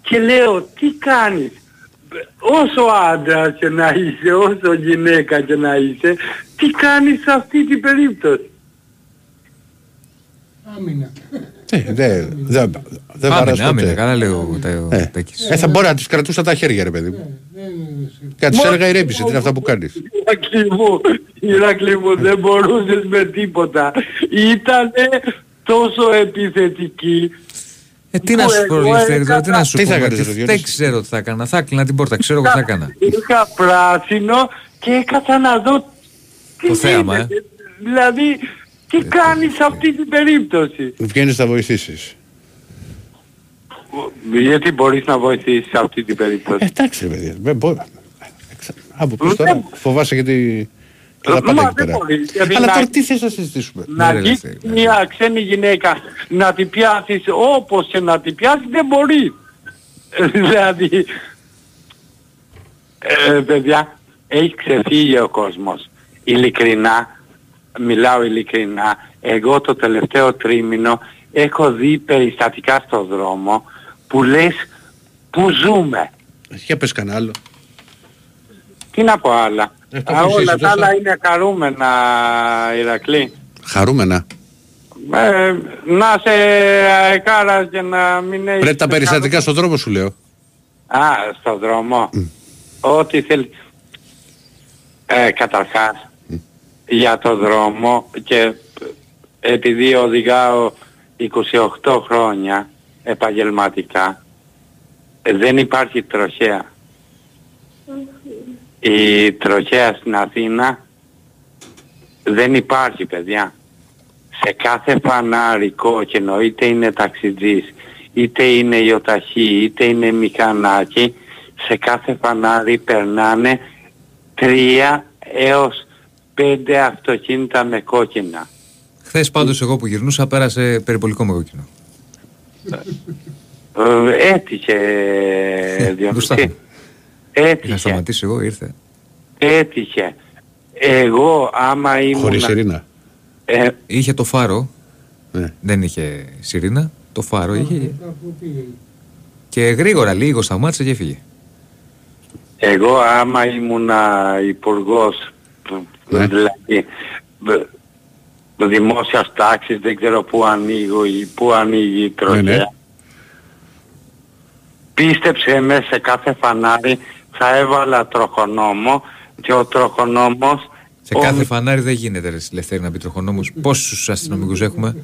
Και λέω, τι κάνεις; Όσο άντρας και να είσαι, όσο γυναίκα και να είσαι, τι κάνεις σε αυτή την περίπτωση; Άμυνα. Ε, Δεν δεν- δεν Άμυνα, βαράς άμυνα, ποτέ. καλά λέει ο Τε- ο Ε, Τέκης. ε, θα μπορεί να τις κρατούσα τα χέρια ρε παιδί μου. Κάτι σε έλεγα ηρέμησε, τι είναι αυτά που κάνεις. Ηρακλή μου, Ηρακλή μου, δεν μπορούσες με τίποτα. Ήτανε τόσο επιθετική. Ε, τι να που σου πω, εγώ Ελευθέρη, τώρα, τι να σου Τι πω. θα μα, κάνεις, τι- ρε Διονύση; Δεν ξέρω τι θα έκανα. Θα έκλεινα την πόρτα, ξέρω εγώ τι θα έκανα. Είχα πράσινο και έκατσα να δω τι Το θέαμα, ε. γίνεται. Δηλαδή, τι κάνεις σε αυτή την περίπτωση; Βγαίνεις να βοηθήσεις. Γιατί μπορείς να βοηθήσεις σε αυτή την περίπτωση; Ε, εντάξει ρε παιδί. δεν μπορεί. Εξα- Από πού τώρα φοβάσαι γιατί... Και τα Μα πάντα εκεί δεν πέρα. μπορείς, γιατί Αλλά να- τώρα τι θες να συζητήσουμε; Να Ναι, ρε, αγγίξεις Ελευθέρη, μια ξένη γυναίκα να την πιάσεις όπως και να την πιάσεις δεν μπορεί. Ε, δηλαδή, ε, παιδιά, έχει ξεφύγει ο κόσμος. Ειλικρινά, μιλάω ειλικρινά, εγώ το τελευταίο τρίμηνο έχω δει περιστατικά στο δρόμο που λες που ζούμε; Για πες κανένα άλλο. Τι να πω άλλα. Ε, το Α, αφήσεις όλα τα τόσο. άλλα είναι χαρούμενα, Ηρακλή. Χαρούμενα. Ε, να σε αεκάρα και να μην έχεις... Πρέπει τα περιστατικά στον δρόμο σου λέω. Α, στο δρόμο. Ό,τι θέλει. Ε, καταρχάς, για το δρόμο και επειδή οδηγάω 28 χρόνια επαγγελματικά, ε, δεν υπάρχει τροχέα. Η τροχέα στην Αθήνα δεν υπάρχει παιδιά. Σε κάθε φανάρι κόκκινο, είτε είναι ταξιτζής, είτε είναι ιοταχή, είτε είναι μηχανάκι, σε κάθε φανάρι περνάνε τρία έως πέντε αυτοκίνητα με κόκκινα. Χθες πάντως εγώ που γυρνούσα πέρασε περιπολικό με κόκκινο. Ε, έτυχε, Μπροστά Διονύση. μου. Είχα Έτυχε, σταματήσει εγώ, ήρθε. έτυχε. Εγώ άμα ήμουν... Χωρίς ειρήνα. Ε, Είχε το φάρο. Ναι. Δεν είχε σιρήνα. Το φάρο είχε. Και γρήγορα λίγο σταμάτησε και έφυγε. Εγώ άμα ήμουν υπουργός, Ναι. δηλαδή β- δημόσιας τάξης, δεν ξέρω πού ανοίγω ή πού ανοίγει η τροχέα. Ναι, ναι. Πίστεψε με σε κάθε φανάρι θα έβαλα τροχονόμο και ο τροχονόμος Σε ο- κάθε φανάρι δεν γίνεται ρε Λευτέρη να μπει τροχονόμος. Πόσους αστυνομικούς έχουμε;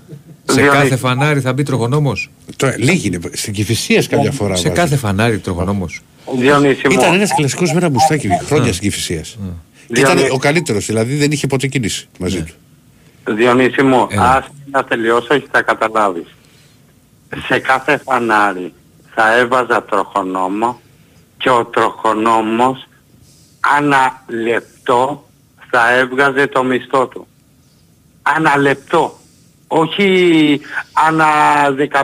Σε Διονύση. κάθε φανάρι θα μπει τροχονόμος; Τώρα, λίγη είναι. Στην Κηφισίας κάποια φορά. Σε βάζω. κάθε φανάρι τροχονόμος. Διονύση μου, Ήταν ένας κλασικός με ένα μουστάκι χρόνια στην Κηφισίας. Και ήταν Διονύση. ο καλύτερος, δηλαδή δεν είχε ποτέ κίνηση μαζί του. Διονύση μου, Έλα. ας να τελειώσω και θα καταλάβεις. Σε κάθε φανάρι θα έβαζα τροχονόμο και ο τροχονόμος ανά λεπτό θα έβγαζε το μισθό του. Ανά λεπτό. Όχι ανά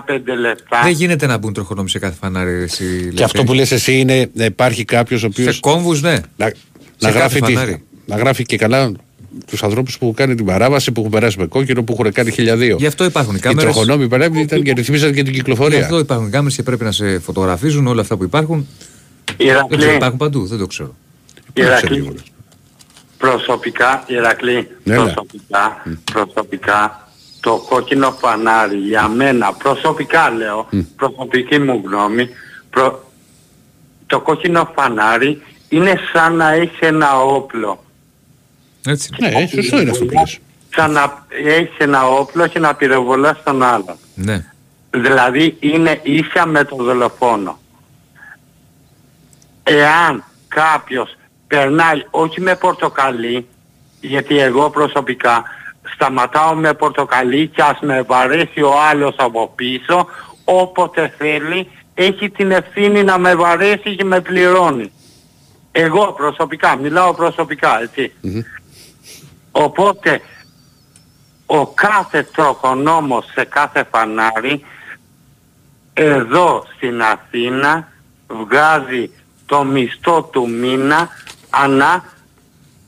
15 λεπτά. Δεν γίνεται να μπουν τροχονόμοι σε κάθε φανάρι. ρε, Εσύ, Και Λευτέρη. αυτό που λες εσύ είναι να υπάρχει κάποιος ο Σε οποίος κόμβους, ναι. να, να, κάθε γράφει τη- φανάρι. να γράφει και καλά τους ανθρώπους που έχουν κάνει την παράβαση, που έχουν περάσει με κόκκινο, που έχουν κάνει χιλιαδίο. Γι' αυτό υπάρχουν οι Οι κάμερες. τροχονόμοι παρέμβοι ήταν και ρυθμίζαν και την Γι' κυκλοφορία. αυτό υπάρχουν κάμερες και πρέπει να σε φωτογραφίζουν όλα αυτά που υπάρχουν. Δεν ξέρω, Ηρακλή, υπάρχουν παντού, δεν το ξέρω. Ηρακλή, προσωπικά, Ηρακλή, Έλα. προσωπικά, προσωπικά, το κόκκινο φανάρι για μένα, προσωπικά λέω, προσωπική μου γνώμη, προ- το κόκκινο φανάρι είναι σαν να έχει ένα όπλο. Έτσι. Ναι, σωστό είναι αυτό που λες. Σαν να έχει ένα όπλο και να πυροβολάς τον άλλον. Ναι. Δηλαδή είναι ίσα με τον δολοφόνο. Εάν κάποιος περνάει όχι με πορτοκαλί, γιατί εγώ προσωπικά σταματάω με πορτοκαλί και ας με βαρέσει ο άλλος από πίσω, όποτε θέλει έχει την ευθύνη να με βαρέσει και με πληρώνει. Εγώ προσωπικά, μιλάω προσωπικά, έτσι. Οπότε ο κάθε τροχονόμος σε κάθε φανάρι εδώ στην Αθήνα βγάζει το μισθό του μήνα ανά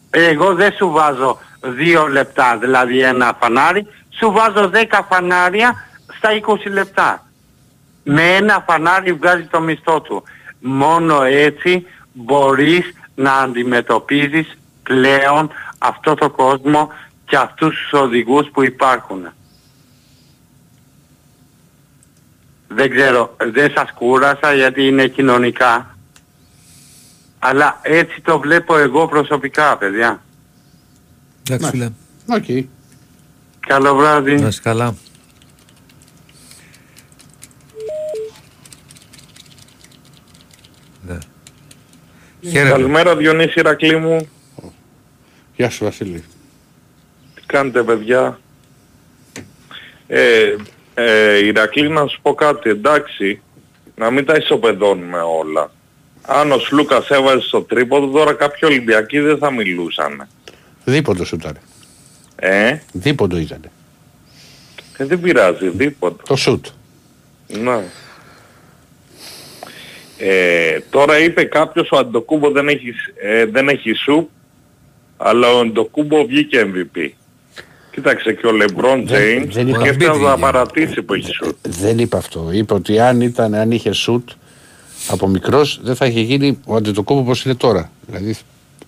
εγώ δεν σου βάζω δύο λεπτά δηλαδή ένα φανάρι σου βάζω δέκα φανάρια στα 20 λεπτά. Με ένα φανάρι βγάζει το μισθό του. Μόνο έτσι μπορείς να αντιμετωπίζεις πλέον αυτό το κόσμο και αυτούς τους οδηγούς που υπάρχουν Δεν ξέρω, δεν σας κούρασα γιατί είναι κοινωνικά. Αλλά έτσι το βλέπω εγώ προσωπικά, παιδιά. Εντάξει, φίλε. Οκ. Καλό βράδυ. Να είσαι καλά. Ναι. Χαίρετε. Καλημέρα Διονύση Ηρακλή μου. Γεια σου Βασίλη. Τι κάνετε παιδιά; Ε, ε, Ηρακλή να σου πω κάτι εντάξει. Να μην τα ισοπεδώνουμε όλα. Αν ο Σλούκας έβαζε στο τρίποδο τώρα κάποιοι Ολυμπιακοί δεν θα μιλούσαν. Δίποντο σου ήταν. Ε, Δίποντο ήταν. ε δεν πειράζει, δίποτε. Το σουτ. Ναι. Ε, τώρα είπε κάποιος ο Αντοκούμπο δεν έχει, ε, δεν έχει σουπ, αλλά ο Αντοκούμπο βγήκε MVP. Κοίταξε και ο Λεμπρόν Δεν- James δεν είπα- σκέφτεται να τα παρατήσει που έχει σουτ. Δεν είπα αυτό. Είπε ότι αν, ήταν, αν είχε σουτ από μικρός δεν θα είχε γίνει ο Αντετοκούμπο όπως είναι τώρα. Δηλαδή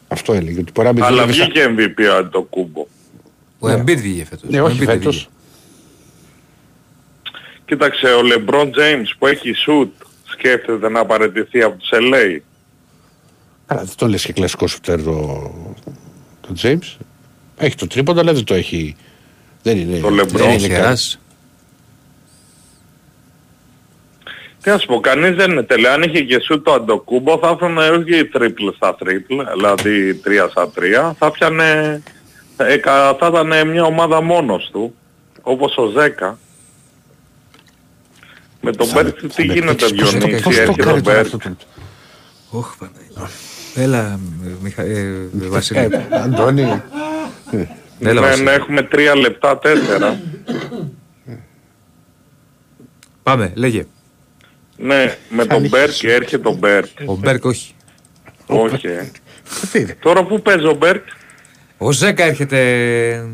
αυτό έλεγε. Ότι μπορεί να μην Αλλά δούλευε σαν- βγήκε MVP ο Αντοκούμπο. Ο Embiid βγήκε φέτος. Ναι, Ο όχι Embiid δεν φέτος. βγήκε. Κοίταξε ο Λεμπρόν James που έχει σουτ σκέφτεται να παραιτηθεί από τους LA. Άρα δεν το λες και κλασικό σουτέρ το, το James. Έχει το τρίποντα αλλά δεν το έχει. Δεν είναι. Το δεν LeBron. είναι Χεράς. Τι να σου πω, κανείς δεν είναι τέλειο. Αν είχε και σουτ το Αντοκούμπο θα έφερνε όχι τρίπλ στα τρίπλ, δηλαδή 3 στα 3. Θα πιανε, ε, κα- θα ήταν μια ομάδα μόνος του, όπως ο Ζέκα. Με τον Μπέρκ τι γίνεται Διονύση, έρχεται ο Μπέρκ. Ωχ, Παναγία. Έλα, Μιχα... ε, Βασίλη. Ε, Αντώνη. Έλα, Ναι, Βασίλη. ναι, έχουμε τρία λεπτά, τέσσερα. Πάμε, λέγε. Ναι, με τον Μπέρκ έρχεται ο Μπέρκ. Ο Μπέρκ όχι. Όχι. ε. Τώρα που παίζει ο Μπέρκ, Ο Ζέκα έρχεται.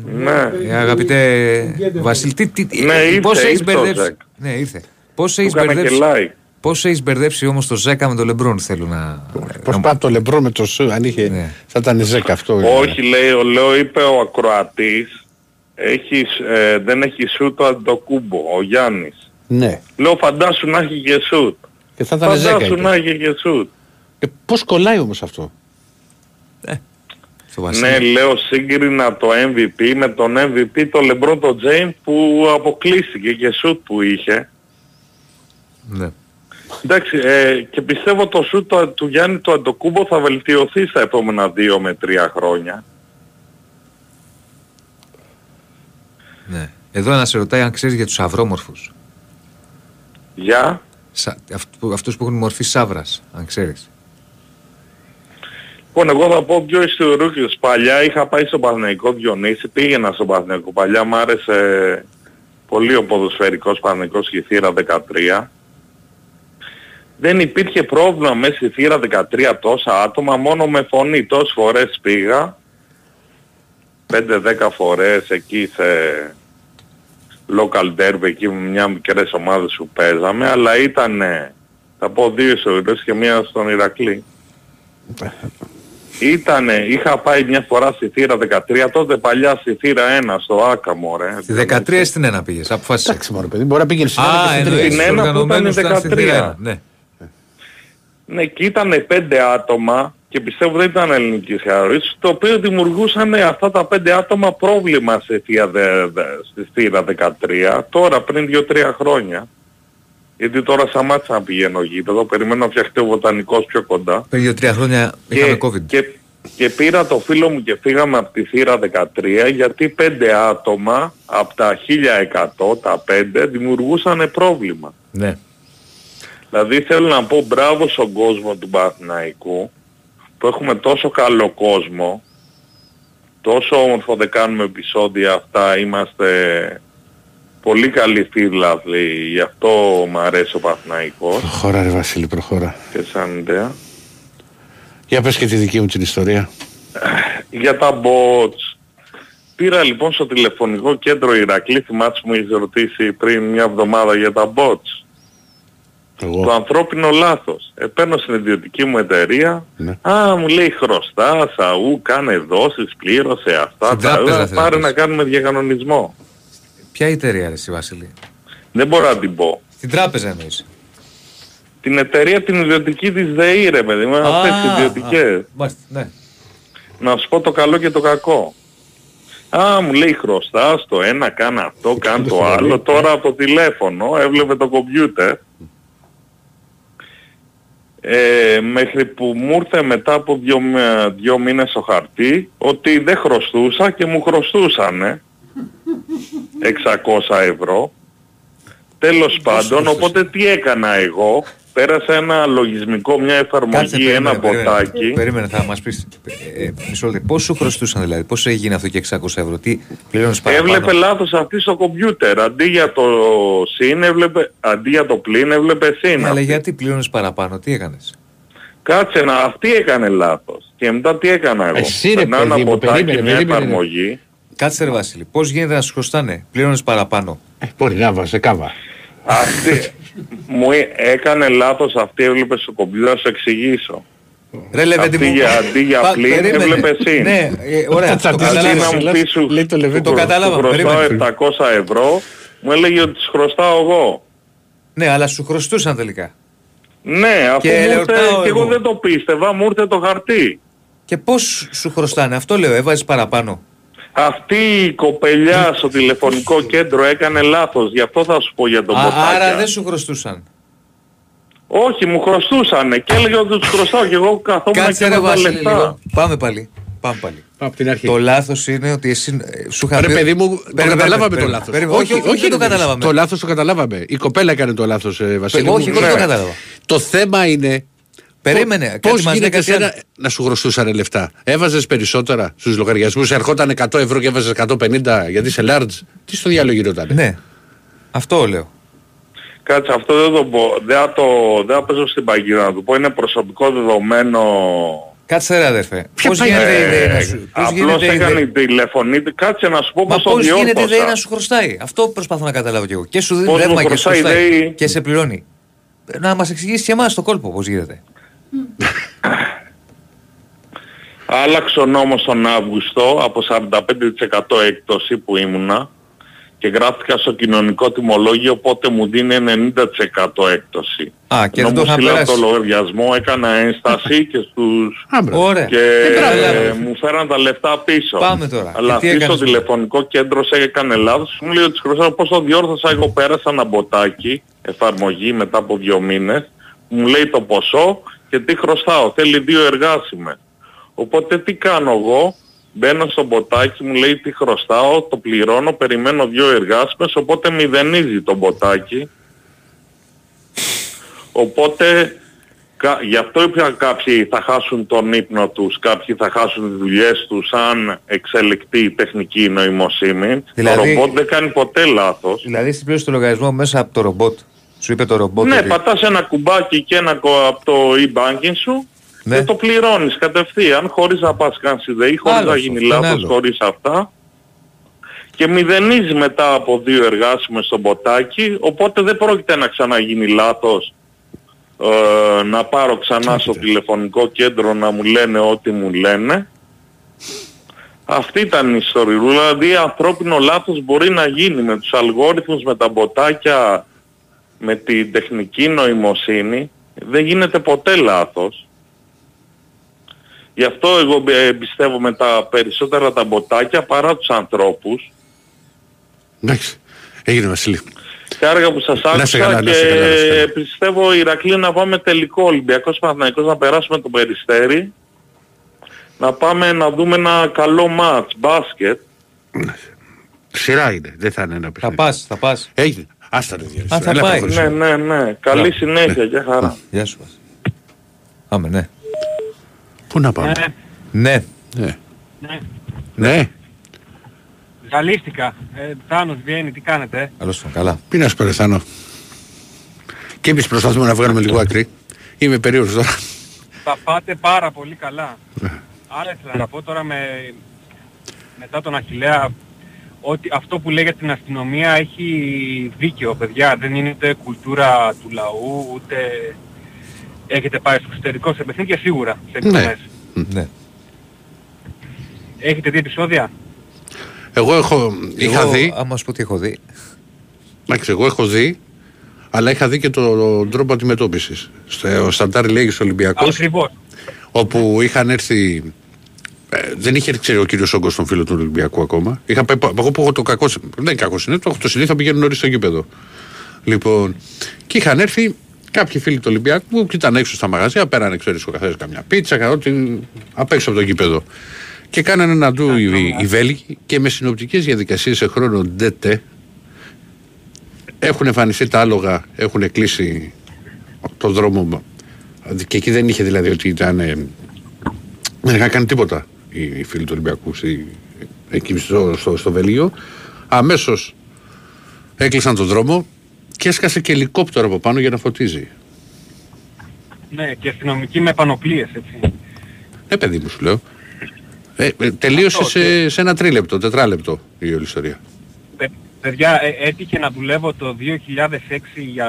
Ναι. Ε, αγαπητέ Βασίλη, τι, τι, τι- Ναι, ήρθε, πώς έχεις ήρθε ο μπερδέψει. Ζέκα. Ναι, ήρθε. Πώς έχεις έκανε και μπερδέψει. like. Πώς έχεις μπερδέψει όμως το Ζέκα με τον Λεμπρόν θέλω να... Πώς πάει το λεμπρό με το σου, αν είχε. Ναι. Θα ήταν ζέκα αυτό. Όχι, λέει, ο λέω, είπε ο ακροατής, έχει, ε, δεν έχει σούτ το Αντοκούμπο, ο Γιάννης. Ναι. Λέω, φαντάσου να έχει και σούτ. Και θα ήταν ζέκα. Φαντάσου είπε. να έχει και σούτ. Ε, πώς κολλάει όμως αυτό; Στο Βασίλη. Ναι, λέω, σύγκρινα το MVP με τον MVP το LeBron το James που αποκλείστηκε και σούτ που είχε. Ναι. Εντάξει, ε, και πιστεύω το σούτ το- του Γιάννη του Αντοκούμπο θα βελτιωθεί στα επόμενα δύο με τρία χρόνια. ναι. Εδώ ένας σε ρωτάει αν ξέρεις για τους αυρόμορφους. Για; Σα, αυτού- αυτούς που έχουν μορφή σάβρας, αν ξέρεις. Λοιπόν, εγώ θα πω πιο ιστορούκιος. Παλιά είχα πάει στο Παναθηναϊκό Διονύση, πήγαινα στο Παναθηναϊκό. Παλιά μου άρεσε πολύ ο ποδοσφαιρικός Παναθηναϊκός στη θύρα 13. Δεν υπήρχε πρόβλημα μέσα στη θύρα 13 τόσα άτομα, μόνο με φωνή. Τόσες φορές πήγα, 5-10 φορές εκεί σε local derby, εκεί με μια μικρές ομάδες που παίζαμε, αλλά ήταν, θα πω δύο ιστορίες και μία στον Ηρακλή. Ήτανε, είχα πάει μια φορά στη θύρα 13, τότε παλιά στη θύρα 1 στο Άκαμο ρε. Στη 13 στην ένα πήγες, αποφάσισε. Εντάξει, μωρέ παιδί, μπορεί να πήγαινε στην Α, άλλη και στην εννοείς, τρίτη. Στην ένα που οργανωμένους ήταν ήταν στη 13. θύρα ένα, Ναι. Ναι, και ήταν πέντε άτομα και πιστεύω δεν ήταν ελληνική θεωρήση, το οποίο δημιουργούσαν αυτά τα πέντε άτομα πρόβλημα στη θύρα, δε- δε- στη θύρα 13, τώρα πριν δύο-τρία χρόνια. Γιατί τώρα σταμάτησα να πηγαίνω γήπεδο, περιμένω να φτιαχτεί ο βοτανικός πιο κοντά. Πριν δύο-τρία χρόνια είχαμε COVID. Και, και πήρα το φίλο μου και φύγαμε από τη θύρα 13 γιατί πέντε άτομα από τα 1100, τα πέντε, δημιουργούσαν πρόβλημα. Ναι. Δηλαδή θέλω να πω μπράβο στον κόσμο του Παναθηναϊκού που έχουμε τόσο καλό κόσμο, τόσο όμορφο δεν κάνουμε επεισόδια αυτά, είμαστε πολύ καλοί φίλαθλοι, γι' αυτό μου αρέσει ο Παναθηναϊκός Προχώρα ρε Βασίλη, προχώρα. και σαν ιδέα. Για πες και τη δική μου την ιστορία. Για τα bots. Πήρα λοιπόν στο τηλεφωνικό κέντρο Ηρακλή, θυμάσαι που μου είχες ρωτήσει πριν μια εβδομάδα για τα bots. Εγώ. Το ανθρώπινο λάθος. Ε, παίρνω στην ιδιωτική μου εταιρεία. Ναι. Α, μου λέει χρωστά, αού, κάνε δόσεις, πλήρωσε αυτά. Στην τα τράπεζα άλλα. θες να Πάρε πεις. να κάνουμε διακανονισμό. Ποια εταιρεία ρε εσύ Βασίλη; Δεν μπορώ να την πω. Την τράπεζα εννοείς. Την εταιρεία την ιδιωτική της ΔΕΗ ρε παιδί μου, αυτές Α, τις ιδιωτικές. α, Μάλιστα, ναι. Να σου πω το καλό και το κακό. Α, μου λέει χρωστάς το ένα, κάνε αυτό, κάνε το άλλο. Τώρα από το τηλέφωνο έβλεπε το κομπιούτερ. Ε, μέχρι που μου ήρθε μετά από δύο, μ- δύο μήνες στο χαρτί ότι δεν χρωστούσα και μου χρωστούσανε 600 ευρώ. Τέλος πάντων, οπότε τι έκανα εγώ, πέρασα ένα λογισμικό, μια εφαρμογή, ένα ποτάκι. Περίμενε, θα μας πεις. Ε, ε, μισό λεπτό. Πώς σου χρωστούσαν δηλαδή, πώς έγινε αυτό και 600 ευρώ, τι πληρώνεις παραπάνω; Έβλεπε λάθος αυτή στο κομπιούτερ. Αντί για το συν έβλεπε, αντί για το πλήν έβλεπε συν. Ναι, αλλά αυτή. γιατί πληρώνεις παραπάνω, τι έκανες; Κάτσε να, αυτή έκανε λάθος. Και μετά τι έκανα εγώ; Εσύ, ρε, Περνάω ένα παιδί μου, ποτάκι, περίμενε, μια περίμενε. εφαρμογή. Κάτσε ρε Βασίλη, πώς γίνεται να σου χρωστάνε, πληρώνεις παραπάνω; Μπορεί να βάζει κάβα. Αυτή μου έ- έκανε λάθος αυτή έβλεπες στο κομπιούτερ, να σου εξηγήσω. Ρε Λεβέντη Αυτή μου. για, αντί για Πα- πλήν περίμενε. έβλεπες συν. Ναι, ε, ωραία, το Αντί καταλάβαμε. να μου πεις σου, Λέει το Λεβέντη. σου Το καταλάβαμε, χρωστάω περίμενε. 700 ευρώ, μου έλεγε ότι τις χρωστάω εγώ. Ναι, αλλά σου χρωστούσαν τελικά. Ναι, αφού Και μου ήρθε εορτάω και εγώ εγώ. δεν το πίστευα, μου ήρθε το χαρτί. Και πώς σου χρωστάνε, αυτό λέω, έβαζες παραπάνω. Αυτή η κοπελιά στο τηλεφωνικό κέντρο έκανε λάθος, γι' αυτό θα σου πω για τον Α, ποτάκια. άρα δεν σου χρωστούσαν. Όχι, μου χρωστούσανε και έλεγε ότι τους χρωστάω και εγώ καθόμουν και Κάτσε ρε έβαζα Βασίλη λεφτά. λίγο. Πάμε πάλι. Πάμε πάλι. Από την αρχή. Το λάθος είναι ότι εσύ ε, σου είχα Ρε πει- παιδί μου, το Περίμενε, καταλάβαμε το περίμενε, λάθος. περίμενε. Όχι, όχι, δεν το ρε, καταλάβαμε. Το λάθος το καταλάβαμε. Η κοπέλα έκανε το λάθος, ε, Βασίλη. όχι, μου. εγώ δεν το Ναι. κατάλαβα. Το θέμα είναι Περίμενε, Πώ κάτι μας γίνεται λέγασε ένα, να σου χρωστούσαν λεφτά. Έβαζες περισσότερα στους λογαριασμούς, ερχόταν 100 ευρώ και έβαζες 150 γιατί είσαι large. Τι στο διάλογο γινόταν. Ναι. Αυτό λέω. Κάτσε, αυτό δεν το πω. Δεν θα το, δεν θα παίζω στην παγίδα να του πω. Είναι προσωπικό δεδομένο. Κάτσε ρε αδερφέ. Πώς γίνεται η ιδέα να σου... Πώς Απλώς γίνεται η έκανε ιδέα... η τηλεφωνή. Κάτσε να σου πω Μα πώς το πώς γίνεται η ιδέα διόρθωσα. να σου χρωστάει; Αυτό προσπαθώ να καταλάβω κι εγώ. Και σου δίνει Πώς μου ρεύμα και σου χρωστάει η χρωστάει. ΔΕΗ. Και σε πληρώνει. Να μας εξηγήσεις και εμάς το κόλπο πώς γίνεται. Άλλαξε ο νόμος τον Αύγουστο από 45% έκπτωση που ήμουνα και γράφτηκα στο κοινωνικό τιμολόγιο οπότε μου δίνει 90% έκπτωση. Α, και Ενώ δεν το μου είχα στείλαν περάσει. το λογαριασμό, έκανα ένσταση και στους... Ωραία. Και Ε, μπράβο. ε, μου φέραν τα λεφτά πίσω. Πάμε τώρα. Αλλά Και τι αυτή στο έκανες; τηλεφωνικό κέντρο σε έκανε λάθος. Μου λέει ότι χρωστάω πώς το διόρθωσα. Εγώ πέρασα ένα μποτάκι, εφαρμογή μετά από δύο μήνες. Μου λέει το ποσό και τι χρωστάω. Θέλει δύο εργάσιμες. Οπότε τι κάνω εγώ. Μπαίνω στο μποτάκι, μου λέει τι χρωστάω, το πληρώνω, περιμένω δύο εργάσιμες, οπότε μηδενίζει το μποτάκι. Οπότε κα- γι' αυτό είπα κάποιοι θα χάσουν τον ύπνο τους, κάποιοι θα χάσουν τις δουλειές τους αν εξελιχθεί η τεχνική νοημοσύνη. Δηλαδή- Το ρομπότ δεν κάνει ποτέ λάθος. Δηλαδή στην πλήρωση του λογαριασμού μέσα από το ρομπότ. Σου είπε το ρομπότ. ναι, ότι- πατάς ένα κουμπάκι και ένα κο- από το e-banking σου Ναι. και το πληρώνεις κατευθείαν χωρίς να πας καν στη ΔΕΗ, χωρίς Άλλος να αυτό, γίνει είναι λάθος, άλλο. χωρίς αυτά. Και μηδενίζει μετά από δύο εργάσιμες στο μποτάκι, οπότε δεν πρόκειται να ξαναγίνει λάθος ε, να πάρω ξανά στο τηλεφωνικό κέντρο να μου λένε ό,τι μου λένε. Αυτή ήταν η ιστορία. Δηλαδή ανθρώπινο λάθος μπορεί να γίνει με τους αλγόριθμους, με τα μποτάκια, με την τεχνική νοημοσύνη. Δεν γίνεται ποτέ λάθος. Γι' αυτό εγώ ε, πιστεύω με τα περισσότερα τα μποτάκια παρά τους ανθρώπους. Εντάξει. Έγινε Βασίλη. Χάρηκα που σας Να σε άκουσα καλά, να και σε καλά, να σε καλά. πιστεύω Ηρακλή να πάμε τελικό Ολυμπιακός Παναθηναϊκός να περάσουμε το Περιστέρι. Να πάμε να δούμε ένα καλό μάτς, μπάσκετ. Σειρά είναι. Δεν θα είναι ένα Θα παιχνίδι. πας, θα πας. Έγινε. Άστα ρε δύο. Α, θα Έλα, πάει. προχωρήσουμε. Ναι, ναι, ναι. Καλή Μπράβο. συνέχεια και χαρά. Γεια σου. Βασίλη. Πάμε, ναι. Πού να πάμε; Ναι. Ναι. Ναι. Ναι. Ζαλίστηκα. Ε, Θάνος, Βιέννη, τι κάνετε; Καλώς τον, καλά. Πει να σου περθάνω. Και εμείς προσπαθούμε να βγάλουμε λίγο άκρη. Είμαι περίεργος τώρα. Τα πάτε πάρα πολύ καλά. Ναι. Άρα ήθελα να πω τώρα με... μετά τον Αχιλέα ότι αυτό που λέει για την αστυνομία έχει δίκαιο, παιδιά. Δεν είναι ούτε κουλτούρα του λαού, ούτε έχετε πάει στο εξωτερικό σε παιχνίδια σίγουρα, σε εκδρομές. Ναι. Έχετε δει επεισόδια; Εγώ έχω, είχα Εγώ, δει, Άμα σου πω τι έχω δει. εντάξει, εγώ έχω δει, Αλλά είχα δει και το- τον τρόπο αντιμετώπισης. Στο Σταντάρ λέγει Ολυμπιακός. Ακριβώς. Όπου είχαν έρθει. Ε, δεν είχε έρθει ξέρει, ο κύριος Όγκος στον φίλο του Ολυμπιακού ακόμα. Είχα πάει, εγώ που έχω το κακό. Δεν είναι κακό είναι, το έχω το συνήθω πηγαίνουν νωρίς στο γήπεδο. Λοιπόν, και είχαν έρθει κάποιοι φίλοι του Ολυμπιακού που ήταν έξω στα μαγαζιά, πέρανε ξέρεις ο καθένας καμιά πίτσα, κα- ό,τι απ' έξω από το γήπεδο. Και κάνανε ένα ντου οι, οι Βέλγοι και με συνοπτικές διαδικασίες σε χρόνο ντέτε έχουν εμφανιστεί τα άλογα, έχουν κλείσει το δρόμο. Και εκεί δεν είχε δηλαδή ότι ήταν. ε, δεν είχαν κάνει τίποτα οι, οι φίλοι του Ολυμπιακού στη- εκεί στο, στο, στο Βέλγιο. Αμέσως έκλεισαν τον δρόμο και έσκασε και ελικόπτερο από πάνω για να φωτίζει. Ναι, και αστυνομικοί με πανοπλίες, έτσι. Ναι, παιδί μου, σου λέω. Ε, ε, τελείωσε Αυτό, σε, σε ένα τρίλεπτο, τετράλεπτο η όλη ιστορία. Παι- Παιδιά, ε, έτυχε να δουλεύω το 2006 για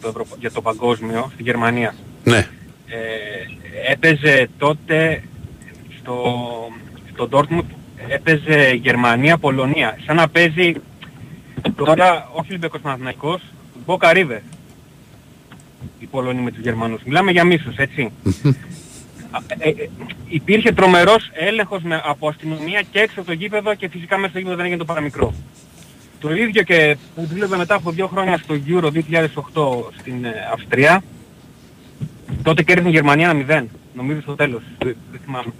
το, Ευρω- για το παγκόσμιο στη Γερμανία. Ναι. Ε, έπαιζε τότε στο, στο Dortmund, έπαιζε Γερμανία-Πολωνία. Σαν να παίζει τώρα όχι Ολυμπιακός Παναθηναϊκός, Boca River. Οι Πολωνοί με τους Γερμανούς. Μιλάμε για μίσους, έτσι. Ε, ε, υπήρχε τρομερός έλεγχος με, από αστυνομία και έξω από το γήπεδο και φυσικά μέσα στο γήπεδο δεν έγινε το παραμικρό. Το ίδιο και που δούλευε μετά από δύο χρόνια στο Euro 2008 στην ε, Αυστρία. Τότε κέρδισε η Γερμανία ένα 0. Νομίζω στο τέλος. Δεν, δεν θυμάμαι.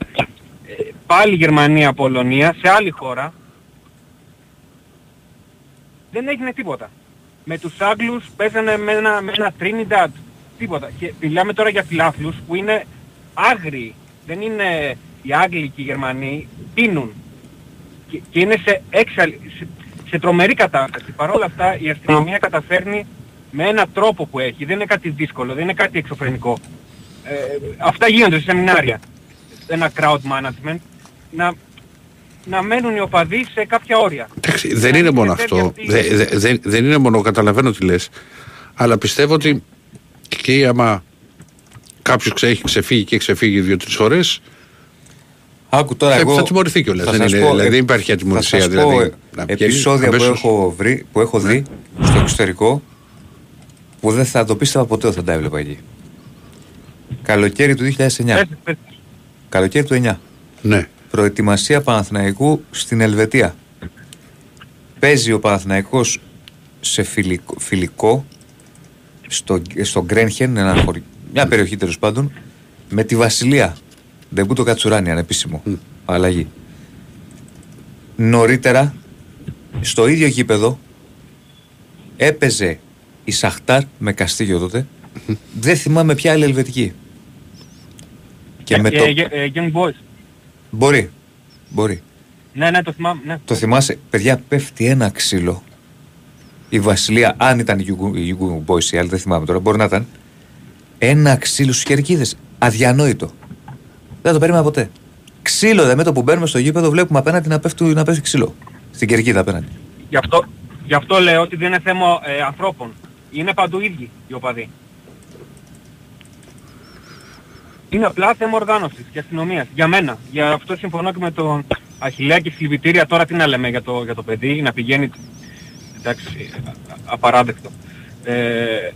Ε, πάλι Γερμανία-Πολωνία σε άλλη χώρα. Δεν έγινε τίποτα. Με τους Άγγλους παίζανε με ένα, με ένα Trinidad. Τίποτα. Και μιλάμε τώρα για φιλάθλους που είναι άγριοι. Δεν είναι οι Άγγλοι και οι Γερμανοί. Πίνουν. Και, και είναι σε, έξαλ, σε, σε τρομερή κατάσταση. Παρ' όλα αυτά η αστυνομία καταφέρνει με έναν τρόπο που έχει. Δεν είναι κάτι δύσκολο, δεν είναι κάτι εξωφρενικό. Ε, αυτά γίνονται σε σεμινάρια. Ένα crowd management. Να, να μένουν οι οπαδοί σε κάποια όρια. Εντάξει, δεν είναι μόνο αυτό. Δε- δε- δεν- δεν είναι μόνο, καταλαβαίνω τι λες. Αλλά πιστεύω ότι και άμα κάποιος έχει ξεφύγει και ξεφύγει δύο-τρεις φορές Άκου τώρα θα, εγώ. θα τιμωρηθεί κιόλας. θα Δεν, σας είναι, πω, δηλαδή, ε, δεν υπάρχει Θα ατιμωρησία. σας Δηλαδή, πω να ε, βγαίνει επεισόδια που αμέσως. έχω, βρει, που έχω δει στο εξωτερικό που δεν θα το πίστευα ποτέ ότι θα τα έβλεπα εκεί. Καλοκαίρι του 2009. Καλοκαίρι του 9. Ναι. Προετοιμασία Παναθηναϊκού στην Ελβετία. Παίζει ο Παναθηναϊκός σε φιλικό, φιλικό στο, στο Γκρένχεν, ένα χωρι- μια περιοχή τέλος πάντων, με τη Βασιλεία. Ντεμπούτο Κατσουράνη, ανεπίσημο. Αλλαγή. Νωρίτερα, στο ίδιο γήπεδο, έπαιζε η Σαχτάρ με Καστίγιο τότε. Δεν θυμάμαι ποια άλλη ελβετική. Και με Ε, το... ε, ε, Young Boys. Μπορεί. Μπορεί. Ναι, ναι, το θυμάμαι. Ναι. Το θυμάσαι, παιδιά, πέφτει ένα ξύλο. Η Βασιλεία, αν ήταν η Yugo- η Yugo Boys η άλλη, δεν θυμάμαι τώρα, μπορεί να ήταν. Ένα ξύλο στους κερκίδε. Αδιανόητο. Δεν το περίμενα ποτέ. Ξύλο, δε με το που μπαίνουμε στο γήπεδο, βλέπουμε απέναντι να πέφτει, να πέφτει ξύλο. Στην κερκίδα απέναντι. Γι' αυτό, γι' αυτό λέω ότι δεν είναι θέμα ε, ανθρώπων. Είναι παντού ίδιοι οι οπαδοί. Είναι απλά θέμα οργάνωσης και αστυνομίας. Για μένα. Για αυτό συμφωνώ και με τον Αχιλέα και συλληπιτήρια. Τώρα τι να λέμε για το, για το παιδί, να πηγαίνει... Εντάξει, α- α- απαράδεκτο. Ε,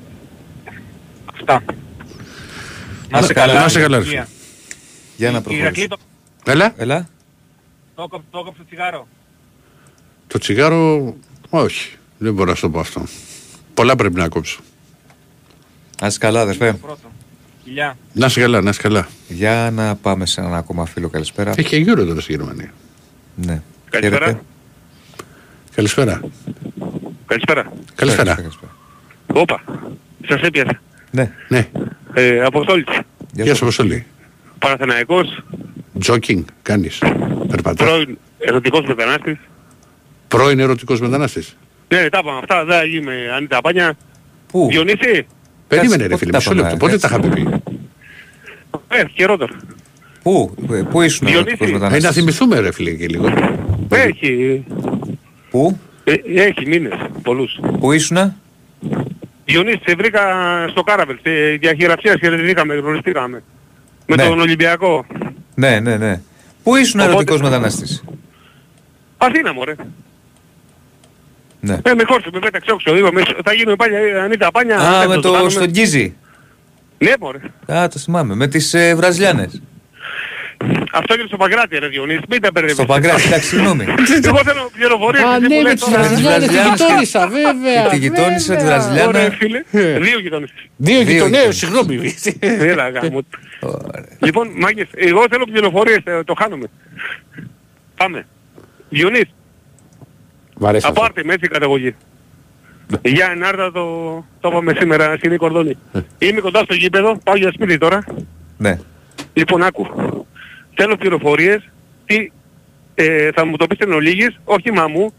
αυτά. Να σε καλά, να σε καλά, ρε Υγεία. Για να Ηρακλή, προχωρήσουμε. το, Έλα. Έλα. το, κόψε- το κόψε το τσιγάρο. Το τσιγάρο, όχι. Δεν μπορώ να σου το πω αυτό. Πολλά πρέπει να κόψω. Να είσαι καλά, αδερφέ. Φιλιά. Να είσαι καλά, να είσαι καλά. Για να πάμε σε έναν ακόμα φίλο. Καλησπέρα. Έχει και γύρω τώρα στη Γερμανία. Ναι. Καλησπέρα. Χαίρετε. Καλησπέρα. Καλησπέρα. Καλησπέρα. Όπα. Σας έπιασα. Ναι. Ναι. Ε, Αποστόλης. Γεια σου, Αποστολή. Παναθηναϊκός. Τζόκινγκ κάνεις. Περπατάς. Πρώην ερωτικός μετανάστης. Πρώην ερωτικός μετανάστης. Ναι, τα είπαμε αυτά. Δεν είμαι Ανίτα Πάνια. Πού; Διονύση. Περίμενε ρε πότε φίλε, τα μισό πάμε, λεπτό. Πότε έτσι. τα είχαμε πει; Ε, καιρό τώρα. Πού, ε, πού ήσουν Διονύση. ερωτικός Ε, να μετανάστης. θυμηθούμε ρε φίλε και λίγο. Έχει. Πού, Ε, έχει μήνες. Πολλούς. πού ήσουνα. Διονύση, σε βρήκα στο Κάραβελ. Στη διαχειραψία χαιρετηθήκαμε, γνωριστήκαμε. Με Ναι. τον Ολυμπιακό. Ναι, ναι, ναι. Πού ήσουν Οπότε- ερωτικός μετανάστης; Αθήνα μωρέ. Ναι. Ε, με χόρσε, με πέταξε όξω. Είπαμε, θα γίνουμε πάλι ανίτα πάνια. Α, δεν με το το κάνουμε. στον Γκίζι. Ναι, μωρέ. Α, το θυμάμαι. Με τις ε, Βραζιλιάνες. Αυτό είναι στο Παγκράτη, ρε Διονύση. Μην τα μπερδεύεις. Στο Παγκράτη, εντάξει, συγγνώμη. Εγώ θέλω πληροφορίες. Α, εσύ ναι, μου με λες τις τώρα. Βραζιλιάνες, τη Βραζιλιάνες και- γειτόνισσα, βέβαια. και τη γειτόνισσα, τη βέβαια. Βραζιλιάνα. Ωραία, φίλε. Δύο γειτόνες. Δύο Δύο γειτονέους, γειτόνες. συγγνώμη. Έλα, γάμο. Λοιπόν, μάγκες, εγώ θέλω πληροφορίες, ε, το χάνουμε. Πάμε. Διονύς, Μ' αρέσει αυτό. απάρτε με έτσι η καταγωγή. Για ενάρτα το, το είπαμε σήμερα στην Κορδόνη. Είμαι κοντά στο γήπεδο, πάω για σπίτι τώρα. Ναι. Λοιπόν, άκου. Θέλω πληροφορίες, τι, ε, θα μου το πεις εν ολίγης, όχι μαμού,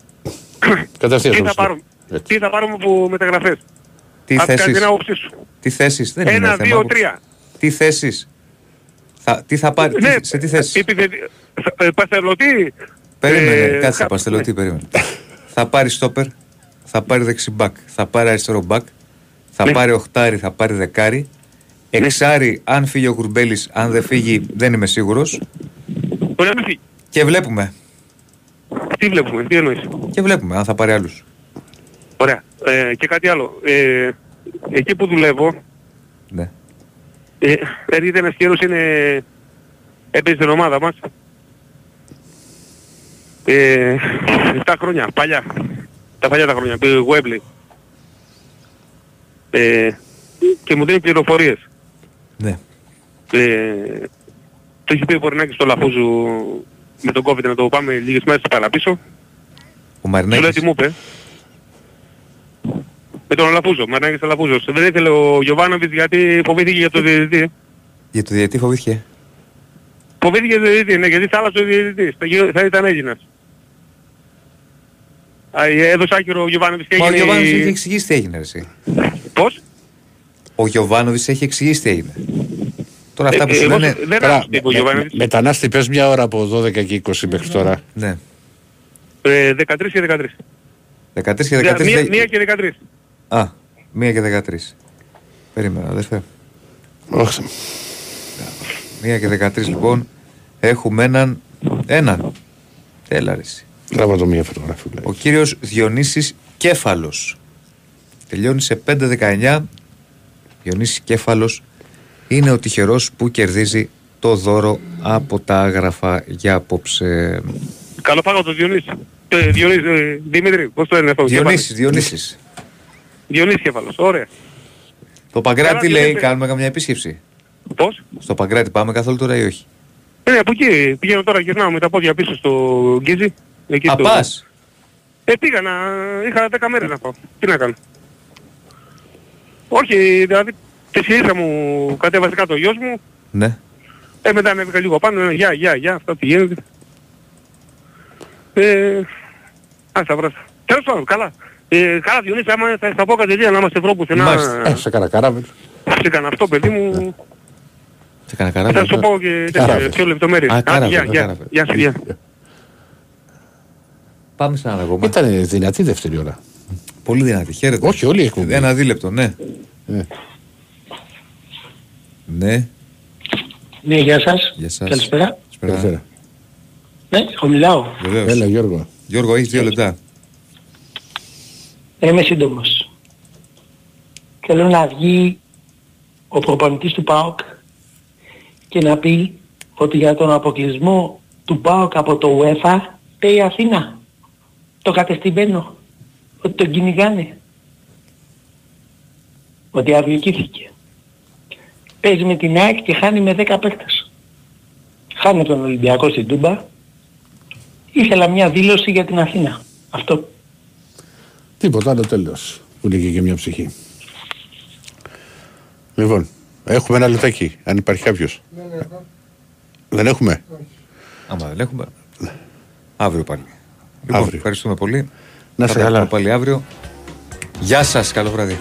Κατευθείαν τι στο θα, στο. πάρουμε, τι θα πάρουμε από μεταγραφές; Τι Ας κάνεις θέσεις. την άποψή σου. Τι θέσεις; Δεν είναι Ένα, θέμα δύο, άποψη. τρία. Τι θέσεις; Θα, τι θα πάρει; Ναι, τι- σε τι θέσεις; Επιθετη... ε, Παστελωτή. Περίμενε, ε, κάτσε χα- παστελωτή, περίμενε. Θα πάρει στόπερ, θα πάρει δεξιμπάκ, θα πάρει αριστερό μπακ, θα Ναι. πάρει οχτάρι, θα πάρει δεκάρι. Εξάρι, αν φύγει ο Κουρμπέλης, αν δεν φύγει, δεν είμαι σίγουρος. Μπορεί να μην φύγει. Και βλέπουμε. Τι βλέπουμε, τι εννοείς; Και βλέπουμε, αν θα πάρει άλλους. Ωραία. Ε, και κάτι άλλο. Ε, εκεί που δουλεύω, Ναι. ε, έρχεται ένας κύριος είναι έπαιζε στην ομάδα μας. Ε, 7 χρόνια, παλιά. Τα παλιά τα χρόνια, πήγε Webley. Ε, και μου δίνει πληροφορίες. Ναι. Ε, το έχει πει ο Πορνάκης στο Λαφούζου με τον COVID να το πάμε λίγες μέρες παραπίσω. Ο Σου λέω Μαρινάκης. τι μου είπε. Με τον Λαφούζο, Μαρνάκης Λαφούζος. Δεν ήθελε ο Γιωβάνοβιτς γιατί φοβήθηκε για το διαιτητή. Για το διαιτή φοβήθηκε. Φοβήθηκε για το διαιτητή, ναι, γιατί θα άλλαζε ο διαιτητής. Θα, γι- θα ήταν Έλληνας. Α, ε, Έδωσε άκυρο ο Γιωβάνοβιτς και Μα ο έγινε... Γιωβάνοβιτς η- έχει εξηγήσει τι έγινε, ρε, εσύ. Πώς; Ο Γιωβάνοβιτς έχει εξηγήσει τι έγινε. Τώρα αυτά Ε, που σου εγώ λένε. δεν Τώρα, άκουσα ο με- Γιωβάνοβιτς. με- Μετανάστη, πες μια ώρα από 12 και 20 μέχρι τώρα. Ναι. Ε, 13 και 13. 13 και Μία- 13. μία- λέει- Μία και 13. Α, 1 και 13. Περίμενα, αδερφέ. Όχι. 1 και 13 λοιπόν. Έχουμε έναν. Έναν. Έλα ρε εσύ. Τράβα το μία φωτογραφία. Ο κύριος Διονύσης Κέφαλος. Τελειώνει σε 5-19. Διονύσης Κέφαλος είναι ο τυχερός που κερδίζει το δώρο από τα άγραφα για απόψε. Καλό πάγο το Διονύση. Ε, Διονύση, ε, Δημήτρη, πώς το λένε αυτό. Διονύσης, Διονύσης. Διονύση Κεφάλος, ωραία. Το Παγκράτη Καλά, λέει, Διονύση. κάνουμε καμιά επίσκεψη. Πώς; Στο Παγκράτη πάμε καθόλου τώρα ή όχι; Ε, ναι, από εκεί πηγαίνω τώρα, γυρνάω με τα πόδια πίσω στο Γκίζι. Εκεί Α, στο- πας; Ε, πήγα να... είχα 10 μέρες να πάω. Τι να κάνω. Όχι, δηλαδή, τη σειρήσα μου κατέβασε κάτω ο γιος μου. Ναι. Ε, μετά ανέβηκα λίγο πάνω, ε, γεια, γεια, γεια, αυτά τι γίνεται. Ε, ας τα βράσα. Τέλος πάντων, καλά. Ε, καλά Διονύση, άμα θα, θα πω κατευθείαν να είμαστε Ευρώπου πουθενά. Μάλιστα. Ε, σε κάνα καράβελ. Σε έκανα αυτό, παιδί μου. Σε κάνα Θα καράβι. σου πω και τέτοια, Καράβι. πιο λεπτομέρειες. Α, καράβι, γεια, α, γεια, καράβι. γεια, σου, γεια. Πάμε σε ένα ακόμα. Ήταν δυνατή δεύτερη ώρα. Πολύ δυνατή. Χαίρετε. Όχι, όλοι έχουν. Ένα δίλεπτο, ναι. Ε. Ναι. Ναι, γεια σας. Γεια σας. Καλησπέρα. Καλησπέρα. Ναι, εγώ μιλάω. Βεβαίως. Έλα Γιώργο. Γιώργο, έχεις δύο λεπτά. Είμαι σύντομος. Θέλω να βγει ο προπονητής του ΠΑΟΚ και να πει ότι για τον αποκλεισμό του ΠΑΟΚ από το UEFA παίει η Αθήνα. Το κατεστημένο. Ότι τον κυνηγάνε. Ότι αδικήθηκε. Παίζει με την ΑΕΚ και χάνει με 10 παίκτες. Χάνει τον Ολυμπιακό στην Τούμπα. Ήθελα μια δήλωση για την Αθήνα. Αυτό. Τίποτα άλλο τέλος. Που λέγει και μια ψυχή. Λοιπόν, έχουμε ένα λεπτάκι, αν υπάρχει κάποιος. Δεν έχουμε; Άμα δεν έχουμε. Αύριο πάλι. Λοιπόν, Αύριο. ευχαριστούμε πολύ. Να Θα σε τα καλά. πούμε πάλι αύριο. Γεια σας, καλό βράδυ.